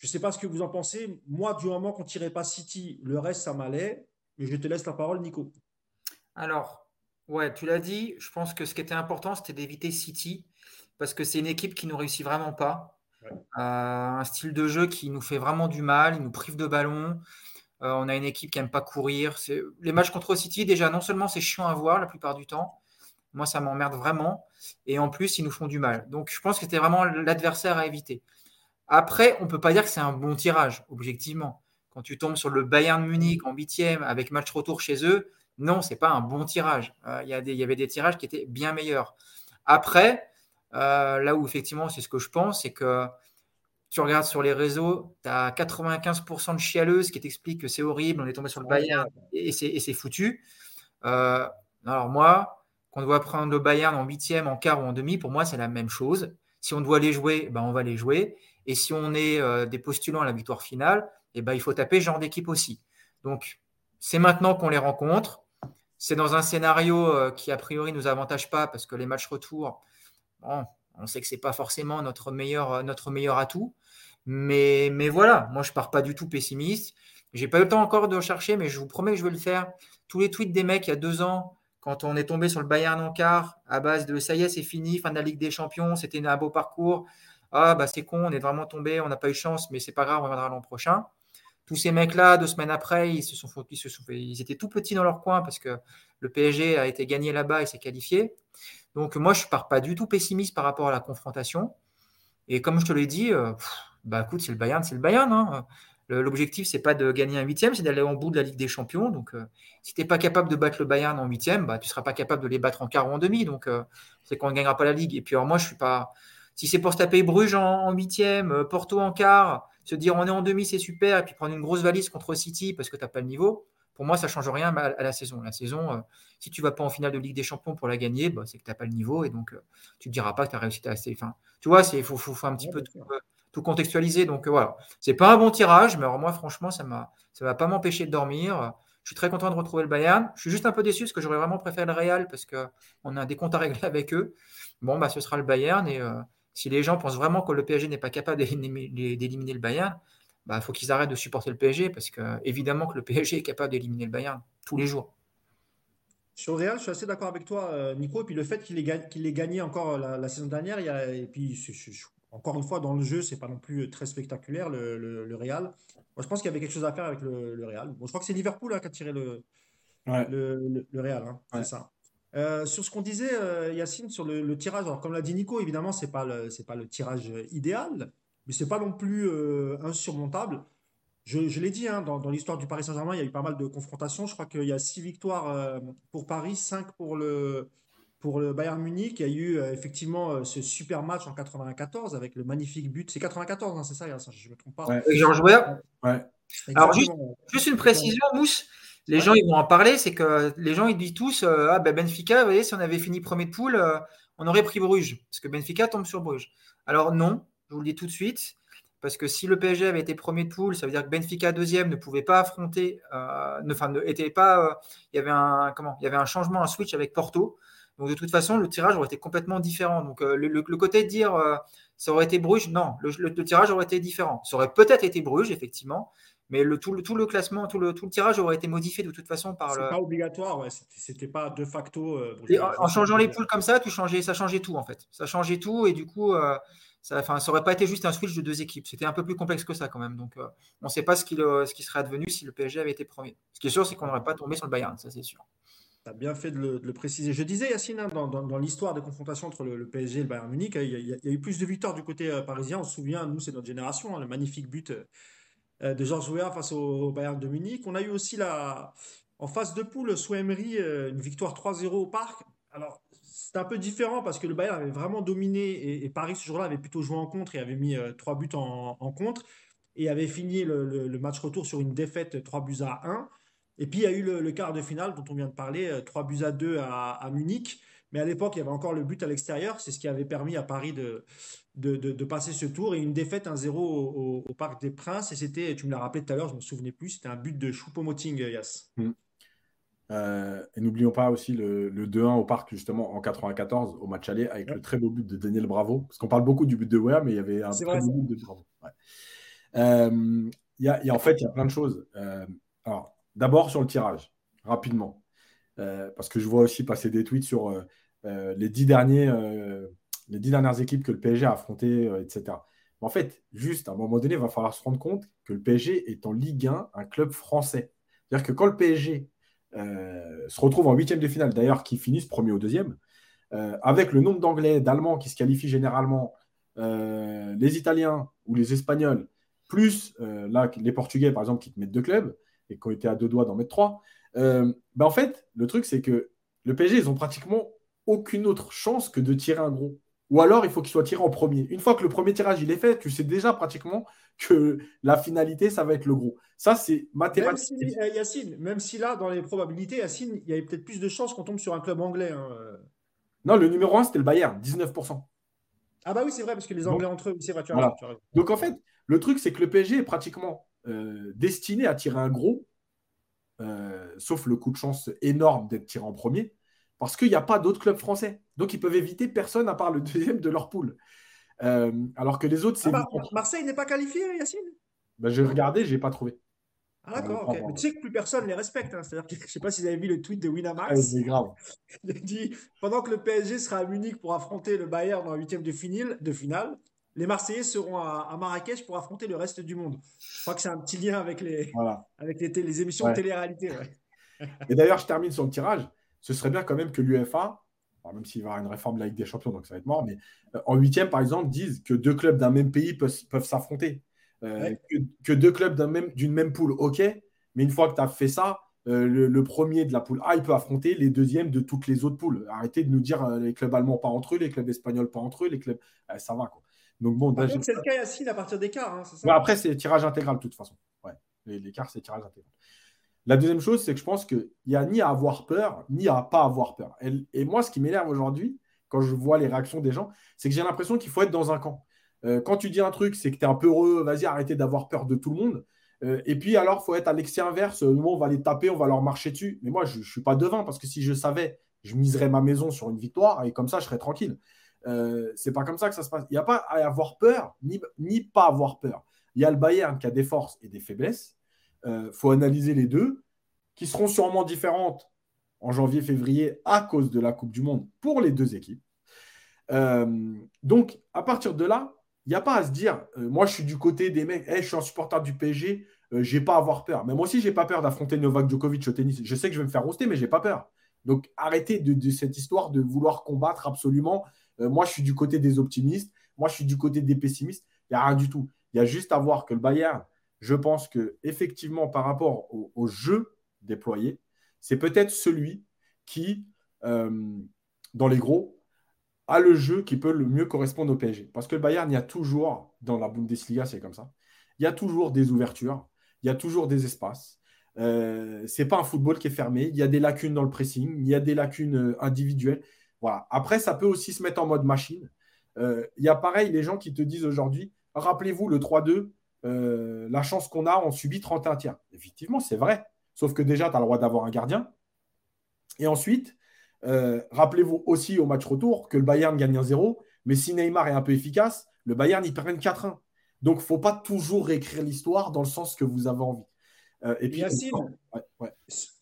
Je ne sais pas ce que vous en pensez. Moi, du moment qu'on ne tirait pas City, le reste, ça m'allait. Mais je te laisse la parole, Nico. Alors, ouais, tu l'as dit. Je pense que ce qui était important, c'était d'éviter City. Parce que c'est une équipe qui ne réussit vraiment pas. Euh, un style de jeu qui nous fait vraiment du mal, il nous prive de ballon. Euh, on a une équipe qui n'aime pas courir. Les matchs contre City, déjà, non seulement c'est chiant à voir la plupart du temps, moi ça m'emmerde vraiment, et en plus ils nous font du mal. Donc je pense que c'était vraiment l'adversaire à éviter. Après, on ne peut pas dire que c'est un bon tirage, objectivement. Quand tu tombes sur le Bayern Munich en huitième avec match retour chez eux, non, c'est pas un bon tirage. Euh, il y, y, avait des tirages qui étaient bien meilleurs. Après, euh, là où effectivement, c'est ce que je pense, c'est que tu regardes sur les réseaux, tu as 95% de chialeuses qui t'expliquent que c'est horrible, on est tombé sur le Bayern et c'est foutu. Euh, alors moi, qu'on doit prendre le Bayern en huitième, en quart ou en demi, pour moi, c'est la même chose. Si on doit les jouer, ben, on va les jouer. Et si on est euh, des postulants à la victoire finale, eh ben, il faut taper ce genre d'équipe aussi. Donc, c'est maintenant qu'on les rencontre. C'est dans un scénario qui, a priori, ne nous avantage pas parce que les matchs retour, on sait que ce n'est pas forcément notre meilleur, notre meilleur atout. Mais, mais voilà, moi je pars pas du tout pessimiste. J'ai pas eu le temps encore de chercher, mais je vous promets que je vais le faire. Tous les tweets des mecs il y a deux ans, quand on est tombé sur le Bayern en à base de ça y est, c'est fini, fin de la Ligue des Champions, c'était un beau parcours. Ah bah c'est con, on est vraiment tombé, on n'a pas eu chance, mais c'est pas grave, on reviendra l'an prochain. Tous ces mecs-là, deux semaines après, ils se sont, ils se sont ils étaient tout petits dans leur coin parce que le PSG a été gagné là-bas et s'est qualifié. Donc moi, je ne pars pas du tout pessimiste par rapport à la confrontation. Et comme je te l'ai dit, euh, bah écoute, c'est le Bayern, c'est le Bayern. Hein. L'objectif, c'est pas de gagner un huitième, c'est d'aller en bout de la Ligue des Champions. Donc, euh, si tu n'es pas capable de battre le Bayern en huitième, bah, tu ne seras pas capable de les battre en quart ou en demi. Donc, euh, c'est qu'on ne gagnera pas la Ligue. Et puis, alors, moi, je suis pas. Si c'est pour se taper Bruges en huitième, Porto en quart, se dire on est en demi, c'est super, et puis prendre une grosse valise contre City parce que tu n'as pas le niveau, pour moi, ça ne change rien à la saison. La saison, euh, si tu ne vas pas en finale de Ligue des Champions pour la gagner, bah, c'est que tu n'as pas le niveau et donc euh, tu ne diras pas que tu as réussi à assez. Enfin, tu vois, il faut, faut, un petit peu euh, tout, contextualiser. Donc voilà, c'est pas un bon tirage, mais alors moi, franchement, ça ne va pas m'empêcher de dormir. Je suis très content de retrouver le Bayern. Je suis juste un peu déçu parce que j'aurais vraiment préféré le Real parce qu'on a des comptes à régler avec eux. Bon, bah, ce sera le Bayern. Et si les gens pensent vraiment que le PSG n'est pas capable d'éliminer le Bayern, il bah, faut qu'ils arrêtent de supporter le PSG parce que évidemment que le PSG est capable d'éliminer le Bayern tous les jours. Sur Real, je suis assez d'accord avec toi, euh, Nico. Et puis le fait qu'il ait, gagné encore la, saison dernière, il y a, et puis encore une fois, dans le jeu, c'est pas non plus très spectaculaire, le, Real. Moi, je pense qu'il y avait quelque chose à faire avec le, Real. Bon, je crois que c'est Liverpool hein, qui a tiré le, le, Real. Hein, c'est ça. Euh, sur ce qu'on disait, euh, Yacine, sur le, tirage, alors comme l'a dit Nico, évidemment, ce n'est pas, pas, le tirage idéal mais c'est pas non plus euh, insurmontable. Je, l'ai dit, hein, dans, l'histoire du Paris Saint-Germain, il y a eu pas mal de confrontations. Je crois qu'il y a six victoires euh, pour Paris, cinq pour le, pour le Bayern Munich. Il y a eu euh, effectivement ce super match en 94 avec le magnifique but. C'est 94, hein, c'est ça, je ne me trompe pas. Ouais. Georges Ouais. Alors, juste, une précision, Mousse. Les gens ils vont en parler, c'est que les gens ils disent tous ah ben Benfica, vous voyez, si on avait fini premier de poule, on aurait pris Bruges, parce que Benfica tombe sur Bruges. Alors non, je vous le dis tout de suite, parce que si le PSG avait été premier de poule, ça veut dire que Benfica deuxième ne pouvait pas affronter, ne, enfin, ne, était pas, il y avait un comment, il y avait un changement, un switch avec Porto. Donc de toute façon, le tirage aurait été complètement différent. Donc le, côté de dire ça aurait été Bruges, non, le, tirage aurait été différent. Ça aurait peut-être été Bruges, effectivement, mais le, tout, le, tout le classement, tout le, tout le tirage aurait été modifié de toute façon par le. pas obligatoire, ouais. C'était pas de facto. Euh, en, changeant les poules comme ça, tu changeais, ça changeait tout en fait. Ça changeait tout et du coup, euh, ça, ça aurait pas été juste un switch de deux équipes. C'était un peu plus complexe que ça quand même. Donc, euh, on ne sait pas ce qui, ce qui serait advenu si le PSG avait été premier. Ce qui est sûr, c'est qu'on n'aurait pas tombé sur le Bayern, ça c'est sûr. Tu as bien fait de le, préciser. Je disais, Yacine, hein, dans, l'histoire des confrontations entre le, PSG et le Bayern Munich, il y, a, eu plus de victoires du côté parisien. On se souvient, nous, c'est notre génération, hein, le magnifique but euh, de Georges face au, Bayern de Munich. On a eu aussi la, en face de poule, sous Emery, euh, une victoire 3-0 au parc. Alors, c'est un peu différent parce que le Bayern avait vraiment dominé et, Paris ce jour-là avait plutôt joué en contre et avait mis euh, trois buts en, contre et avait fini le, match retour sur une défaite 3 buts à 1. Et puis il y a eu le, quart de finale dont on vient de parler, 3 buts à 2 à Munich. Mais à l'époque, il y avait encore le but à l'extérieur. C'est ce qui avait permis à Paris de, de, passer ce tour. Et une défaite 1-0 au, Parc des Princes. Et c'était, tu me l'as rappelé tout à l'heure, je ne me souvenais plus, c'était un but de Choupo-Moting, Yass. Mm. Euh, et n'oublions pas aussi le, 2-1 au Parc, justement, en 94, au match aller, avec le très beau but de Daniel Bravo. Parce qu'on parle beaucoup du but de Wea, mais il y avait un très beau but de Bravo. Euh, y a, y a, en fait, il y a plein de choses. Euh, alors, d'abord sur le tirage, rapidement. parce que je vois aussi passer des tweets sur les, dix derniers, euh, les dix dernières équipes que le PSG a affrontées, euh, etc. en fait, juste à un moment donné, il va falloir se rendre compte que le PSG est en Ligue 1 un club français. C'est-à-dire que quand le PSG se retrouve en huitième de finale, d'ailleurs, qui finissent premier ou deuxième, avec le nombre d'Anglais, d'Allemands qui se qualifient généralement, les Italiens ou les Espagnols, plus là, les Portugais, par exemple, qui te mettent deux clubs et qui ont été à deux doigts d'en mettre trois, ben en fait, le truc, c'est que le PSG, ils ont pratiquement aucune autre chance que de tirer un gros. Ou alors, il faut qu'il soit tiré en premier. Une fois que le premier tirage il est fait, tu sais déjà pratiquement que la finalité, ça va être le gros. Ça, c'est mathématique. Même si, Yacine, même si là, dans les probabilités, Yacine, il y avait peut-être plus de chances qu'on tombe sur un club anglais. Hein. Non, le numéro 1, c'était le Bayern, 19%. Ah bah oui, c'est vrai, parce que les Anglais entre eux, c'est vrai, Donc en fait, le truc, c'est que le PSG est pratiquement euh, destiné à tirer un gros, euh, sauf le coup de chance énorme d'être tiré en premier parce qu'il n'y a pas d'autres clubs français. Donc, ils peuvent éviter personne à part le deuxième de leur poule. Euh, alors que les autres, c'est. Ah bah, Marseille n'est pas qualifié, Yacine? Bah, J'ai regardé, je n'ai pas trouvé. Ah d'accord, mais tu sais que plus personne les respecte. Hein. C'est-à-dire que je ne sais pas si vous avez vu le tweet de Winamax. Ah, c'est grave. Il dit pendant que le PSG sera à Munich pour affronter le Bayern dans la huitième de, de finale, les Marseillais seront à, Marrakech pour affronter le reste du monde. Je crois que c'est un petit lien avec les, avec les, émissions de télé-réalité. Et d'ailleurs, je termine sur le tirage ce serait bien quand même que l'UFA, même s'il va y avoir une réforme de la Ligue des Champions, donc ça va être mort, mais euh, en huitième, par exemple, disent que deux clubs d'un même pays peuvent, s'affronter. Euh, que, deux clubs d'une même, même poule, ok, mais une fois que tu as fait ça, euh, le, premier de la poule A, il peut affronter les deuxièmes de toutes les autres poules. Arrêtez de nous dire les clubs allemands pas entre eux, les clubs espagnols pas entre eux, les clubs. ça va, quoi. Donc bon, c'est le cas à partir des quarts, hein, Après, c'est tirage intégral de toute façon. Ouais. Les, les quarts, c'est tirage intégral. La deuxième chose, c'est que je pense qu'il n'y a ni à avoir peur, ni à pas avoir peur. Et, moi, ce qui m'énerve aujourd'hui, quand je vois les réactions des gens, c'est que j'ai l'impression qu'il faut être dans un camp. Euh, quand tu dis un truc, c'est que tu es un peu heureux, vas-y, arrêtez d'avoir peur de tout le monde. Euh, et puis alors, il faut être à l'excès inverse. Nous, on va les taper, on va leur marcher dessus. Mais moi, je ne suis pas devin parce que si je savais, je miserais ma maison sur une victoire et comme ça, je serais tranquille. Euh, c'est pas comme ça que ça se passe. Il n'y a pas à avoir peur, ni, ni pas avoir peur. Il y a le Bayern qui a des forces et des faiblesses. Euh, faut analyser les deux, qui seront sûrement différentes en janvier-février à cause de la Coupe du Monde pour les deux équipes. Euh, donc, à partir de là, il n'y a pas à se dire, euh, moi je suis du côté des mecs, je suis un supporter du PSG, je n'ai pas à avoir peur. Mais moi aussi, je n'ai pas peur d'affronter Novak Djokovic au tennis. Je sais que je vais me faire roster, mais je n'ai pas peur. Donc, arrêtez de, cette histoire de vouloir combattre absolument. moi, je suis du côté des optimistes. Moi, je suis du côté des pessimistes. Il n'y a rien du tout. Il y a juste à voir que le Bayern je pense que effectivement, par rapport au, jeu déployé, c'est peut-être celui qui, euh, dans les gros, a le jeu qui peut le mieux correspondre au PSG. Parce que le Bayern, il y a toujours, dans la Bundesliga, c'est comme ça, il y a toujours des ouvertures, il y a toujours des espaces. Euh, c'est pas un football qui est fermé. Il y a des lacunes dans le pressing, il y a des lacunes euh, individuelles. Voilà. Après, ça peut aussi se mettre en mode machine. Euh, il y a pareil les gens qui te disent aujourd'hui, rappelez-vous le 3-2, la chance qu'on a, on subit 31 tiers. Effectivement, c'est vrai. Sauf que déjà, tu as le droit d'avoir un gardien. Et ensuite, rappelez-vous aussi au match retour que le Bayern gagne 1-0, mais si Neymar est un peu efficace, le Bayern, il perd 4-1. Donc, il ne faut pas toujours réécrire l'histoire dans le sens que vous avez envie. Euh, et puis,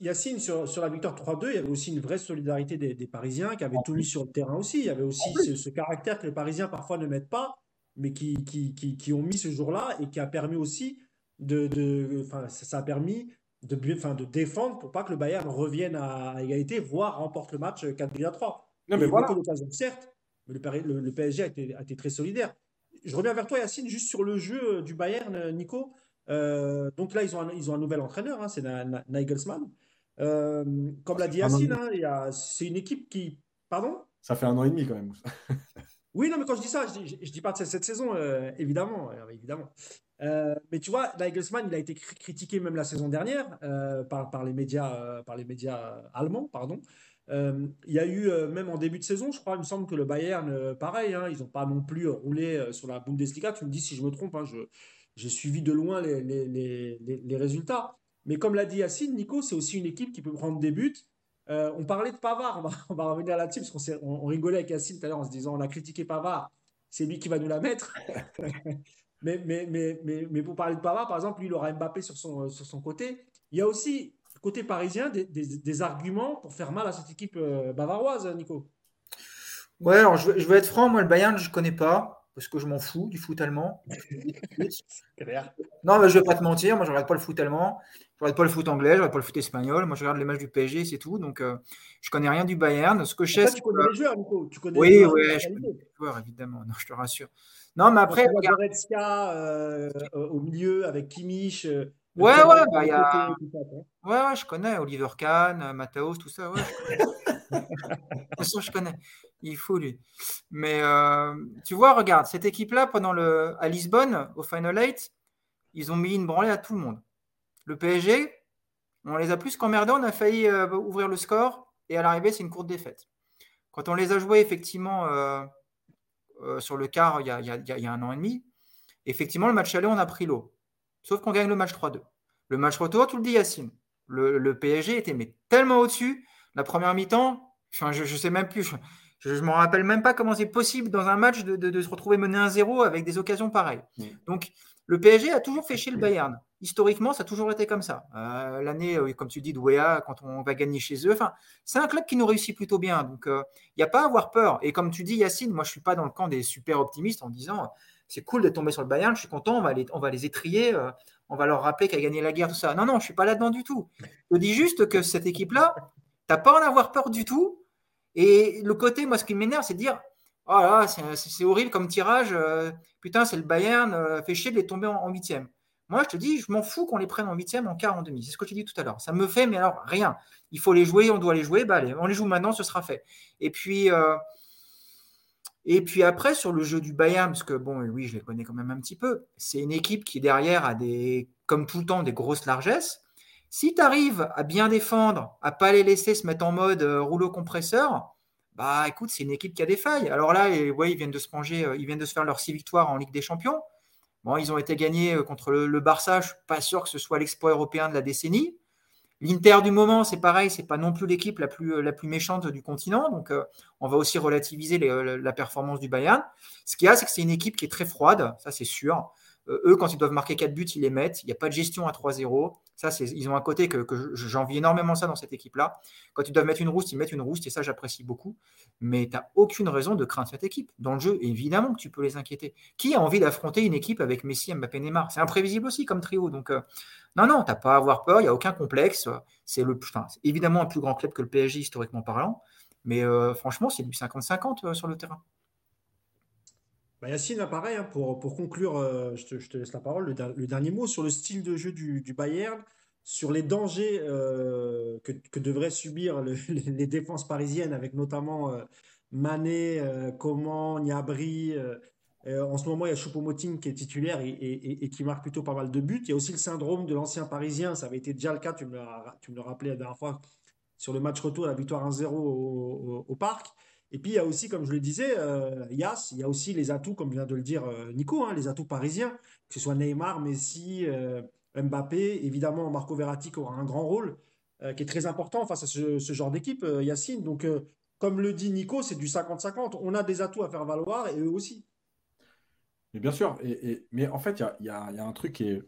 Yacine, sur, la victoire 3-2, il y avait aussi une vraie solidarité des, Parisiens qui avaient tout mis sur le terrain aussi. Il y avait aussi ce, caractère que les Parisiens parfois ne mettent pas, mais qui, qui, ont mis ce jour-là et qui a permis aussi de. de ça a permis de, de défendre pour pas que le Bayern revienne à égalité, voire remporte le match 4 à 3. Non, mais voilà. certes, mais le, PSG a été, a été très solidaire. Je reviens vers toi, Yacine, juste sur le jeu du Bayern, Nico. Euh, donc là, ils ont un, ils ont un nouvel entraîneur, hein, c'est Nagelsmann. Euh, comme l'a dit Yacine, hein, c'est une équipe qui. Pardon? Ça fait un an et demi quand même. oui, non, mais quand je dis ça, je dis, dis pas de cette, saison, euh, évidemment. évidemment. mais tu vois, Nagelsmann, il a été critiqué même la saison dernière par, les médias, par les médias allemands. Pardon. il y a eu, même en début de saison, je crois, il me semble que le Bayern, pareil, hein, ils n'ont pas non plus roulé sur la Bundesliga. Tu me dis si je me trompe, je, j'ai suivi de loin les, les, les, résultats. Mais comme l'a dit Yacine, Nico, c'est aussi une équipe qui peut prendre des buts. Euh, on parlait de Pavard, on va, revenir là-dessus, parce qu'on on, rigolait avec Yacine tout à l'heure en se disant on a critiqué Pavard, c'est lui qui va nous la mettre. mais, mais, mais, mais, mais, pour parler de Pavard, par exemple, lui, il aura Mbappé sur son, sur son côté. Il y a aussi, côté parisien, des, des, arguments pour faire mal à cette équipe euh, bavaroise, Nico. Ouais, alors je, je vais être franc, moi, le Bayern, je ne connais pas parce que je m'en fous du foot allemand. non, mais je vais pas te mentir, moi je regarde pas le foot allemand, je regarde pas le foot anglais, je regarde pas le foot espagnol, moi je regarde les matchs du PSG, c'est tout. Donc euh, je connais rien du Bayern. Ce que je sais, tu connais les joueurs, Nico. Tu connais oui, oui, je connais les joueurs évidemment. Non, je te rassure. Non, mais après, regarde... euh, au milieu avec Kimmich. Euh, ouais, ouais, bah, y a... ouais, ouais, je connais Oliver Kahn, euh, Matthaus, tout ça. Ouais, de toute façon, je connais. Il faut, lui. Mais euh, tu vois, regarde, cette équipe-là, pendant le, à Lisbonne, au Final 8, ils ont mis une branlée à tout le monde. Le PSG, on les a plus qu'emmerdés, on a failli euh, ouvrir le score, et à l'arrivée, c'est une courte défaite. Quand on les a joués, effectivement, euh, sur le quart, il y, a, y, a, un an et demi, effectivement, le match aller, on a pris l'eau. Sauf qu'on gagne le match 3-2. Le match retour, tu le dis, Yacine. Le, le PSG était mais tellement au-dessus la première mi-temps, enfin, je ne sais même plus, je ne me rappelle même pas comment c'est possible dans un match de, se retrouver mené 1-0 avec des occasions pareilles. Donc, le PSG a toujours fait chier le Bayern. Historiquement, ça a toujours été comme ça. Euh, l'année, comme tu dis, de Wea, quand on va gagner chez eux, enfin, c'est un club qui nous réussit plutôt bien. Donc, il euh, n'y a pas à avoir peur. Et comme tu dis, Yacine, moi, je ne suis pas dans le camp des super optimistes en disant c'est cool de tomber sur le Bayern, je suis content, on va les, on étrier, on va leur rappeler qu'à gagné la guerre, tout ça. Non, non, je ne suis pas là-dedans du tout. Je dis juste que cette équipe-là, T'as pas à en avoir peur du tout. Et le côté, moi, ce qui m'énerve, c'est de dire Oh là, c'est horrible comme tirage. Euh, putain, c'est le Bayern, euh, fait chier de les tomber en huitième. Moi, je te dis, je m'en fous qu'on les prenne en huitième, en quart, en demi. C'est ce que je t'ai dit tout à l'heure. Ça me fait, mais alors, rien. Il faut les jouer, on doit les jouer. Bah, on les joue maintenant, ce sera fait. Et puis, euh, et puis après, sur le jeu du Bayern, parce que, bon, oui, je les connais quand même un petit peu, c'est une équipe qui, derrière, a des, comme tout le temps, des grosses largesses. Si tu arrives à bien défendre, à pas les laisser se mettre en mode euh, rouleau compresseur, bah écoute, c'est une équipe qui a des failles. Alors là, ouais, ils viennent de se manger, euh, ils viennent de se faire leurs six victoires en Ligue des Champions. Bon, ils ont été gagnés euh, contre le, Barça. Je suis pas sûr que ce soit l'exploit européen de la décennie. L'Inter du moment, c'est pareil, c'est pas non plus l'équipe la plus, la plus méchante du continent. Donc, on va aussi relativiser la performance du Bayern. Ce qu'il y a, c'est que c'est une équipe qui est très froide, ça c'est sûr. Eux, quand ils doivent marquer 4 buts, ils les mettent. Il n'y a pas de gestion à 3-0. Ça, ils ont un côté que, j'envie énormément ça dans cette équipe-là. Quand ils doivent mettre une rousse, ils mettent une rousse et ça, j'apprécie beaucoup. Mais tu n'as aucune raison de craindre cette équipe. Dans le jeu, évidemment que tu peux les inquiéter. Qui a envie d'affronter une équipe avec Messi, Mbappé, Neymar? C'est imprévisible aussi comme trio. Donc, euh, non, non, tu n'as pas à avoir peur, il n'y a aucun complexe. C'est évidemment un plus grand club que le PSG, historiquement parlant. Mais euh, franchement, c'est du 50-50 euh, sur le terrain. Bah Yacine, pareil, hein, pour, pour conclure, euh, je, te, laisse la parole, le, dernier mot sur le style de jeu du, Bayern, sur les dangers euh, que, devraient subir les, défenses parisiennes, avec notamment euh, Mané, Coman, Niabri, Euh, en ce moment, il y a Choupo-Moting qui est titulaire et, qui marque plutôt pas mal de buts. Il y a aussi le syndrome de l'ancien parisien. Ça avait été déjà le cas, tu me l'as rappelé la dernière fois, sur le match retour, la victoire 1-0 au, parc. Et puis, il y a aussi, comme je le disais, euh, Yas, il y a aussi les atouts, comme vient de le dire euh, Nico, hein, les atouts parisiens, que ce soit Neymar, Messi, euh, Mbappé, évidemment Marco Verratti qui aura un grand rôle, qui est très important face à ce, genre d'équipe, Yacine. Donc, comme le dit Nico, c'est du 50-50. On a des atouts à faire valoir et eux aussi. Mais bien sûr, mais en fait, il y a, un truc qui est,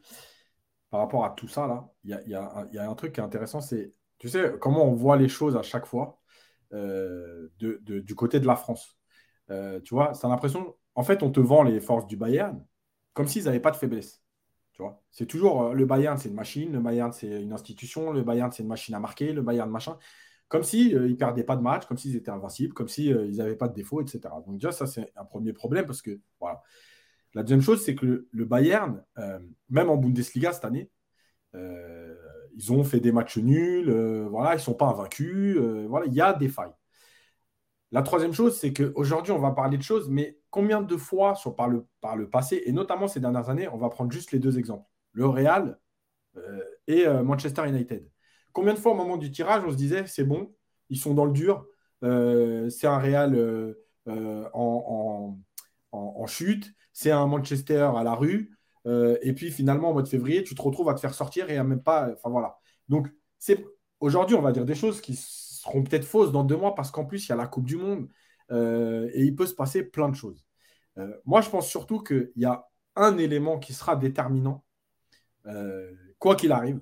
par rapport à tout ça, là, il y a, un truc qui est intéressant, c'est, tu sais, comment on voit les choses à chaque fois. Euh, du côté de la France. Euh, tu vois, c'est l'impression, en fait, on te vend les forces du Bayern comme s'ils n'avaient pas de faiblesse. Tu vois, c'est toujours euh, le Bayern, c'est une machine, le Bayern, c'est une institution, le Bayern, c'est une machine à marquer, le Bayern, machin. Comme s'ils si, ne perdaient pas de match, comme s'ils étaient invincibles, comme s'ils si, n'avaient pas de défauts, etc. Donc, déjà, ça, c'est un premier problème parce que, voilà. La deuxième chose, c'est que le, Bayern, même en Bundesliga cette année, ils ont fait des matchs nuls, euh, voilà, ils ne sont pas invaincus, euh, voilà, il y a des failles. La troisième chose, c'est qu'aujourd'hui, on va parler de choses, mais combien de fois par, le, par le passé, et notamment ces dernières années, on va prendre juste les deux exemples, le Real euh, et Manchester United. Combien de fois au moment du tirage, on se disait, c'est bon, ils sont dans le dur, c'est un Real en, en, chute, c'est un Manchester à la rue, euh, et puis finalement, au mois de février, tu te retrouves à te faire sortir et à même pas. Enfin voilà. Donc, c'est aujourd'hui, on va dire des choses qui seront peut-être fausses dans deux mois parce qu'en plus, il y a la Coupe du Monde euh, et il peut se passer plein de choses. Euh, moi, je pense surtout qu'il y a un élément qui sera déterminant, quoi qu'il arrive,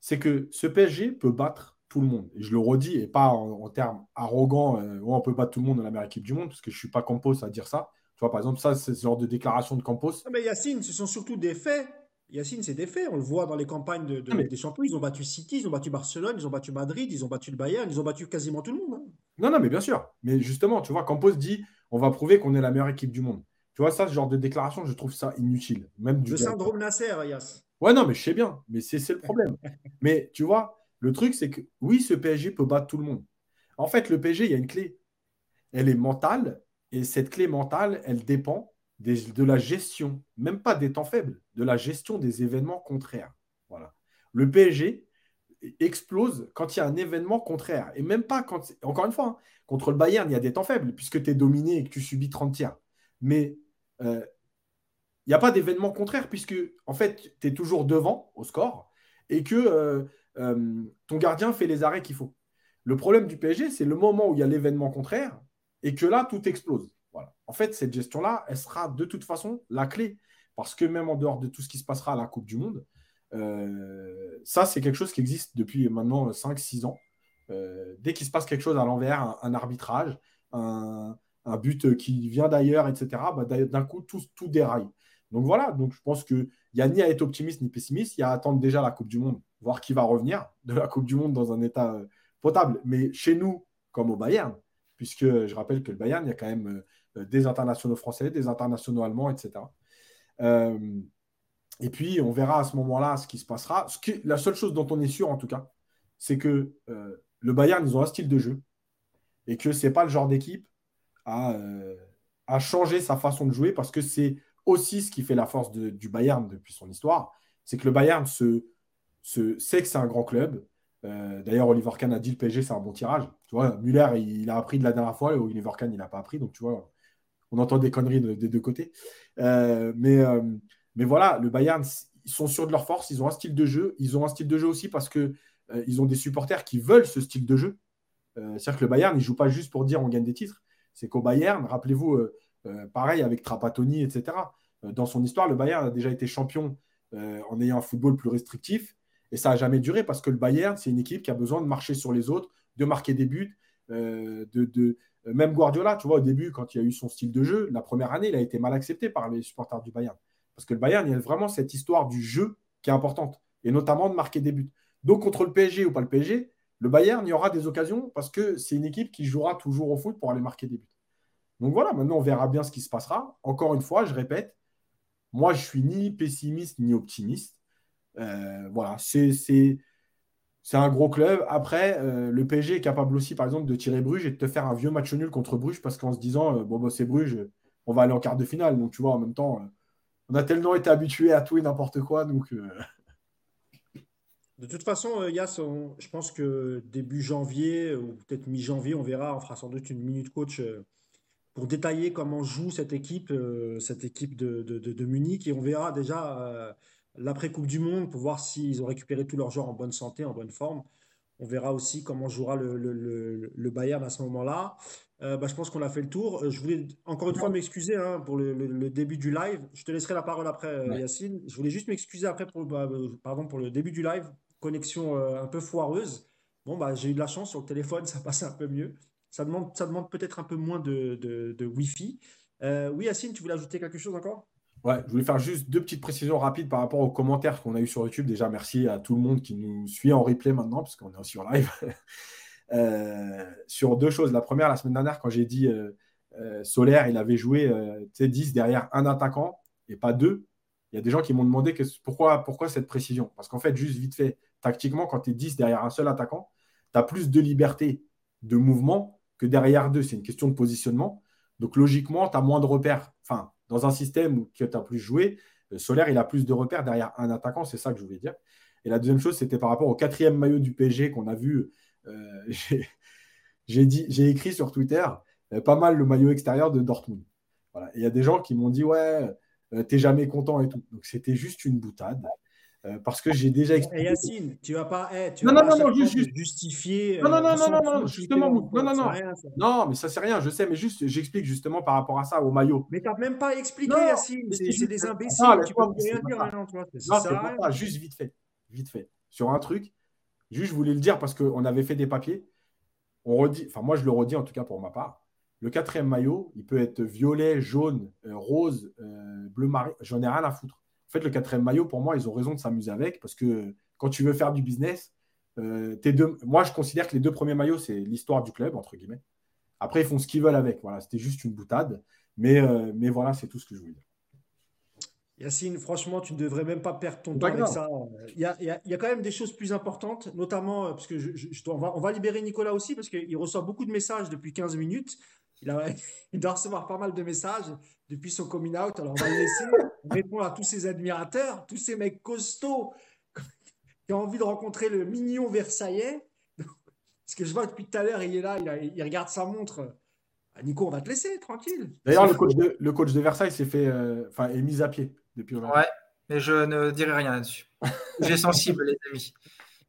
c'est que ce PSG peut battre tout le monde. Et je le redis, et pas en, termes arrogants, on peut battre tout le monde dans la meilleure équipe du monde, parce que je ne suis pas compos à dire ça. Tu vois, par exemple, ça, c'est ce genre de déclaration de Campos. mais Yacine, ce sont surtout des faits. Yacine, c'est des faits. On le voit dans les campagnes de, des champions. Ils ont battu City, ils ont battu Barcelone, ils ont battu Madrid, ils ont battu le Bayern, ils ont battu quasiment tout le monde. Hein. Non, non, mais bien sûr. Mais justement, tu vois, Campos dit on va prouver qu'on est la meilleure équipe du monde. Tu vois, ça, ce genre de déclaration, je trouve ça inutile. Même du le syndrome Nasser, Yass. Ouais, non, mais je sais bien. Mais c'est le problème. mais tu vois, le truc, c'est que oui, ce PSG peut battre tout le monde. En fait, le PSG, il y a une clé. Elle est mentale. Et cette clé mentale, elle dépend de la gestion, même pas des temps faibles, de la gestion des événements contraires. Voilà. Le PSG explose quand il y a un événement contraire. Et même pas quand. Encore une fois, hein, contre le Bayern, il y a des temps faibles, puisque tu es dominé et que tu subis 30 tiers. Mais euh, il n'y a pas d'événement contraire, puisque en fait, tu es toujours devant au score et que euh, euh, ton gardien fait les arrêts qu'il faut. Le problème du PSG, c'est le moment où il y a l'événement contraire et que là, tout explose. En fait, cette gestion-là, elle sera de toute façon la clé. Parce que même en dehors de tout ce qui se passera à la Coupe du Monde, euh, ça, c'est quelque chose qui existe depuis maintenant 5-6 ans. Euh, dès qu'il se passe quelque chose à l'envers, un, arbitrage, un, but qui vient d'ailleurs, etc., bah, d'un coup, tout, tout, déraille. Donc voilà, donc je pense qu'il n'y a ni à être optimiste ni pessimiste, il y a à attendre déjà la Coupe du Monde, voir qui va revenir de la Coupe du Monde dans un état euh, potable. Mais chez nous, comme au Bayern, puisque je rappelle que le Bayern, il y a quand même euh, des internationaux français, des internationaux allemands, etc. Euh, et puis, on verra à ce moment-là ce qui se passera. la seule chose dont on est sûr, en tout cas, c'est que euh, le Bayern, ils ont un style de jeu et que ce n'est pas le genre d'équipe à, changer sa façon de jouer parce que c'est aussi ce qui fait la force du Bayern depuis son histoire. C'est que le Bayern se, sait que c'est un grand club. D'ailleurs, Oliver Kahn a dit le PSG, c'est un bon tirage. Tu vois, Muller, il, a appris de la dernière fois, et Oliver Kahn, il n'a pas appris. Donc, tu vois, on entend des conneries des deux côtés. Euh, mais, euh, mais voilà, le Bayern, ils sont sûrs de leur force, ils ont un style de jeu. Ils ont un style de jeu aussi parce qu'ils euh, ils ont des supporters qui veulent ce style de jeu. C'est-à-dire que le Bayern, il ne joue pas juste pour dire on gagne des titres. C'est qu'au Bayern, rappelez-vous, pareil avec Trapattoni, etc. dans son histoire, le Bayern a déjà été champion en ayant un football plus restrictif. Et ça n'a jamais duré parce que le Bayern, c'est une équipe qui a besoin de marcher sur les autres, de marquer des buts, de, de, euh, même Guardiola, tu vois, au début, quand il a eu son style de jeu, la première année, il a été mal accepté par les supporters du Bayern. Parce que le Bayern, il y a vraiment cette histoire du jeu qui est importante, et notamment de marquer des buts. Donc, contre le PSG ou pas le PSG, le Bayern, il y aura des occasions parce que c'est une équipe qui jouera toujours au foot pour aller marquer des buts. Donc voilà, maintenant, on verra bien ce qui se passera. Encore une fois, je répète, moi, je suis ni pessimiste ni optimiste. Euh, voilà, c'est un gros club. Après, euh, le PSG est capable aussi, par exemple, de tirer Bruges et de te faire un vieux match nul contre Bruges parce qu'en se disant, euh, bon, bah, c'est Bruges, on va aller en quart de finale. Donc, tu vois, en même temps, on a tellement été habitué à tout et n'importe quoi. Donc, De toute façon, Yass, je pense que début janvier ou peut-être mi-janvier, on verra, on fera sans doute une minute coach pour détailler comment joue cette équipe, cette équipe de, de, Munich. Et on verra déjà l'après-Coupe du Monde pour voir s'ils ont récupéré tous leurs joueurs en bonne santé, en bonne forme. On verra aussi comment jouera le, le, le, Bayern à ce moment-là. Euh, bah, je pense qu'on a fait le tour. Euh, je voulais encore une fois m'excuser hein, pour le, début du live. Je te laisserai la parole après, euh, Yacine. Je voulais juste m'excuser après pour, bah, pardon, pour le début du live. Connexion un peu foireuse. Bon, bah, j'ai eu de la chance sur le téléphone, ça passait un peu mieux. Ça demande, ça demande peut-être un peu moins de, de, de Wi-Fi. oui, Yacine, tu voulais ajouter quelque chose encore? Ouais, je voulais faire juste deux petites précisions rapides par rapport aux commentaires qu'on a eu sur YouTube. Déjà, merci à tout le monde qui nous suit en replay maintenant, parce qu'on est aussi en live. Euh, sur deux choses. La première, la semaine dernière, quand j'ai dit euh, euh, Solaire, il avait joué 10 derrière un attaquant et pas deux, il y a des gens qui m'ont demandé que, pourquoi, pourquoi cette précision? Parce qu'en fait, juste vite fait, tactiquement, quand tu es 10 derrière un seul attaquant, tu as plus de liberté de mouvement que derrière deux. C'est une question de positionnement. Donc logiquement, tu as moins de repères. Enfin, dans un système où tu as plus joué, euh, Solaire, il a plus de repères derrière un attaquant, c'est ça que je voulais dire. Et la deuxième chose, c'était par rapport au quatrième maillot du PSG qu'on a vu. Euh, j'ai écrit sur Twitter euh, pas mal le maillot extérieur de Dortmund. Il y a des gens qui m'ont dit Ouais, t'es jamais content et tout. Donc c'était juste une boutade. Euh, parce que j'ai déjà expliqué. Yacine, tu vas pas, tu non, vas non, pas non, juste, justifier. Non, non, non, non, non, justement, non, non, non, non, mais ça c'est rien, je sais, mais juste, j'explique justement par rapport à ça au maillot. Mais tu n'as même pas expliqué, Yacine, c'est des imbéciles, tu peux rien dire, non, c'est pas juste vite fait, vite fait, sur un truc, juste je voulais le dire parce qu'on avait fait des papiers, on redit, enfin moi je le redis en tout cas pour ma part, le quatrième maillot, il peut être violet, jaune, euh, rose, euh, bleu marine, j'en ai rien à foutre. En fait, le quatrième maillot, pour moi, ils ont raison de s'amuser avec parce que quand tu veux faire du business, euh, deux... moi, je considère que les deux premiers maillots, c'est l'histoire du club, entre guillemets. Après, ils font ce qu'ils veulent avec. Voilà, c'était juste une boutade. Mais, euh, mais voilà, c'est tout ce que je voulais dire. Yacine, franchement, tu ne devrais même pas perdre ton temps avec ça. Il y, a, il, y a, quand même des choses plus importantes, notamment euh, parce que je, on, va, on, va, libérer Nicolas aussi parce qu'il reçoit beaucoup de messages depuis 15 minutes. Il, a, il, doit recevoir pas mal de messages depuis son coming out. Alors, on va le laisser répondre à tous ses admirateurs, tous ces mecs costauds qui ont envie de rencontrer le mignon Versaillais. Parce que je vois depuis tout à l'heure, il est là, il, il, regarde sa montre. Ah, Nico, on va te laisser, tranquille. D'ailleurs, le coach, de, le coach de Versailles s'est fait, euh, enfin, est mis à pied depuis Ouais, mais je ne dirai rien là-dessus. J'ai sensible, les amis.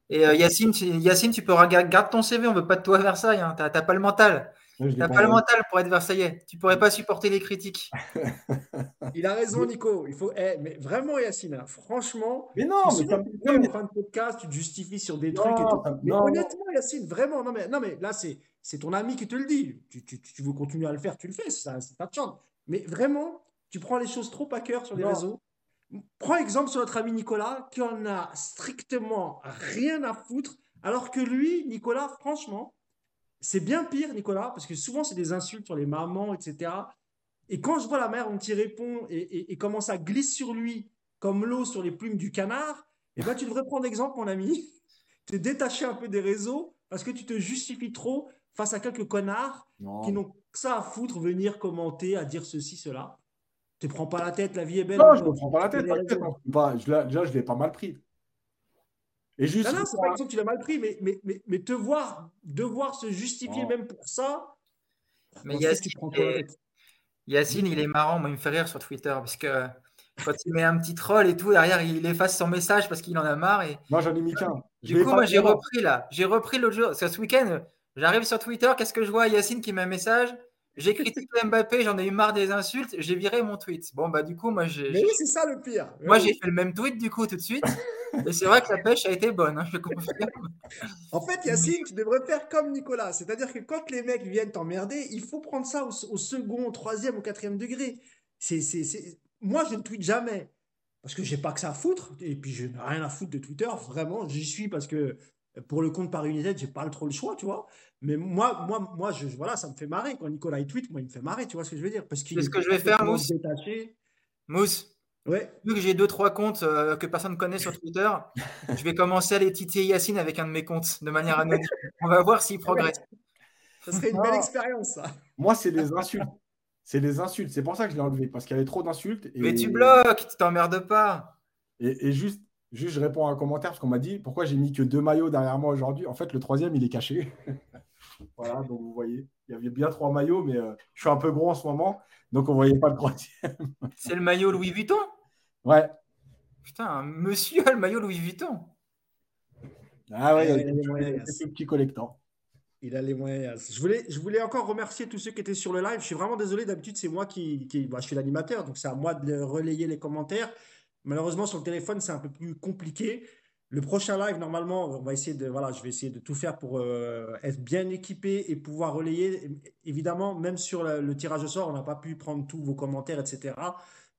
Et euh, Yacine, tu, Yacine, tu peux regarder, garde ton CV, on veut pas de toi à Versailles, hein. t'as pas le mental. Tu n'as pas le mental pour être Versaillais. Tu pourrais pas supporter les critiques. Il a raison, Nico. Il faut. Eh, mais vraiment, Yacine, hein, franchement. Mais non, mais en fin de podcast, tu te justifies sur des trucs et tout. Mais honnêtement, Yacine, vraiment, non mais, non mais là, c'est, c'est ton ami qui te le dit. Tu, tu, tu, veux continuer à le faire, tu le fais. C'est pas de chance. Mais vraiment, tu prends les choses trop à cœur sur les réseaux. Prends exemple sur notre ami Nicolas, qui en a strictement rien à foutre, alors que lui, Nicolas, franchement, c'est bien pire, Nicolas, parce que souvent, c'est des insultes sur les mamans, etc. Et quand je vois la mère dont il répond et, comment ça glisse sur lui comme l'eau sur les plumes du canard, eh ben, tu devrais prendre exemple, mon ami, te détacher un peu des réseaux parce que tu te justifies trop face à quelques connards qui n'ont que ça à foutre, venir commenter, à dire ceci, cela. Tu te prends pas la tête, la vie est belle. Non, je ne me prends pas la tête. déjà, je l'ai pas mal pris. Et juste. Non, non, c'est pas que tu l'as mal pris, mais, mais, mais, mais, te voir, devoir se justifier même pour ça. Mais Yacine, Yacine, il est marrant, moi, il me fait rire sur Twitter parce que quand il met un petit troll et tout, derrière, il efface son message parce qu'il en a marre. Et... Moi, j'en ai mis qu'un. Du coup, moi, j'ai repris là. J'ai repris l'autre jour. Ce week-end, j'arrive sur Twitter, qu'est-ce que je vois? Yacine qui met un message j'ai critiqué Mbappé, j'en ai eu marre des insultes, j'ai viré mon tweet. Bon, bah, du coup, moi, j'ai. Mais oui, c'est ça le pire. Moi, j'ai fait le même tweet, du coup, tout de suite. Et c'est vrai que la pêche a été bonne, hein, je En fait, Yacine, tu devrais faire comme Nicolas. C'est-à-dire que quand les mecs viennent t'emmerder, il faut prendre ça au, second, au troisième, au quatrième degré. C'est, c'est, Moi, je ne tweete jamais. Parce que j'ai pas que ça à foutre. Et puis, je n'ai rien à foutre de Twitter. Vraiment, j'y suis parce que pour le compte par unité, j'ai pas trop le choix, tu vois. Mais moi, moi, moi, je, voilà, ça me fait marrer quand Nicolas il tweet, moi il me fait marrer, tu vois ce que je veux dire? Parce qu'il ce que je vais faire, Mousse. Mousse. Ouais. Vu que j'ai deux trois comptes euh, que personne ne connaît sur Twitter, je vais commencer à les titiller Yacine avec un de mes comptes de manière anonyme. On va voir s'il progresse. Ça serait une belle expérience, ça. Moi, c'est des insultes. c'est les insultes. C'est pour ça que je l'ai enlevé, parce qu'il y avait trop d'insultes. Mais tu bloques, tu t'emmerdes pas. Et, juste, juste, je réponds à un commentaire, parce qu'on m'a dit pourquoi j'ai mis que deux maillots derrière moi aujourd'hui? En fait, le troisième, il est caché. voilà, donc vous voyez, il y avait bien trois maillots, mais euh, je suis un peu gros en ce moment, donc on ne voyait pas le troisième. c'est le maillot Louis Vuitton? Ouais. Putain, monsieur a le maillot Louis Vuitton. Ah ouais, il y a des petits collectants. Il a les moyens. Je voulais, je voulais encore remercier tous ceux qui étaient sur le live. Je suis vraiment désolé. D'habitude, c'est moi qui, qui bah, je suis l'animateur, donc c'est à moi de relayer les commentaires. Malheureusement, sur le téléphone, c'est un peu plus compliqué. Le prochain live, normalement, on va essayer de, voilà, je vais essayer de tout faire pour euh, être bien équipé et pouvoir relayer. Évidemment, même sur le, tirage au sort, on n'a pas pu prendre tous vos commentaires, etc.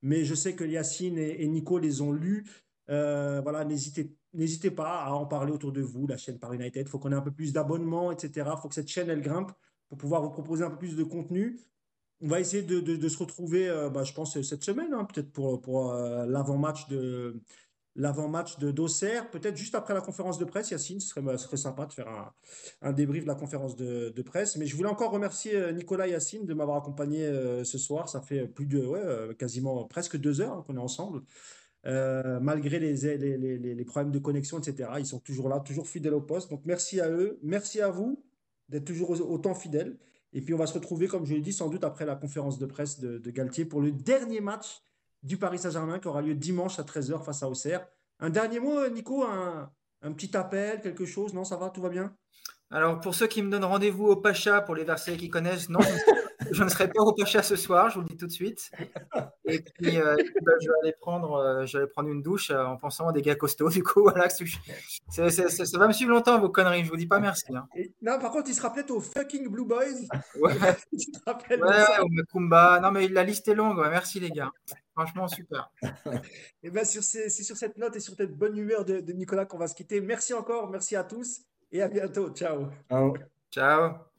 Mais je sais que Yacine et, Nico les ont lus. Euh, voilà, n'hésitez n'hésitez pas à en parler autour de vous, la chaîne Par United. Il faut qu'on ait un peu plus d'abonnements, etc. Il faut que cette chaîne, elle grimpe pour pouvoir vous proposer un peu plus de contenu. On va essayer de, se retrouver, euh, bah, je pense, cette semaine, hein, peut-être pour, pour l'avant-match de l'avant-match de d'Auxerre, peut-être juste après la conférence de presse, Yacine, ce serait, bah, sympa de faire un, débrief de la conférence de, presse. Mais je voulais encore remercier euh, Nicolas et Yacine de m'avoir accompagné ce soir. Ça fait plus de, ouais, quasiment presque deux heures hein, qu'on est ensemble. Euh, malgré les, les, les, problèmes de connexion, etc. Ils sont toujours là, toujours fidèles au poste. Donc merci à eux, merci à vous d'être toujours autant fidèles. Et puis on va se retrouver, comme je l'ai dit, sans doute après la conférence de presse de, Galtier pour le dernier match du Paris Saint-Germain qui aura lieu dimanche à 13h face à Auxerre. Un dernier mot, Nico, un, un petit appel, quelque chose? Non, ça va, tout va bien? Alors pour ceux qui me donnent rendez-vous au Pacha, pour les versets qui connaissent, non, je ne serai pas au Pacha ce soir, je vous le dis tout de suite. Et puis, euh, bah, je, vais aller prendre, euh, je vais prendre une douche euh, en pensant à des gars costauds. Du coup, voilà, ça va me suivre longtemps, vos conneries. Je vous dis pas merci. Hein. non, par contre, il se rappelait au fucking Blue Boys. Ouais, tu te rappelles ouais, au Makumba. Non, mais la liste est longue. merci, les gars. Franchement, super. et ben, c'est sur cette note et sur cette bonne humeur de, de Nicolas qu'on va se quitter. Merci encore. Merci à tous et à bientôt. Ciao. Ciao. Ciao.